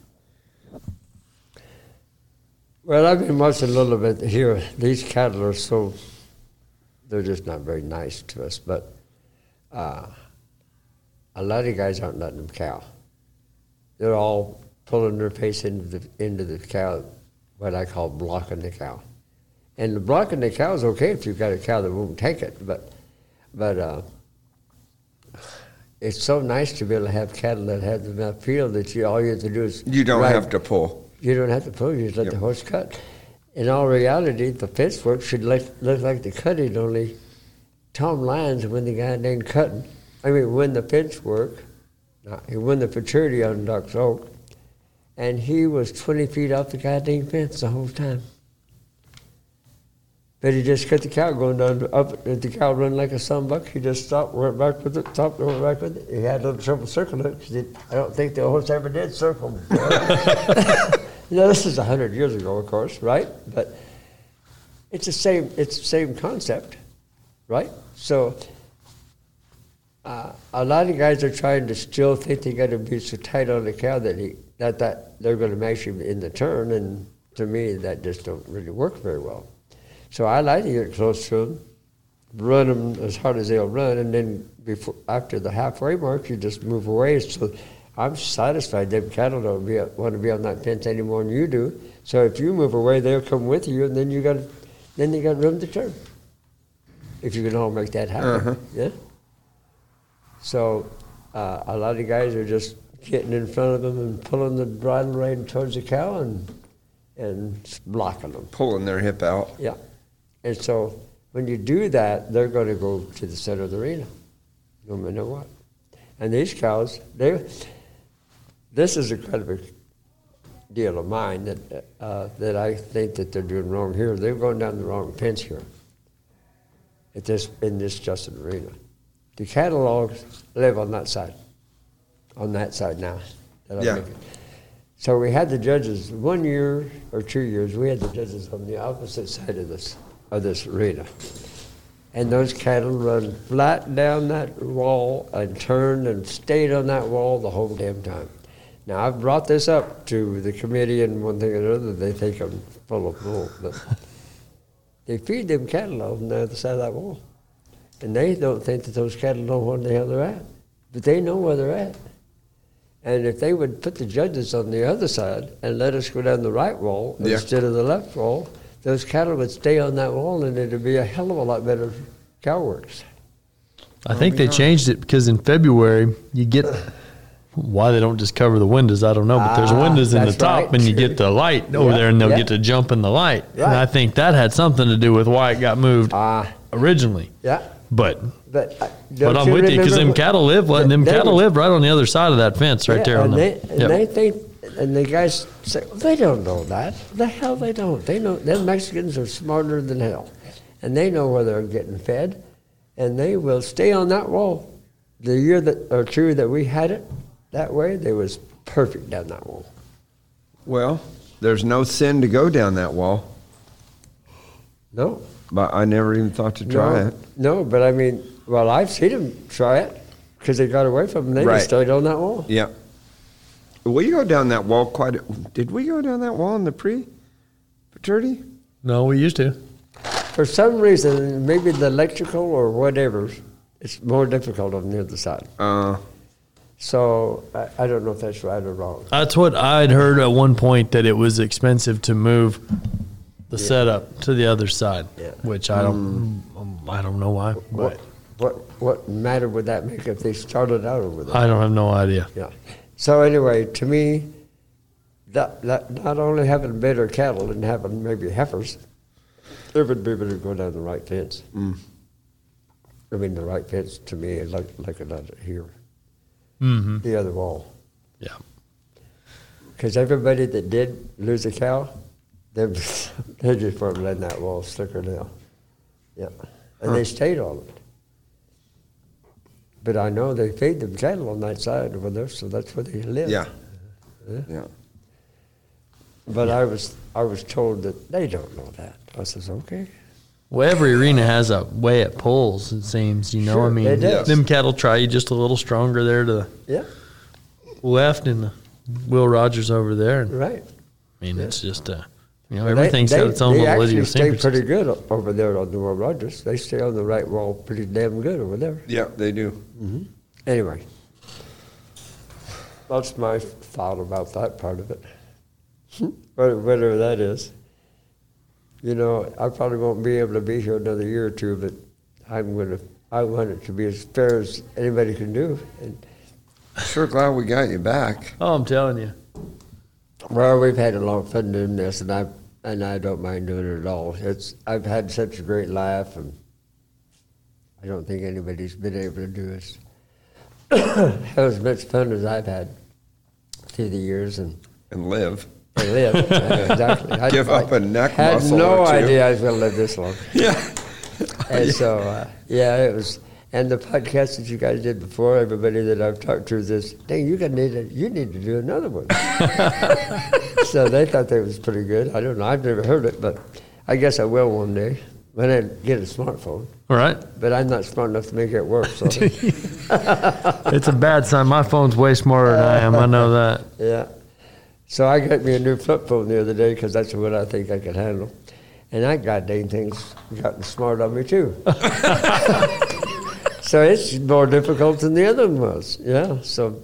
Well, I've been watching a little bit here. These cattle are so, they're just not very nice to us. But uh, a lot of guys aren't letting them cow. They're all pulling their face into the, into the cow, what I call blocking the cow. And the blocking the cow is okay if you've got a cow that won't take it. But, but uh, it's so nice to be able to have cattle that have enough field that you all you have to do is You don't ride- have to pull. you don't have to pull, you just let Yep. the horse cut. In all reality, the fence work should look, look like the cutting, only Tom Lyons when the guy named cutting. I mean, when the fence work, he won the futurity on Ducks Oak, and he was 20 feet off the goddamn fence the whole time. But he just cut the cow going down up. The cow run like a sunbuck. He just stopped, went back with it, stopped, went back with it. He had a little trouble circling it. I don't think the horse ever did circle. you [LAUGHS] know, this is hundred years ago, of course, right? But it's the same. It's the same concept, right? So uh, a lot of guys are trying to still think they're going to be so tight on the cow that he that that they're going to mash him in the turn, and to me that just don't really work very well. So I like to get close to them, run them as hard as they'll run, and then before after the halfway mark, you just move away. So I'm satisfied them cattle don't be, want to be on that fence any more than you do. So if you move away, they'll come with you, and then you got then they got room to turn. If you can all make that happen, Uh-huh. yeah. So uh, a lot of guys are just getting in front of them and pulling the bridle rein towards the cow and and blocking them. Pulling their hip out. Yeah. And so when you do that, they're going to go to the center of the arena, no matter what. And these cows, they, this is a kind of a deal of mine that, uh, that I think that they're doing wrong here. They're going down the wrong fence here at this, in this Justin Arena. The catalogs live on that side, on that side now. that Yeah. So we had the judges one year or two years. We had the judges on the opposite side of this of this arena, and those cattle run flat down that wall and turned and stayed on that wall the whole damn time. Now I've brought this up to the committee, and one thing or another, they think I'm full of bull, but they feed them cattle on the other side of that wall, and they don't think that those cattle know where the hell they're at, but they know where they're at. And if they would put the judges on the other side and let us go down the right wall Yeah. instead of the left wall, those cattle would stay on that wall and it'd be a hell of a lot better cow works. I think they changed it because in February you get why they don't just cover the windows. I don't know, but there's Ah, windows in the top, right. and you get the light over Yeah, there, and they'll yeah. get to jump in the light. And I think that had something to do with why it got moved Ah, originally. yeah. But But, uh, but I'm with you because them cattle live. Them cattle were- live right on the other side of that fence, right Yeah, there. On and the, they, and Yep. they think, and the guys say, well, they don't know that. The hell they don't. They know, them Mexicans are smarter than hell. And they know where they're getting fed. And they will stay on that wall. The year that, or two that we had it that way, they was perfect down that wall. Well, there's no sin to go down that wall, No. but I never even thought to try no, it. No, but I mean, well, I've seen them try it because they got away from them. They Right. just stayed on that wall. Yeah. We go down that wall quite. A, did we go down that wall in the pre paternity? no, we used to. For some reason, maybe the electrical or whatever, it's more difficult on the other side. Uh, So I, I don't know if that's right or wrong. That's what I'd heard at one point that it was expensive to move the setup to the other side, Yeah. which I don't, um, I don't know why, but What, what what matter would that make if they started out over there? I don't have no idea. yeah. So anyway, to me, that, that not only having better cattle and having maybe heifers, it would be better to go down the right fence. I mean, the right fence to me is like like it does here, hmm the other wall. Yeah. Because everybody that did lose a cow, they, [LAUGHS] they just weren't letting that wall slicker now. Yeah. And they stayed on it. But I know they feed them cattle on that side over there, so that's where they live. yeah. Yeah. Yeah. But I was I was told that they don't know that. I says, okay. Well, every arena has a way it pulls. It seems, you know. Sure, I mean, it does. them cattle try you just a little stronger there to the Yeah, left, and the Will Rogers over there. And, right. I mean, it's just uh, you know, They- everything's they, got its own they little actually stay pretty good o- over there on the Will Rogers. They stay on the right wall pretty damn good over there. Yeah, they do. Anyway, that's my thought about that part of it. [LAUGHS] Whatever that is. You know, I probably won't be able to be here another year or two, but I'm gonna. I want it to be as fair as anybody can do. And Sure glad we got you back. Oh, I'm telling you. well, we've had a lot of fun doing this, and I and I don't mind doing it at all. It's I've had such a great laugh, and I don't think anybody's been able to do as have [COUGHS] as much fun as I've had through the years, and. And live. I live. [LAUGHS] Exactly. I, Give up a neck had muscle no or two. idea I was going to live this long. [LAUGHS] Yeah. And so, uh, yeah, it was. And the podcast that you guys did before, everybody that I've talked to this, dang, you got need to, you need to do another one. [LAUGHS] so they thought that was pretty good. I don't know. I've never heard it, but I guess I will one day when I get a smartphone. All right. But I'm not smart enough to make it work. So It's a bad sign. My phone's way smarter than I am. I know that. Yeah. So I got me a new flip phone the other day because that's what I think I could handle. And that goddamn thing's gotten smart on me too. [LAUGHS] so it's more difficult than the other one was. Yeah. So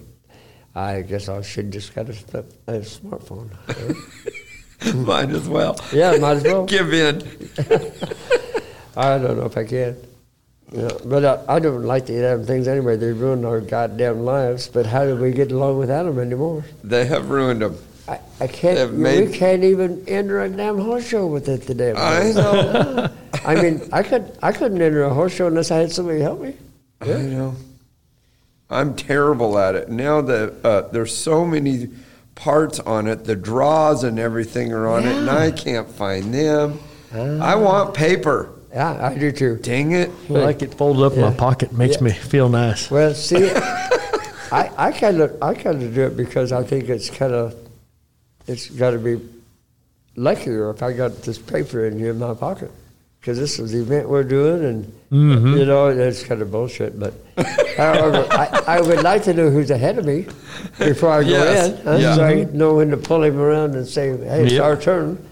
I guess I should just get a, flip, a smartphone. [LAUGHS] Might as well. yeah, might as well. [LAUGHS] Give in. I don't know if I can. Yeah, but I, I don't like the damn things anyway. They ruin our goddamn lives. But how do we get along without them anymore? They have ruined them. I, I can't. They've we can't even enter a damn horse show with it today. I know. [LAUGHS] I mean, I could. I couldn't enter a horse show unless I had somebody help me. I know. I'm terrible at it. Now that uh, there's so many parts on it, the draws and everything are on it, and I can't find them. I want paper. Yeah, I do too. Dang it. I like it folded up in my Yeah. pocket. Makes Yeah. me feel nice. Well, see, [LAUGHS] I I kind of I kind of do it because I think it's kind of it's got to be luckier if I got this paper in here in my pocket because this is the event we're doing and Mm-hmm. you know it's kind of bullshit. But [LAUGHS] however, I, I would like to know who's ahead of me before I go Yes. in, huh? Yeah. so I know when to pull him around and say, "Hey, it's Yep. our turn."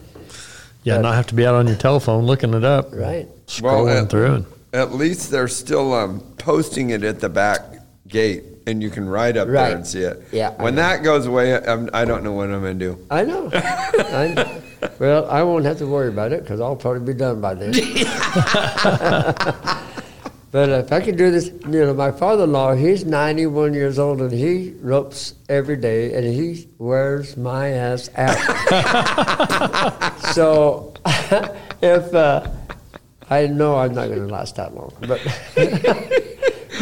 Yeah, not have to be out on your telephone looking it up, Right. Well, scrolling at- through. At least they're still um, posting it at the back gate, and you can ride up Right. there and see it. Yeah, When that goes away, I'm, I don't know what I'm going to do. I know. [LAUGHS] I know. Well, I won't have to worry about it because I'll probably be done by then. [LAUGHS] But if I could do this, you know, my father-in-law, he's 91 years old and he ropes every day and he wears my ass out. [LAUGHS] so if uh, I know I'm not going to last that long, but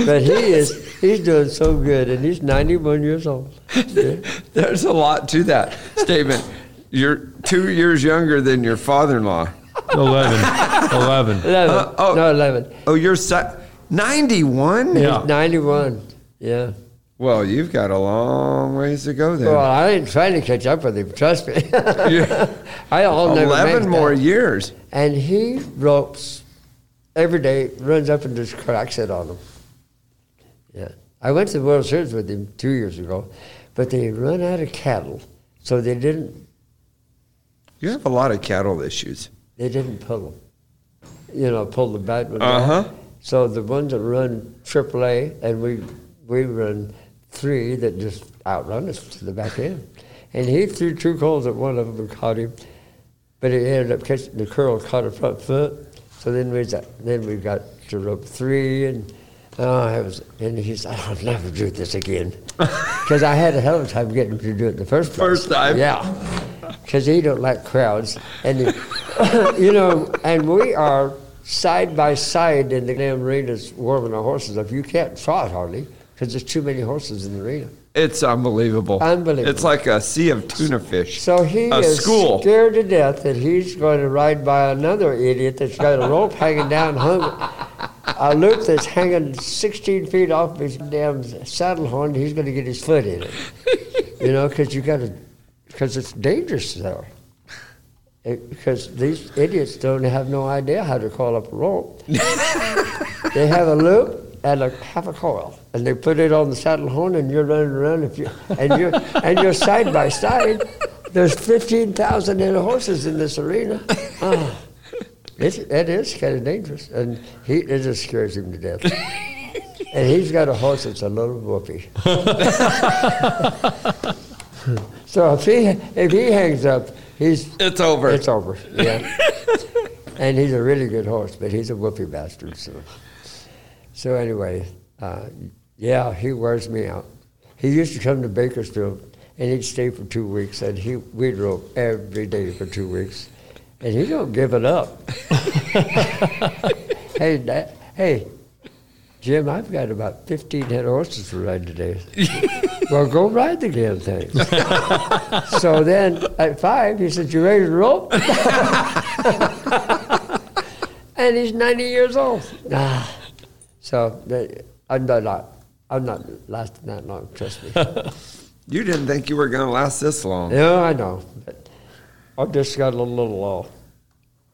[LAUGHS] but he is he's doing so good and he's 91 years old. Yeah. [LAUGHS] There's a lot to that statement. You're two years younger than your father-in-law. 11. [LAUGHS] 11. 11. Uh, oh. No, 11. Oh, you're si- 91. Yeah. He's 91. Yeah. Well, you've got a long ways to go there. Well, I ain't trying to catch up with him. Trust me. Yeah. I all never Eleven make more that. years. And he ropes every day, runs up and just cracks it on them. Yeah. I went to the World Series with him two years ago, but they run out of cattle, so they didn't You have a lot of cattle issues. they didn't pull them. You know, pull the bad ones Uh huh. So the ones that run AAA, and we we run three that just outrun us to the back end. And he threw two calls at one of them and caught him, but he ended up catching the curl, caught a front foot. So then we got, then we got to rope three, and oh, I was, and he said, "I'll never do this again," [LAUGHS] because I had a hell of a time getting him to do it in the first place. First time. yeah, because he don't like crowds, and he- [LAUGHS] you know, and we are side by side in the damn arenas warming our horses up. You can't trot hardly because there's too many horses in the arena. It's unbelievable. Unbelievable. It's like a sea of tuna fish. So he a is school. scared to death that he's going to ride by another idiot that's got a rope hanging down, hung, a loop that's hanging 16 feet off his damn saddle horn. He's going to get his foot in it. You know, because you got to, because it's dangerous there. It- because these idiots don't have no idea how to call up a rope. [LAUGHS] they have a loop and a half a coil, and they put it on the saddle horn, and you're running around. If you and you're and you're side by side, there's fifteen thousand horses in this arena. Ah, it's, it is kind of dangerous, and he it just scares him to death. [LAUGHS] and he's got a horse that's a little whoopee. [LAUGHS] so if he if he hangs up, he's It's over. it's over. Yeah. [LAUGHS] and he's a really good horse, but he's a whoopee bastard. So, so anyway, uh, yeah, he wears me out. He used to come to Bakersfield, and he'd stay for two weeks, and he we'd rope every day for two weeks, and he don't give it up. [LAUGHS] hey, Dad, hey, Jim, I've got about 15 head horses to ride today. well, go ride the damn thing. [LAUGHS] so then at five, he said, You ready to rope? [LAUGHS] and he's 90 years old. So I'm not, uh, I'm not lasting that long, trust me. You didn't think you were going to last this long. yeah, I know. But I've just got a little, little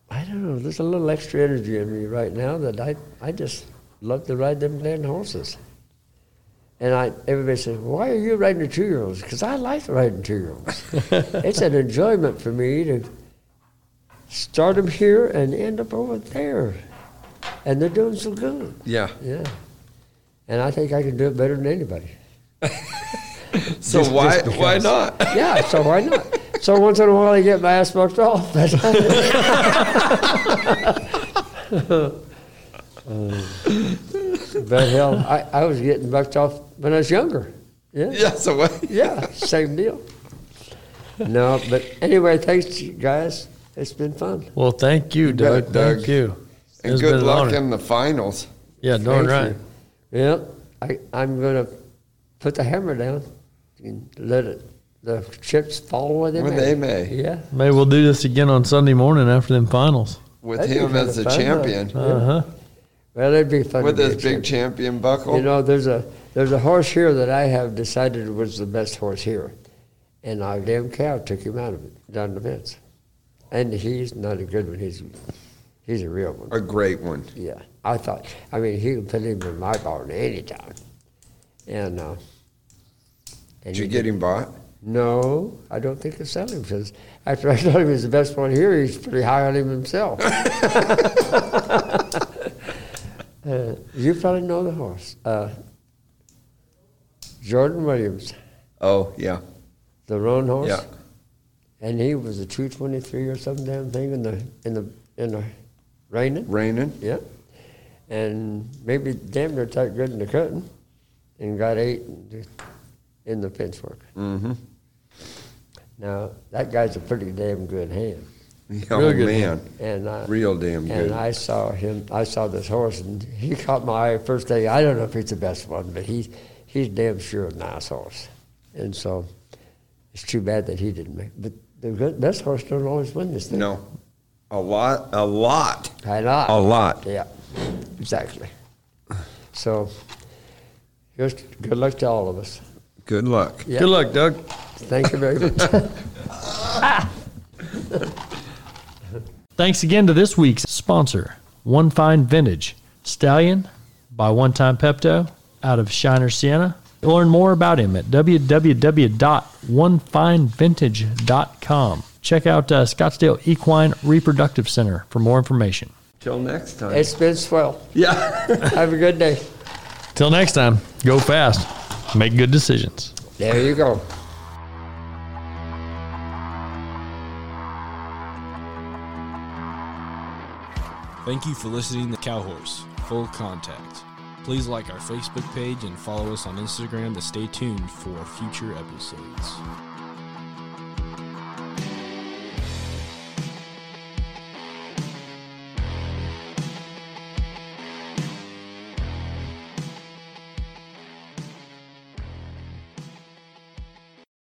uh, I don't know, there's a little extra energy in me right now that I, I just love to ride them damn horses. And I, everybody says, why are you riding the two-year-olds? Because I like riding two-year-olds. [LAUGHS] it's an enjoyment for me to start them here and end up over there. And they're doing so good. Yeah. Yeah. And I think I can do it better than anybody. [LAUGHS] So Just- why just why not? Yeah, so why not? [LAUGHS] So once in a while I get my ass bucked off. [LAUGHS] But [LAUGHS] but hell, I, I was getting bucked off when I was younger. Yeah. Yeah. So what? Yeah, same deal. No, but anyway, thanks you guys. It's been fun. Well, thank you, Doug. Doug. Thank you. And It's good been an luck honor. in the finals. Yeah, darn Thank right. you. Yeah, I, I'm going to put the hammer down and let it, the chips fall where they Where may. they may. Yeah. Maybe we'll do this again on Sunday morning after them finals. With That'd him as the champion. Uh huh. Well, it'd be fun. With to be his a big champion buckle. You know, there's a there's a horse here that I have decided was the best horse here, and our damn cow took him out of it down the fence, and he's not a good one. He's he's a real one. a great one. Yeah, I thought. I mean, he can put him in my barn anytime, and uh, and Did you he get him bought? No, I don't think he'll him because after I [LAUGHS] told him he's the best one here, he's pretty high on him himself. [LAUGHS] uh, you probably know the horse. Uh, Jordan Williams, Oh yeah. the roan horse. Yeah. And he was a 223 or some damn thing in the in the in the reining. Raining. Yeah. and maybe damn near that good in the cutting, and got eight in the, in the fence work. Mm-hmm. Now that guy's a pretty damn good hand, Oh Real good man, and I, real damn good. and. I saw him. I saw this horse, and he caught my eye first day. I don't know if he's the best one, but he's he's damn sure a nice horse, and so it's too bad that he didn't make. But the good, best horse don't always win this thing. no, a lot, a lot, I know. a lot. Yeah, exactly. So, here's good luck to all of us. Good luck. Yeah. Good luck, Doug. Thank you very much. [LAUGHS] Thanks again to this week's sponsor, One Fine Vintage Stallion by One Time Pepto out of Shiner, Sienna. Learn more about him at www.onefinevintage.com. Check out uh, Scottsdale Equine Reproductive Center for more information. Till next time. it's been swell. yeah. Have a good day. Till next time, go fast, make good decisions. There you go. Thank you for listening to Cowhorse Full Contact. Please like our Facebook page and follow us on Instagram to stay tuned for future episodes.